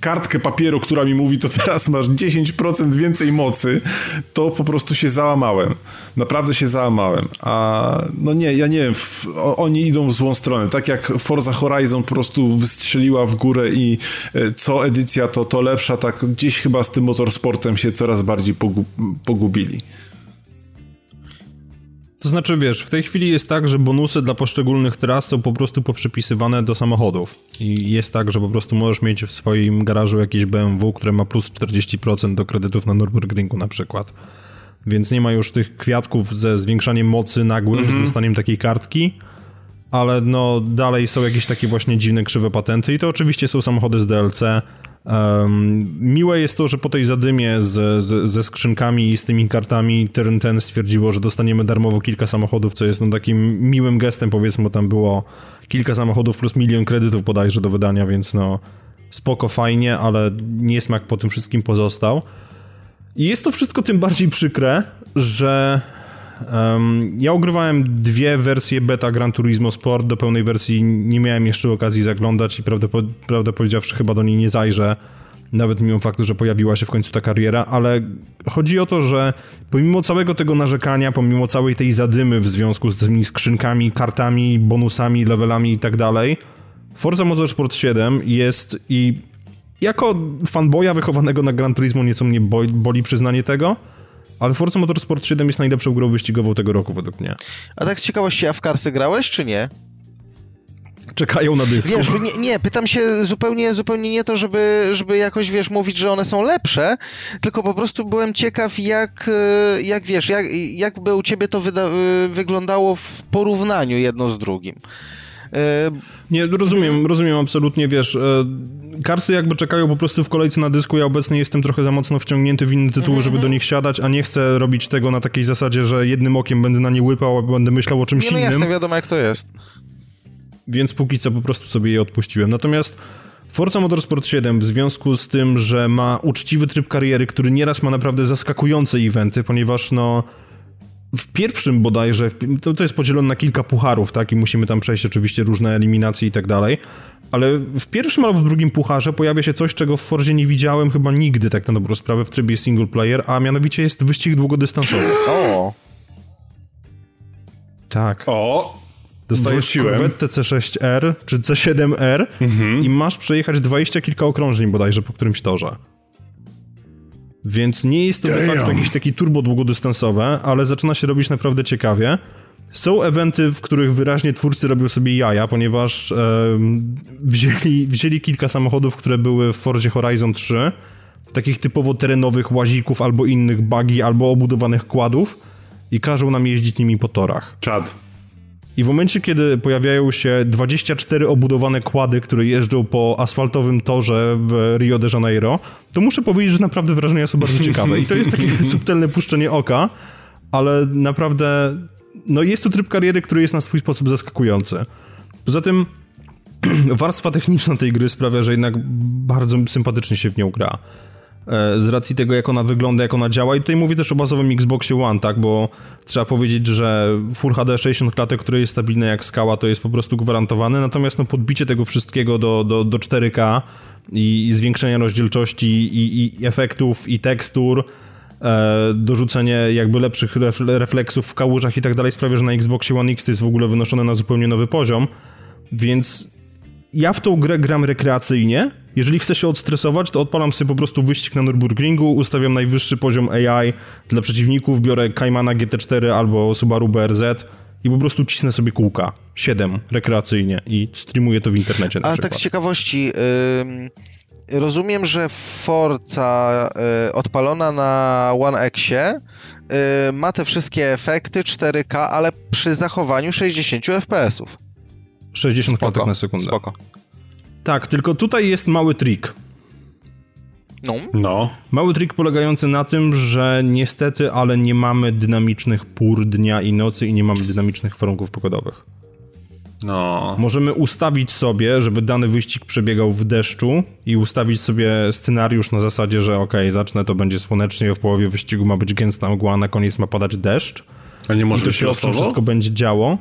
kartkę papieru, która mi mówi, to teraz masz 10% więcej mocy, to po prostu się załamałem. Naprawdę się załamałem. A no nie, ja nie wiem, w, oni idą w złą stronę. Tak jak Forza Horizon po prostu wystrzeliła w górę i e, co edycja to, to lepsza, tak gdzieś chyba z tym motorsportem się coraz bardziej pogub, pogubili. To znaczy, wiesz, w tej chwili jest tak, że bonusy dla poszczególnych tras są po prostu poprzypisywane do samochodów. I jest tak, że po prostu możesz mieć w swoim garażu jakieś BMW, które ma plus 40% do kredytów na Nürburgringu na przykład. Więc nie ma już tych kwiatków ze zwiększaniem mocy nagłym, mm -hmm. z dostaniem takiej kartki, ale no dalej są jakieś takie właśnie dziwne, krzywe patenty i to oczywiście są samochody z DLC, Um, miłe jest to, że po tej zadymie z, z, ze skrzynkami i z tymi kartami Turn stwierdziło, że dostaniemy darmowo kilka samochodów, co jest no takim miłym gestem, powiedzmy, tam było kilka samochodów plus milion kredytów bodajże do wydania, więc no spoko, fajnie, ale niesmak po tym wszystkim pozostał. I jest to wszystko tym bardziej przykre, że Um, ja ogrywałem dwie wersje beta Gran Turismo Sport, do pełnej wersji nie miałem jeszcze okazji zaglądać i prawdę, prawdę powiedziawszy chyba do niej nie zajrzę, nawet mimo faktu, że pojawiła się w końcu ta kariera, ale chodzi o to, że pomimo całego tego narzekania, pomimo całej tej zadymy w związku z tymi skrzynkami, kartami, bonusami, levelami i tak dalej, Forza Motorsport 7 jest i jako fanboya wychowanego na Gran Turismo nieco mnie boli przyznanie tego, ale Forza Motorsport 7 jest najlepszą grą wyścigową tego roku według mnie. A tak z ciekawości, a w Karsy grałeś, czy nie? Czekają na dysku. Wiesz, nie, nie, pytam się zupełnie, zupełnie nie to, żeby, żeby jakoś, wiesz, mówić, że one są lepsze, tylko po prostu byłem ciekaw, jak, e, jak wiesz, jak, jak by u ciebie to e, wyglądało w porównaniu jedno z drugim. Nie, rozumiem, rozumiem absolutnie, wiesz, karsy jakby czekają po prostu w kolejce na dysku, ja obecnie jestem trochę za mocno wciągnięty w inne tytuły, żeby do nich siadać, a nie chcę robić tego na takiej zasadzie, że jednym okiem będę na nie łypał, a będę myślał o czymś Nie, no innym. jasne, wiadomo jak to jest. więc póki co po prostu sobie je odpuściłem. Natomiast Forza Motorsport 7 w związku z tym, że ma uczciwy tryb kariery, który nieraz ma naprawdę zaskakujące eventy, ponieważ no w pierwszym bodajże, to, to jest podzielone na kilka pucharów, tak, i musimy tam przejść oczywiście różne eliminacje i tak dalej, ale w pierwszym albo w drugim pucharze pojawia się coś, czego w Forzie nie widziałem chyba nigdy, tak na dobrą sprawę, w trybie single player, a mianowicie jest wyścig długodystansowy. O, Tak. O, Dostajesz. Corvette C6R czy C7R i masz przejechać dwadzieścia kilka okrążeń bodajże po którymś torze. Więc nie jest to de Damn. facto jakieś takie turbo długodystansowe, ale zaczyna się robić naprawdę ciekawie. Są eventy, w których wyraźnie twórcy robią sobie jaja, ponieważ em, wzięli, wzięli kilka samochodów, które były w Forzie Horizon 3, takich typowo terenowych łazików albo innych buggy, albo obudowanych kładów i każą nam jeździć nimi po torach. czad. I w momencie, kiedy pojawiają się 24 obudowane kłady, które jeżdżą po asfaltowym torze w Rio de Janeiro, to muszę powiedzieć, że naprawdę wrażenia są bardzo ciekawe. I to jest takie subtelne puszczenie oka, ale naprawdę no jest to tryb kariery, który jest na swój sposób zaskakujący. Poza tym warstwa techniczna tej gry sprawia, że jednak bardzo sympatycznie się w nią gra. E, Z racji tego, jak ona wygląda, jak ona działa. I tutaj mówię też o bazowym Xboxie One, tak? Bo trzeba powiedzieć, że Full HD 60 klatek, które jest stabilne jak skała, to jest po prostu gwarantowane. Natomiast no, podbicie tego wszystkiego do, do, do 4K i, i rozdzielczości i, i efektów i tekstur, e, dorzucenie jakby lepszych ref- refleksów w kałużach i tak dalej sprawia, że na Xboxie One X to jest w ogóle wynoszone na zupełnie nowy poziom. Więc ja w tą grę gram rekreacyjnie. Jeżeli chcę się odstresować, to odpalam sobie po prostu wyścig na Nürburgringu, ustawiam najwyższy poziom AI dla przeciwników, biorę Caymana GT4 albo Subaru BRZ i po prostu cisnę sobie kółka. 7 rekreacyjnie i streamuję to w internecie na a przykład. tak z ciekawości, ym, rozumiem, że Forza y, odpalona na One Xie y, ma te wszystkie efekty 4K, ale przy zachowaniu 60 FPS-ów. 60 klatek na sekundę. Spoko. Tak, tylko tutaj jest mały trik. No, No. Mały trik polegający na tym, że niestety, ale nie mamy dynamicznych pór dnia i nocy i nie mamy dynamicznych warunków pogodowych. No. Możemy ustawić sobie, żeby dany wyścig przebiegał w deszczu i ustawić sobie scenariusz na zasadzie, że ok, zacznę, to będzie słonecznie, w połowie wyścigu ma być gęsta mgła, a na koniec ma padać deszcz. A nie I może to być się losowo? wszystko będzie działo.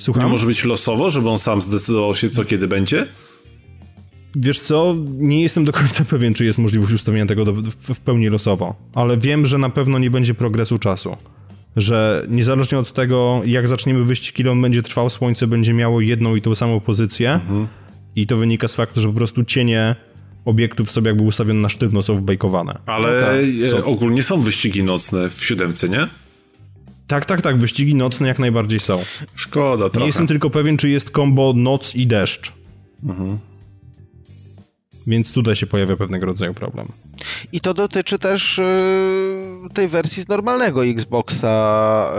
Słucham? Nie może być losowo, żeby on sam zdecydował się, co kiedy będzie? Wiesz co, nie jestem do końca pewien, czy jest możliwość ustawienia tego do, w, w pełni losowo, ale wiem, że na pewno nie będzie progresu czasu. Że niezależnie od tego, jak zaczniemy wyścig, ile on będzie trwał, słońce będzie miało jedną i tą samą pozycję i to wynika z faktu, że po prostu cienie obiektów sobie jakby ustawione na sztywno są wbejkowane. Ale No tak, e, są. ogólnie są wyścigi nocne w siódemce, nie? Tak, tak, tak, wyścigi nocne jak najbardziej są. Szkoda Nie trochę. jestem tylko pewien, czy jest kombo noc i deszcz. Więc tutaj się pojawia pewnego rodzaju problem. i to dotyczy też y, tej wersji z normalnego Xboxa.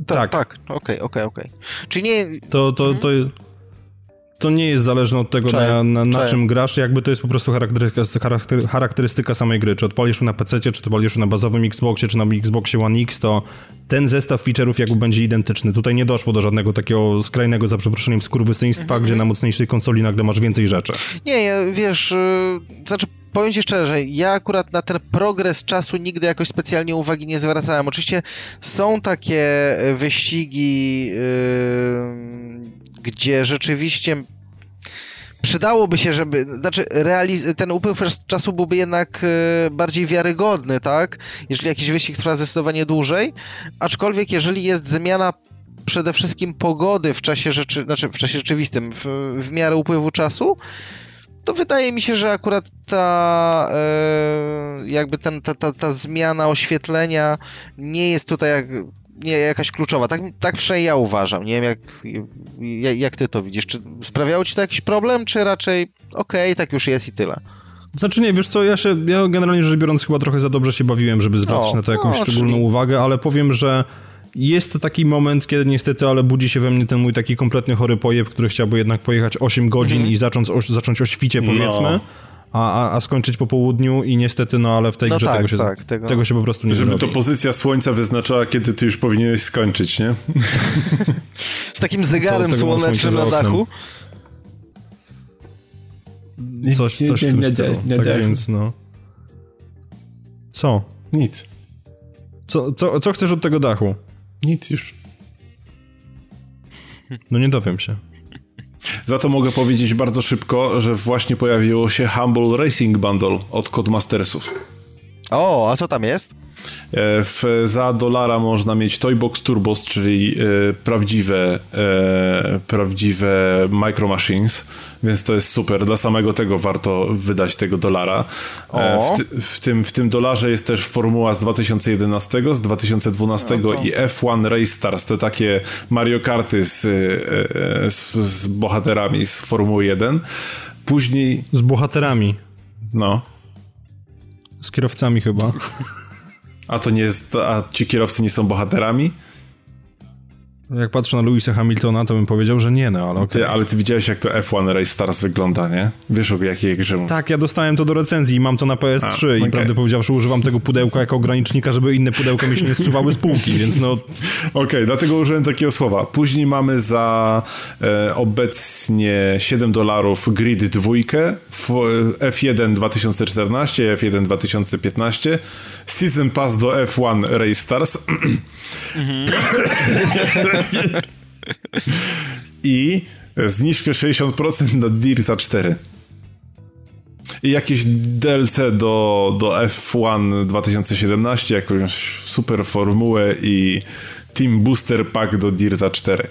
y, ta- Tak. Tak, okej, okej, okej. Czyli nie... To, to, to, to nie jest zależne od tego, na, na, na czym grasz, jakby to jest po prostu charakterystyka, charakter, charakterystyka samej gry. Czy odpalisz ją na PC, czy odpalisz ją na bazowym Xboxie, czy na Xboxie One X, to ten zestaw feature'ów jakby będzie identyczny. Tutaj nie doszło do żadnego takiego skrajnego, za przeproszeniem, skurwysyństwa, Mhm. gdzie na mocniejszej konsoli nagle masz więcej rzeczy. Nie, ja, wiesz, y, znaczy powiem ci szczerze, ja akurat na ten progres czasu nigdy jakoś specjalnie uwagi nie zwracałem. Oczywiście są takie y, wyścigi, y, gdzie rzeczywiście przydałoby się, żeby, znaczy realiz- ten upływ czasu byłby jednak y, bardziej wiarygodny, tak? Jeżeli jakiś wyścig trwa zdecydowanie dłużej, aczkolwiek jeżeli jest zmiana przede wszystkim pogody w czasie rzeczy, znaczy w czasie rzeczywistym, w, w miarę upływu czasu, to wydaje mi się, że akurat ta e, jakby ten, ta, ta, ta zmiana oświetlenia nie jest tutaj jak, nie jakaś kluczowa. Tak, tak przynajmniej ja uważam. Nie wiem, jak, jak, jak ty to widzisz. Czy sprawiało ci to jakiś problem, czy raczej okej, tak już jest i tyle? Znaczy nie, wiesz co, ja się, ja generalnie rzecz biorąc chyba trochę za dobrze się bawiłem, żeby zwracać na to jakąś no, szczególną czyli- uwagę, ale powiem, że jest to taki moment, kiedy niestety, ale budzi się we mnie ten mój taki kompletny chory pojeb, który chciałby jednak pojechać 8 godzin Mhm. i zacząć o, zacząć o świcie, powiedzmy. No. A, a, a skończyć po południu i niestety, no ale w tej No grze tak, tego, się, tak, tego- tego się po prostu nie Żeby zrobi. to pozycja słońca wyznaczała, kiedy ty już powinieneś skończyć, nie? Z takim zegarem To słonecznym na dachu. Coś, Nie, coś nie, w tym nie, stylu. nie, tak nie. więc no... Co? Nic. co? Co co chcesz od tego dachu? Nic już. No nie dowiem się. Za to mogę powiedzieć bardzo szybko, że właśnie pojawiło się Humble Racing Bundle od Codemastersów. O, a co tam jest? E, W, za dolara można mieć Toybox Turbos, czyli e, prawdziwe, e, prawdziwe Micro Machines, więc to jest super. Dla samego tego warto wydać tego dolara. E, O. w, ty, w, tym, w tym dolarze jest też formuła z 2011, z 2012 No to- i F1 Race Stars, te takie Mario Karty z, z, z bohaterami z Formuły 1. Później, Z bohaterami. no, Z kierowcami chyba. A to nie jest, a ci kierowcy nie są bohaterami? Jak patrzę na Louisa Hamiltona, to bym powiedział, że nie, no ale okej. Ty, ale ty widziałeś, jak to F1 Race Stars wygląda, nie? Wiesz, o jakiej grze mówię. Tak, ja dostałem to do recenzji i mam to na PS3 A, i prawdę powiedziawszy używam tego pudełka jako ogranicznika, żeby inne pudełka mi się nie zsuwały z półki, więc no Okej, dlatego użyłem takiego słowa. Później mamy za e, obecnie 7 dolarów Grid 2, F- F1 2014, F1 2015, Season Pass do F1 Race Stars i zniżkę 60% na Dirta 4. I jakieś DLC do, do F1 2017, jakąś super formułę i Team Booster Pack do Dirta 4.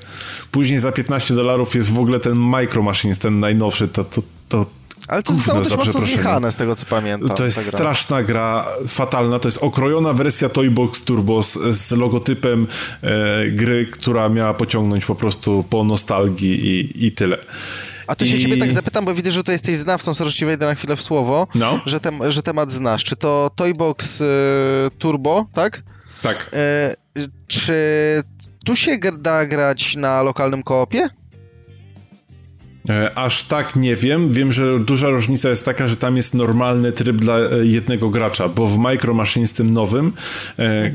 Później za 15 dolarów jest w ogóle ten Micro Machines, ten najnowszy, to, to, to Ale to gówno, zostało też mocno zjechane z tego, co pamiętam. To jest gra. straszna gra, fatalna. To jest okrojona wersja Toybox Turbo z, z logotypem e, gry, która miała pociągnąć po prostu po nostalgii i, i tyle. A tu się I- ciebie tak zapytam, bo widzę, że to jesteś znawcą, sorry, ci wejdę na chwilę w słowo, No. że, tem, że temat znasz. Czy to Toybox y, Turbo, tak? Tak. Y, czy tu się da grać na lokalnym koopie? E, Aż tak nie wiem. Wiem, że duża różnica jest taka, że tam jest normalny tryb dla e, jednego gracza, bo w Micro Machines tym nowym e, e,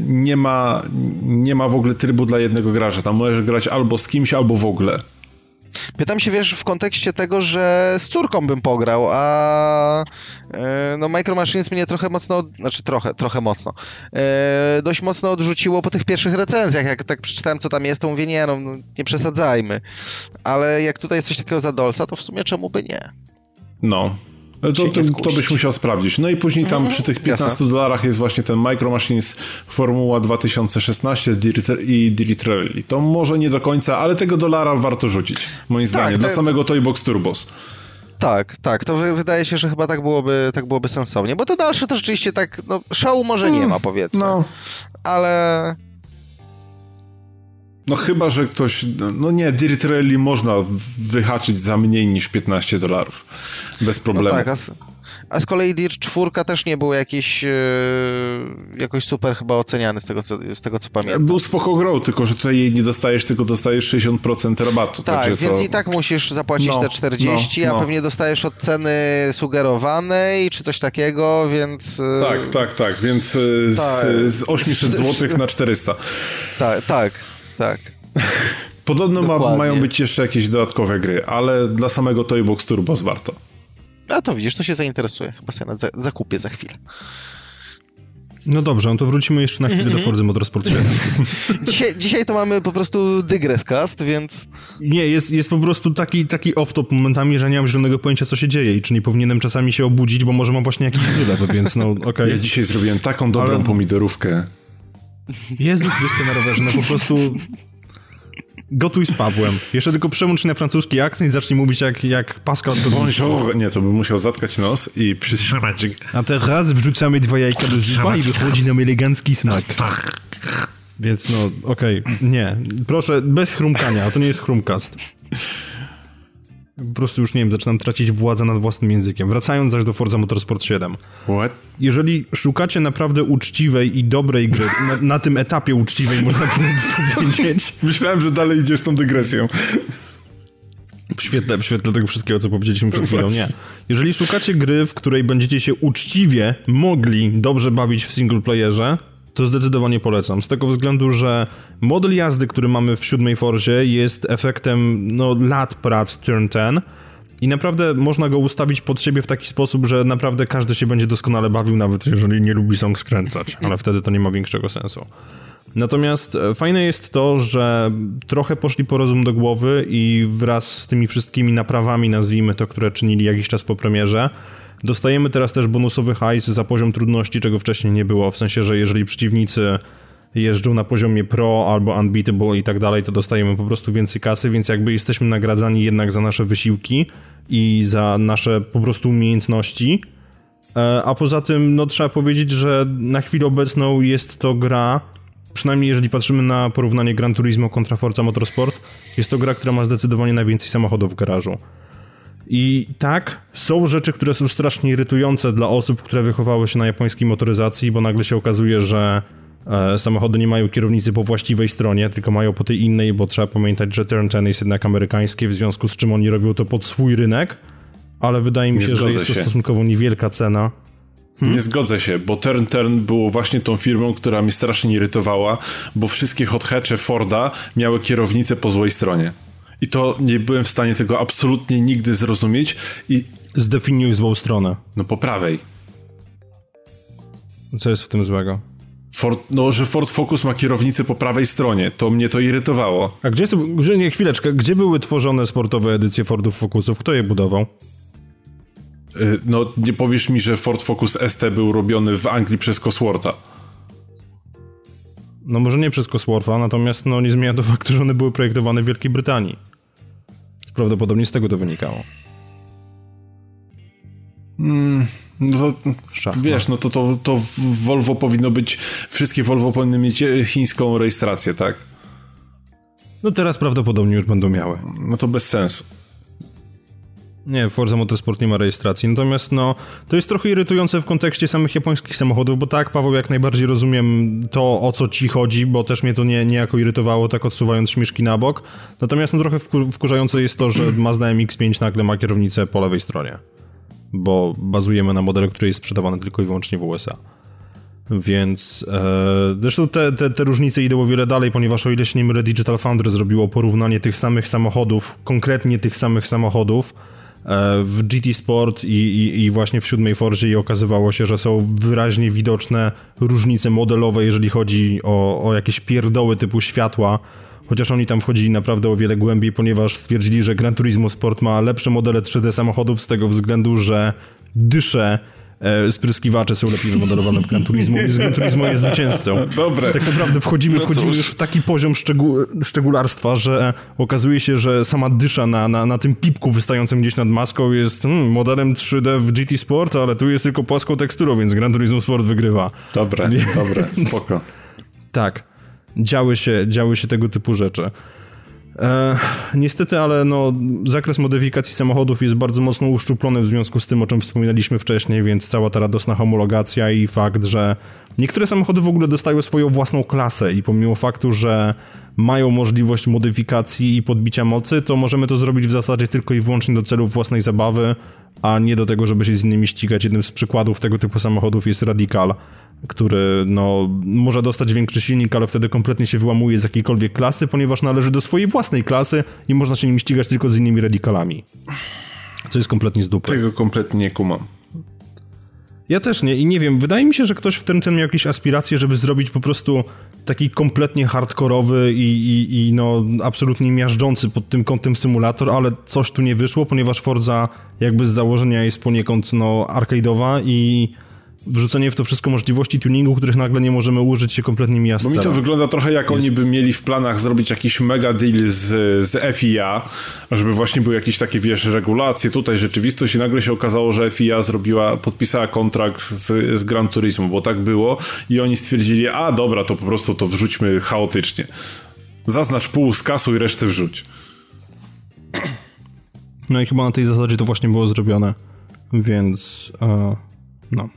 nie, ma, nie ma w ogóle trybu dla jednego gracza. Tam możesz grać albo z kimś, albo w ogóle. Pytam się, wiesz, w kontekście tego, że z córką bym pograł, a e, no Micro Machines mnie trochę mocno, znaczy trochę, trochę mocno, e, dość mocno odrzuciło po tych pierwszych recenzjach, jak tak przeczytałem, co tam jest, to mówię, nie no, no, nie przesadzajmy. Ale jak tutaj jest coś takiego za Dolsa, to w sumie czemu by nie? No. To, Się to, to skusić. byś musiał sprawdzić. No i później tam przy tych 15 dolarach jest właśnie ten Micro Machines Formuła 2016 Dirt- i Dirt Rally. To może nie do końca, ale tego dolara warto rzucić. Moim zdaniem. Dla to- samego Toybox Turbos. Tak, tak, to wy- wydaje się, że chyba tak byłoby, tak byłoby sensownie, bo to dalsze to rzeczywiście tak, no szału może nie ma, powiedzmy, No. ale... No chyba, że ktoś... No nie, Dirt Rally można wyhaczyć za mniej niż 15 dolarów. Bez No problemu. tak, a z, a kolei Dirt 4 też nie był jakiś e, jakoś super chyba oceniany z tego, co, z tego co pamiętam. Był spoko grow, tylko że tutaj jej nie dostajesz, tylko dostajesz 60% rabatu. Tak, więc to... i tak musisz zapłacić No, te 40, no, a no. pewnie dostajesz od ceny sugerowanej czy coś takiego, więc... e, Tak, tak, tak, więc y, Tak. z, z 800 zł na 400. Tak, tak, tak. Podobno ma, mają być jeszcze jakieś dodatkowe gry, ale dla samego Toybox Turbos warto. A to widzisz, to się zainteresuje. Chyba sobie na za, zakupię za chwilę. No dobrze, no to wrócimy jeszcze na chwilę Mhm. do Forza Motorsport 7. Dzisiaj, dzisiaj to mamy po prostu dygrescast, więc... Nie, jest, jest po prostu taki, taki off-top momentami, że nie mam zielonego pojęcia, co się dzieje i czy nie powinienem czasami się obudzić, bo może mam właśnie jakiś wylep, więc no okej. Ja dzisiaj zrobiłem taką dobrą Ale- pomidorówkę. Jezu Chryste na rowerze, no po prostu... Gotuj z Pawłem. Jeszcze tylko przełącz na francuski akcent i zacznij mówić jak, jak Pascal Godin. Bonjour. Nie, to bym musiał zatkać nos i przytrzymać. A teraz wrzucamy dwa jajka do zupa i wychodzi nam elegancki smak. Więc no, okej, nie. Proszę, bez chrumkania, a to nie jest chrumcast. Po prostu już, nie wiem, zaczynam tracić władzę nad własnym językiem. Wracając zaś do Forza Motorsport 7. What? Jeżeli szukacie naprawdę uczciwej i dobrej gry, na, na tym etapie uczciwej można powiedzieć, Myślałem, że dalej idziesz tą dygresją. w świetle, w świetle tego wszystkiego, co powiedzieliśmy przed chwilą, nie. Jeżeli szukacie gry, w której będziecie się uczciwie mogli dobrze bawić w singleplayerze, to zdecydowanie polecam. Z tego względu, że model jazdy, który mamy w siódmej Forzie jest efektem no, lat prac Turn 10 i naprawdę można go ustawić pod siebie w taki sposób, że naprawdę każdy się będzie doskonale bawił, nawet jeżeli nie lubi song skręcać, ale wtedy to nie ma większego sensu. Natomiast e, fajne jest to, że trochę poszli po rozum do głowy i wraz z tymi wszystkimi naprawami, nazwijmy to, które czynili jakiś czas po premierze, dostajemy teraz też bonusowy hajs za poziom trudności, czego wcześniej nie było. W sensie, że jeżeli przeciwnicy jeżdżą na poziomie pro albo unbeatable i tak dalej, to dostajemy po prostu więcej kasy, więc jakby jesteśmy nagradzani jednak za nasze wysiłki i za nasze po prostu umiejętności. E, a poza tym, no trzeba powiedzieć, że na chwilę obecną jest to gra, przynajmniej jeżeli patrzymy na porównanie Gran Turismo kontra Forza Motorsport, jest to gra, która ma zdecydowanie najwięcej samochodów w garażu. I tak, są rzeczy, które są strasznie irytujące dla osób, które wychowały się na japońskiej motoryzacji, bo nagle się okazuje, że e, samochody nie mają kierownicy po właściwej stronie, tylko mają po tej innej, bo trzeba pamiętać, że Turn 10 jest jednak amerykańskie, w związku z czym oni robią to pod swój rynek, ale wydaje mi Nie się, że jest to się. stosunkowo niewielka cena. Nie zgodzę się, bo Turn Turn było właśnie tą firmą, która mnie strasznie irytowała, bo wszystkie hot hatche Forda miały kierownicę po złej stronie. I to nie byłem w stanie tego absolutnie nigdy zrozumieć i Zdefiniuj złą stronę. no po prawej. Co jest w tym złego? Ford, no, że Ford Focus ma kierownicę po prawej stronie, to mnie to irytowało. A gdzie, są- gdzie nie, chwileczkę, gdzie były tworzone sportowe edycje Fordów Focusów? Kto je budował? Y, No, nie powiesz mi, że Ford Focus ST był robiony w Anglii przez Coswortha. No może nie przez Coswortha, natomiast no nie zmienia to faktu, że one były projektowane w Wielkiej Brytanii. Prawdopodobnie z tego to wynikało. No to, Szachmat. wiesz, no to, to, to Volvo powinno być, wszystkie Volvo powinny mieć e, chińską rejestrację, tak? No teraz prawdopodobnie już będą miały. No to bez sensu. Nie, Forza Motorsport nie ma rejestracji. Natomiast no, to jest trochę irytujące w kontekście samych japońskich samochodów, bo tak, Paweł, jak najbardziej rozumiem to, o co ci chodzi, bo też mnie to nie, niejako irytowało, tak odsuwając śmieszki na bok. Natomiast no, trochę wku- wkurzające jest to, że Mazda MX-5 nagle ma kierownicę po lewej stronie. Bo bazujemy na modelu, który jest sprzedawany tylko i wyłącznie w USA. Więc e, zresztą te, te, te różnice idą o wiele dalej, ponieważ o ile się nie mylę, Digital Foundry zrobiło porównanie tych samych samochodów, konkretnie tych samych samochodów w GT Sport i, i, i właśnie w siódmej Forzie i okazywało się, że są wyraźnie widoczne różnice modelowe, jeżeli chodzi o, o jakieś pierdoły typu światła, chociaż oni tam wchodzili naprawdę o wiele głębiej, ponieważ stwierdzili, że Gran Turismo Sport ma lepsze modele 3D samochodów z tego względu, że dysze e, spryskiwacze są lepiej wymodelowane w Gran Turismo, więc Gran Turismo jest zwycięzcą. Dobre. Tak naprawdę wchodzimy, No wchodzimy już w taki poziom szczegół, szczególarstwa, że okazuje się, że sama dysza na, na, na tym pipku wystającym gdzieś nad maską jest hmm, modelem 3D w GT Sport, ale tu jest tylko płaską teksturą, więc Gran Turismo Sport wygrywa. Dobre, dobre, spoko. Tak, działy się, działy się tego typu rzeczy. E, niestety, ale no, zakres modyfikacji samochodów jest bardzo mocno uszczuplony w związku z tym, o czym wspominaliśmy wcześniej, więc cała ta radosna homologacja i fakt, że niektóre samochody w ogóle dostają swoją własną klasę i pomimo faktu, że mają możliwość modyfikacji i podbicia mocy, to możemy to zrobić w zasadzie tylko i wyłącznie do celów własnej zabawy, a nie do tego, żeby się z innymi ścigać. Jednym z przykładów tego typu samochodów jest Radical, który no, może dostać większy silnik, ale wtedy kompletnie się wyłamuje z jakiejkolwiek klasy, ponieważ należy do swojej własnej klasy i można się nim ścigać tylko z innymi radicalami. Co jest kompletnie z dupy. Tego kompletnie nie kumam. Ja też nie i nie wiem, wydaje mi się, że ktoś w tym ten miał jakieś aspiracje, żeby zrobić po prostu taki kompletnie hardkorowy i, i, i no absolutnie miażdżący pod tym kątem symulator, ale coś tu nie wyszło, ponieważ Forza jakby z założenia jest poniekąd no arcade'owa i wrzucenie w to wszystko możliwości tuningu, których nagle nie możemy użyć się kompletnie mija z Bo mi to wygląda trochę jak oni by mieli w planach zrobić jakiś mega deal z, z FIA, żeby właśnie były jakieś takie, wiesz, regulacje, tutaj rzeczywistość i nagle się okazało, że FIA zrobiła, podpisała kontrakt z, z Gran Turismo, bo tak było i oni stwierdzili, a dobra, to po prostu to wrzućmy chaotycznie. Zaznacz pół z kasu i resztę wrzuć. No i chyba na tej zasadzie to właśnie było zrobione, więc e, no.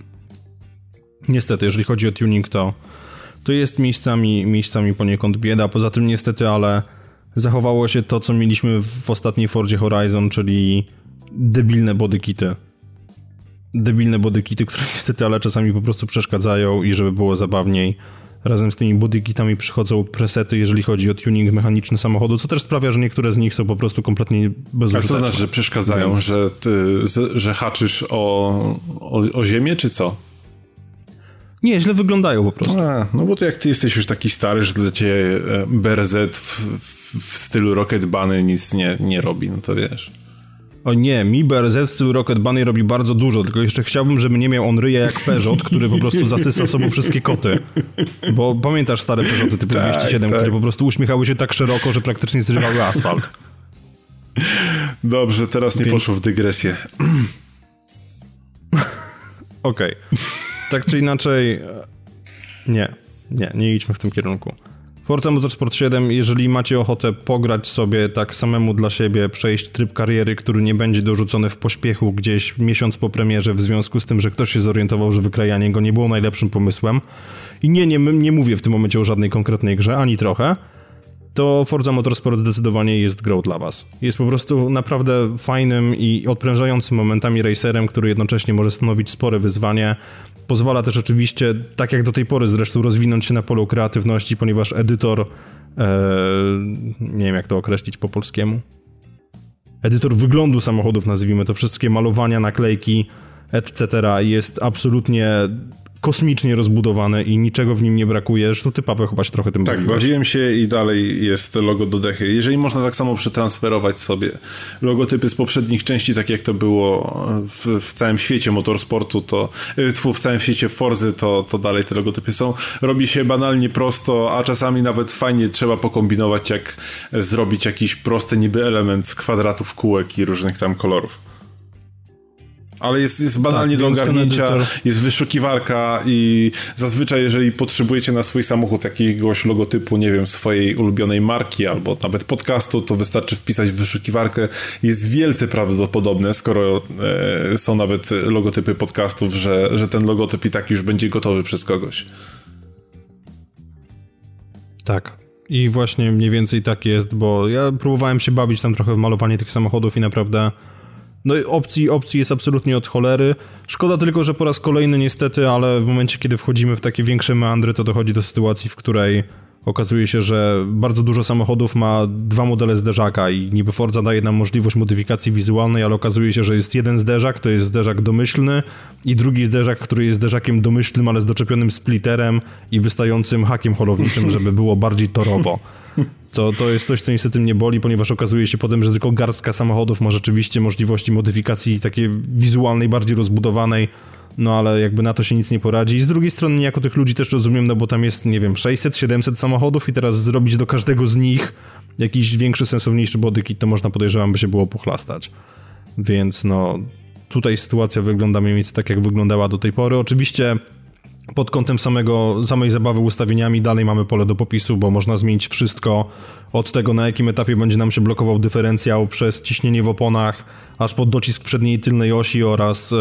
Niestety, jeżeli chodzi o tuning, to, to jest miejscami, miejscami poniekąd bieda. Poza tym niestety, ale zachowało się to, co mieliśmy w ostatniej Fordzie Horizon, czyli debilne bodykity. Debilne bodykity, które niestety, ale czasami po prostu przeszkadzają i żeby było zabawniej. Razem z tymi bodykitami przychodzą presety, jeżeli chodzi o tuning mechaniczny samochodu, co też sprawia, że niektóre z nich są po prostu kompletnie bezużyteczne. A co znaczy, że przeszkadzają, Więc... że, ty, że haczysz o, o, o ziemię, czy co? Nie, źle wyglądają po prostu. A, no bo to jak ty jesteś już taki stary, że dla ciebie e, BRZ w, w, w stylu Rocket Bunny nic nie, nie robi, no to wiesz. O nie, mi BRZ w stylu Rocket Bunny robi bardzo dużo, tylko jeszcze chciałbym, żeby nie miał on ryja jak Peugeot, który po prostu zasysa sobą wszystkie koty. Bo pamiętasz stare Peugeoty typu tak, 207, tak. które po prostu uśmiechały się tak szeroko, że praktycznie zrywały asfalt. Dobrze, teraz nie Więc... poszło w dygresję. Okej. Okay. Tak czy inaczej... E, nie, nie, nie idźmy w tym kierunku. Forza Motorsport 7, jeżeli macie ochotę pograć sobie tak samemu dla siebie, przejść tryb kariery, który nie będzie dorzucony w pośpiechu gdzieś miesiąc po premierze w związku z tym, że ktoś się zorientował, że wykrajanie go nie było najlepszym pomysłem. I nie, nie, nie mówię w tym momencie o żadnej konkretnej grze, ani trochę to Forza Motorsport zdecydowanie jest grą dla was. Jest po prostu naprawdę fajnym i odprężającym momentami racerem, który jednocześnie może stanowić spore wyzwanie. Pozwala też oczywiście, tak jak do tej pory zresztą, rozwinąć się na polu kreatywności, ponieważ edytor, ee, nie wiem jak to określić po polskiemu, edytor wyglądu samochodów, nazwijmy to, wszystkie malowania, naklejki, etc. jest absolutnie kosmicznie rozbudowane i niczego w nim nie brakuje. Zresztą ty, Paweł, chyba się trochę tym Tak, bawiłeś. bawiłem się i dalej jest logo do dechy. Jeżeli można tak samo przetransferować sobie logotypy z poprzednich części, tak jak to było w, w całym świecie motorsportu, to y, w całym świecie Forzy, to, to dalej te logotypy są. Robi się banalnie prosto, a czasami nawet fajnie trzeba pokombinować, jak zrobić jakiś prosty niby element z kwadratów, kółek i różnych tam kolorów. Ale jest, jest banalnie tak, do ogarnięcia, jest wyszukiwarka i zazwyczaj jeżeli potrzebujecie na swój samochód jakiegoś logotypu, nie wiem, swojej ulubionej marki albo nawet podcastu, to wystarczy wpisać w wyszukiwarkę. Jest wielce prawdopodobne, skoro e, są nawet logotypy podcastów, że, że ten logotyp i tak już będzie gotowy przez kogoś. Tak. I właśnie mniej więcej tak jest, bo ja próbowałem się bawić tam trochę w malowanie tych samochodów i naprawdę no opcji, opcji jest absolutnie od cholery. Szkoda tylko, że po raz kolejny niestety, ale w momencie, kiedy wchodzimy w takie większe meandry, to dochodzi do sytuacji, w której okazuje się, że bardzo dużo samochodów ma dwa modele zderzaka i niby Forza daje nam możliwość modyfikacji wizualnej, ale okazuje się, że jest jeden zderzak, to jest zderzak domyślny i drugi zderzak, który jest zderzakiem domyślnym, ale z doczepionym splitterem i wystającym hakiem holowniczym, żeby było bardziej torowo. To, to jest coś, co niestety mnie boli, ponieważ okazuje się potem, że tylko garstka samochodów ma rzeczywiście możliwości modyfikacji takiej wizualnej, bardziej rozbudowanej, no ale jakby na to się nic nie poradzi. I z drugiej strony niejako tych ludzi też rozumiem, no bo tam jest, nie wiem, 600, 700 samochodów i teraz zrobić do każdego z nich jakiś większy, sensowniejszy bodykit, to można podejrzewam, by się było pochlastać. Więc no, tutaj sytuacja wygląda mniej więcej tak, jak wyglądała do tej pory. Oczywiście pod kątem samego, samej zabawy ustawieniami dalej mamy pole do popisu, bo można zmienić wszystko od tego, na jakim etapie będzie nam się blokował dyferencjał, przez ciśnienie w oponach, aż pod docisk przedniej i tylnej osi oraz e,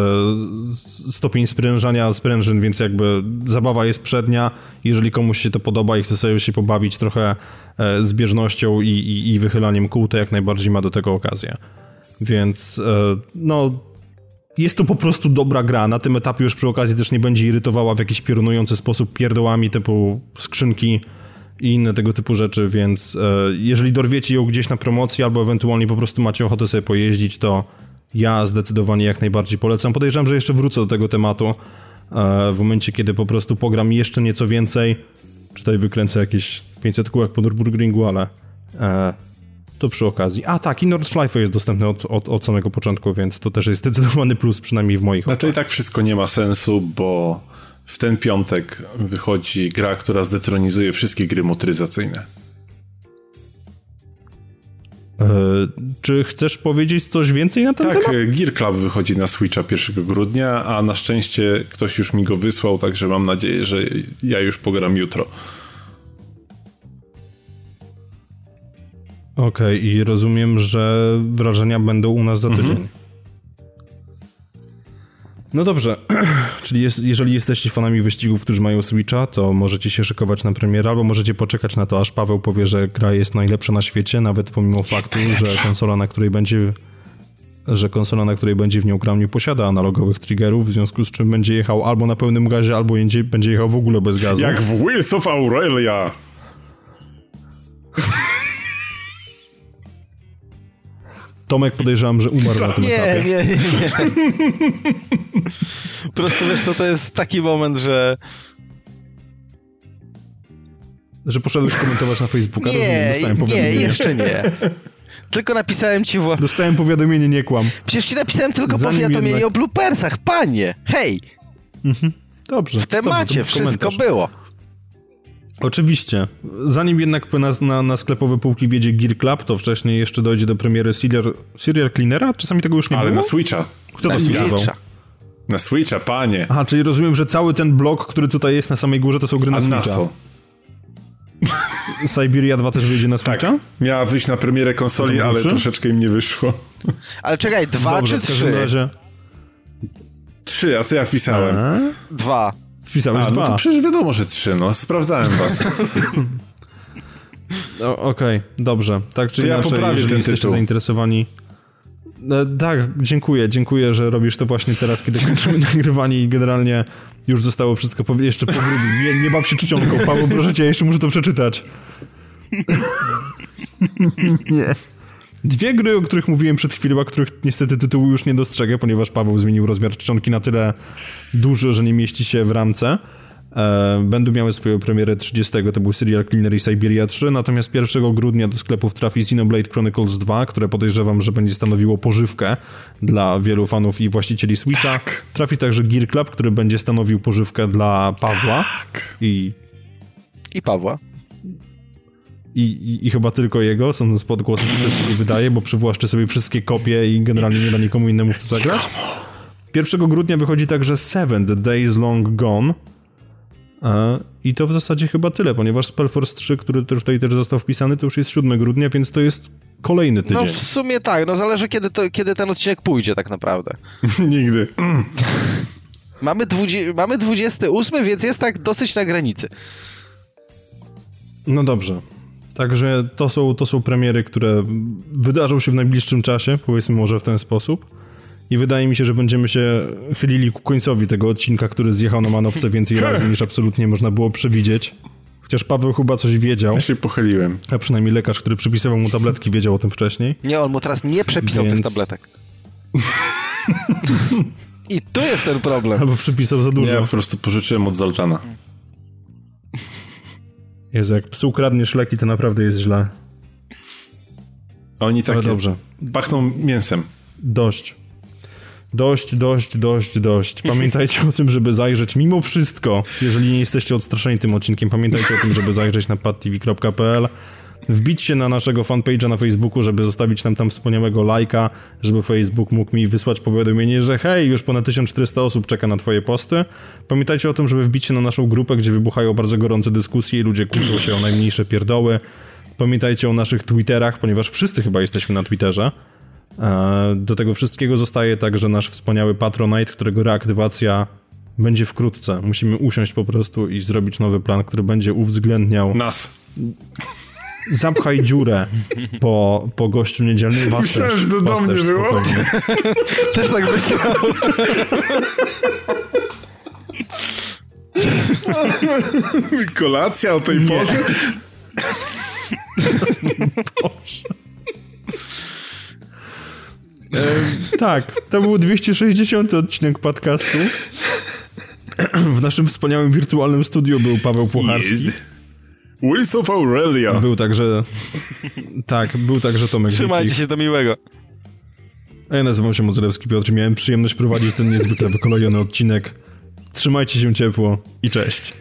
stopień sprężania sprężyn, więc jakby zabawa jest przednia. Jeżeli komuś się to podoba i chce sobie się pobawić trochę e, zbieżnością i, i, i wychylaniem kół, to jak najbardziej ma do tego okazję. Więc e, no jest to po prostu dobra gra. Na tym etapie już przy okazji też nie będzie irytowała w jakiś piorunujący sposób pierdołami typu skrzynki i inne tego typu rzeczy, więc e, jeżeli dorwiecie ją gdzieś na promocji albo ewentualnie po prostu macie ochotę sobie pojeździć, to ja zdecydowanie jak najbardziej polecam. Podejrzewam, że jeszcze wrócę do tego tematu e, w momencie, kiedy po prostu pogram jeszcze nieco więcej. Tutaj wykręcę jakieś 500 kółek po Nürburgringu, ale e, to przy okazji. A tak, i Nordschleife jest dostępny od, od, od, samego początku, więc to też jest zdecydowany plus, przynajmniej w moich No to i tak wszystko nie ma sensu, bo w ten piątek wychodzi gra, która zdetronizuje wszystkie gry motoryzacyjne. Eee, czy chcesz powiedzieć coś więcej na ten tak, temat? Tak, Gear Club wychodzi na Switcha 1 grudnia, a na szczęście ktoś już mi go wysłał, także mam nadzieję, że ja już pogram jutro. Okej, okay, i rozumiem, że wrażenia będą u nas za mhm. tydzień. Mhm. No dobrze, czyli jest, jeżeli jesteście fanami wyścigów, którzy mają Switcha, to możecie się szykować na premierę, albo możecie poczekać na to, aż Paweł powie, że gra jest najlepsza na świecie, nawet pomimo jest faktu, najlepsza. że konsola, na której będzie że konsola, na której będzie w nią grał, nie posiada analogowych triggerów, w związku z czym będzie jechał albo na pełnym gazie, albo będzie, będzie jechał w ogóle bez gazu. Jak w Wheels of Aurelia. Tomek podejrzewam, że umarł na tym nie, etapie. Nie, nie, nie. Po prostu wiesz co, to jest taki moment, że... Że poszedłeś komentować na Facebooka, nie, rozumiem, dostałem powiadomienie. Nie, jeszcze nie. Tylko napisałem ci... Wła... Dostałem powiadomienie, nie kłam. Przecież ci napisałem tylko Zanim powiadomienie jednak... o bloopersach, panie! Hej! Mhm. Dobrze. W temacie dobrze, wszystko było. Oczywiście. Zanim jednak na, na, na sklepowe półki wiedzie Gear Club, to wcześniej jeszcze dojdzie do premiery Serial, Serial Cleanera? Czasami tego już nie Ale było? na Switcha. Kto na to spisywał? Na Switcha, panie. Aha, czyli rozumiem, że cały ten blok, który tutaj jest na samej górze, to są gry na, na Switcha. Siberia 2 też wyjdzie na Switcha? Tak. Miała wyjść na premierę konsoli, ale troszeczkę im nie wyszło. Ale czekaj, dwa Dobrze, czy w każdym trzy? razie... Trzy, a co ja wpisałem? A? Dwa. Wpisałeś a, dwa. No to przecież wiadomo, że trzy, no. Sprawdzałem was. no, Okej, okay, dobrze. Tak czy to inaczej, ja jeżeli ten jesteście tytuł. zainteresowani... No, tak, dziękuję, dziękuję, że robisz to właśnie teraz, kiedy kończymy nagrywanie i generalnie już zostało wszystko powie- jeszcze po nie, nie baw się czcionką, Paweł, proszę cię, ja jeszcze muszę to przeczytać. nie. Dwie gry, o których mówiłem przed chwilą, a których niestety tytułu już nie dostrzegę, ponieważ Paweł zmienił rozmiar czcionki na tyle duży, że nie mieści się w ramce. E, będą miały swoją premierę 30, to był Serial Cleaner i Siberia 3, natomiast 1 grudnia do sklepów trafi Xenoblade Chronicles 2, które podejrzewam, że będzie stanowiło pożywkę dla wielu fanów i właścicieli Switcha. Tak. Trafi także Gear Club, który będzie stanowił pożywkę dla Pawła tak. i... I Pawła. I, i, I, chyba tylko jego, sądząc po odgłosach, które sobie wydaje, bo przywłaszczy sobie wszystkie kopie i generalnie nie da nikomu innemu w to zagrać. 1 grudnia wychodzi także Seven, The Days Long Gone. I to w zasadzie chyba tyle, ponieważ Spellforce 3, który tutaj też został wpisany, to już jest 7 grudnia, więc to jest kolejny tydzień. No w sumie tak, no zależy kiedy, to, kiedy ten odcinek pójdzie tak naprawdę. Nigdy. mamy, dwudzie- mamy 28, więc jest tak dosyć na granicy. No dobrze. Także to są, to są premiery, które wydarzą się w najbliższym czasie, powiedzmy może w ten sposób. I wydaje mi się, że będziemy się chylili ku końcowi tego odcinka, który zjechał na manowce więcej razy niż absolutnie można było przewidzieć. Chociaż Paweł chyba coś wiedział. Ja się pochyliłem. A przynajmniej lekarz, który przypisywał mu tabletki, wiedział o tym wcześniej. Nie, on mu teraz nie przepisał Więc- tych tabletek. I tu jest ten problem. Albo przypisał za dużo. ja po prostu pożyczyłem od Zoltana. Jezu, jak psu kradniesz leki, to naprawdę jest źle. Oni takie dobrze. pachną mięsem. Dość. Dość, dość, dość, dość. Pamiętajcie o tym, żeby zajrzeć mimo wszystko, jeżeli nie jesteście odstraszeni tym odcinkiem, pamiętajcie o tym, żeby zajrzeć na padtv.pl, wbić się na naszego fanpage'a na Facebooku, żeby zostawić nam tam wspaniałego lajka, żeby Facebook mógł mi wysłać powiadomienie, że hej, już ponad 1400 osób czeka na twoje posty. Pamiętajcie o tym, żeby wbić się na naszą grupę, gdzie wybuchają bardzo gorące dyskusje i ludzie kłócą się o najmniejsze pierdoły. Pamiętajcie o naszych Twitterach, ponieważ wszyscy chyba jesteśmy na Twitterze. E, Do tego wszystkiego zostaje także nasz wspaniały Patronite, którego reaktywacja będzie wkrótce. Musimy usiąść po prostu i zrobić nowy plan, który będzie uwzględniał Nas. Zapchaj dziurę po, po gościu niedzielnym. Was Myślałem, też, że to do mnie było. spokojnie. Też tak myślałem. Kolacja o tej Nie. porze? Tak, to był 260 odcinek podcastu. W naszym wspaniałym wirtualnym studiu był Paweł Pucharski. Yes. Wheels of Aurelia. Był także... Tak, był także Tomek Trzymajcie Witlich. się do miłego. A ja nazywam się Mozelewski Piotr i miałem przyjemność prowadzić ten niezwykle wykolejony odcinek. Trzymajcie się ciepło i cześć.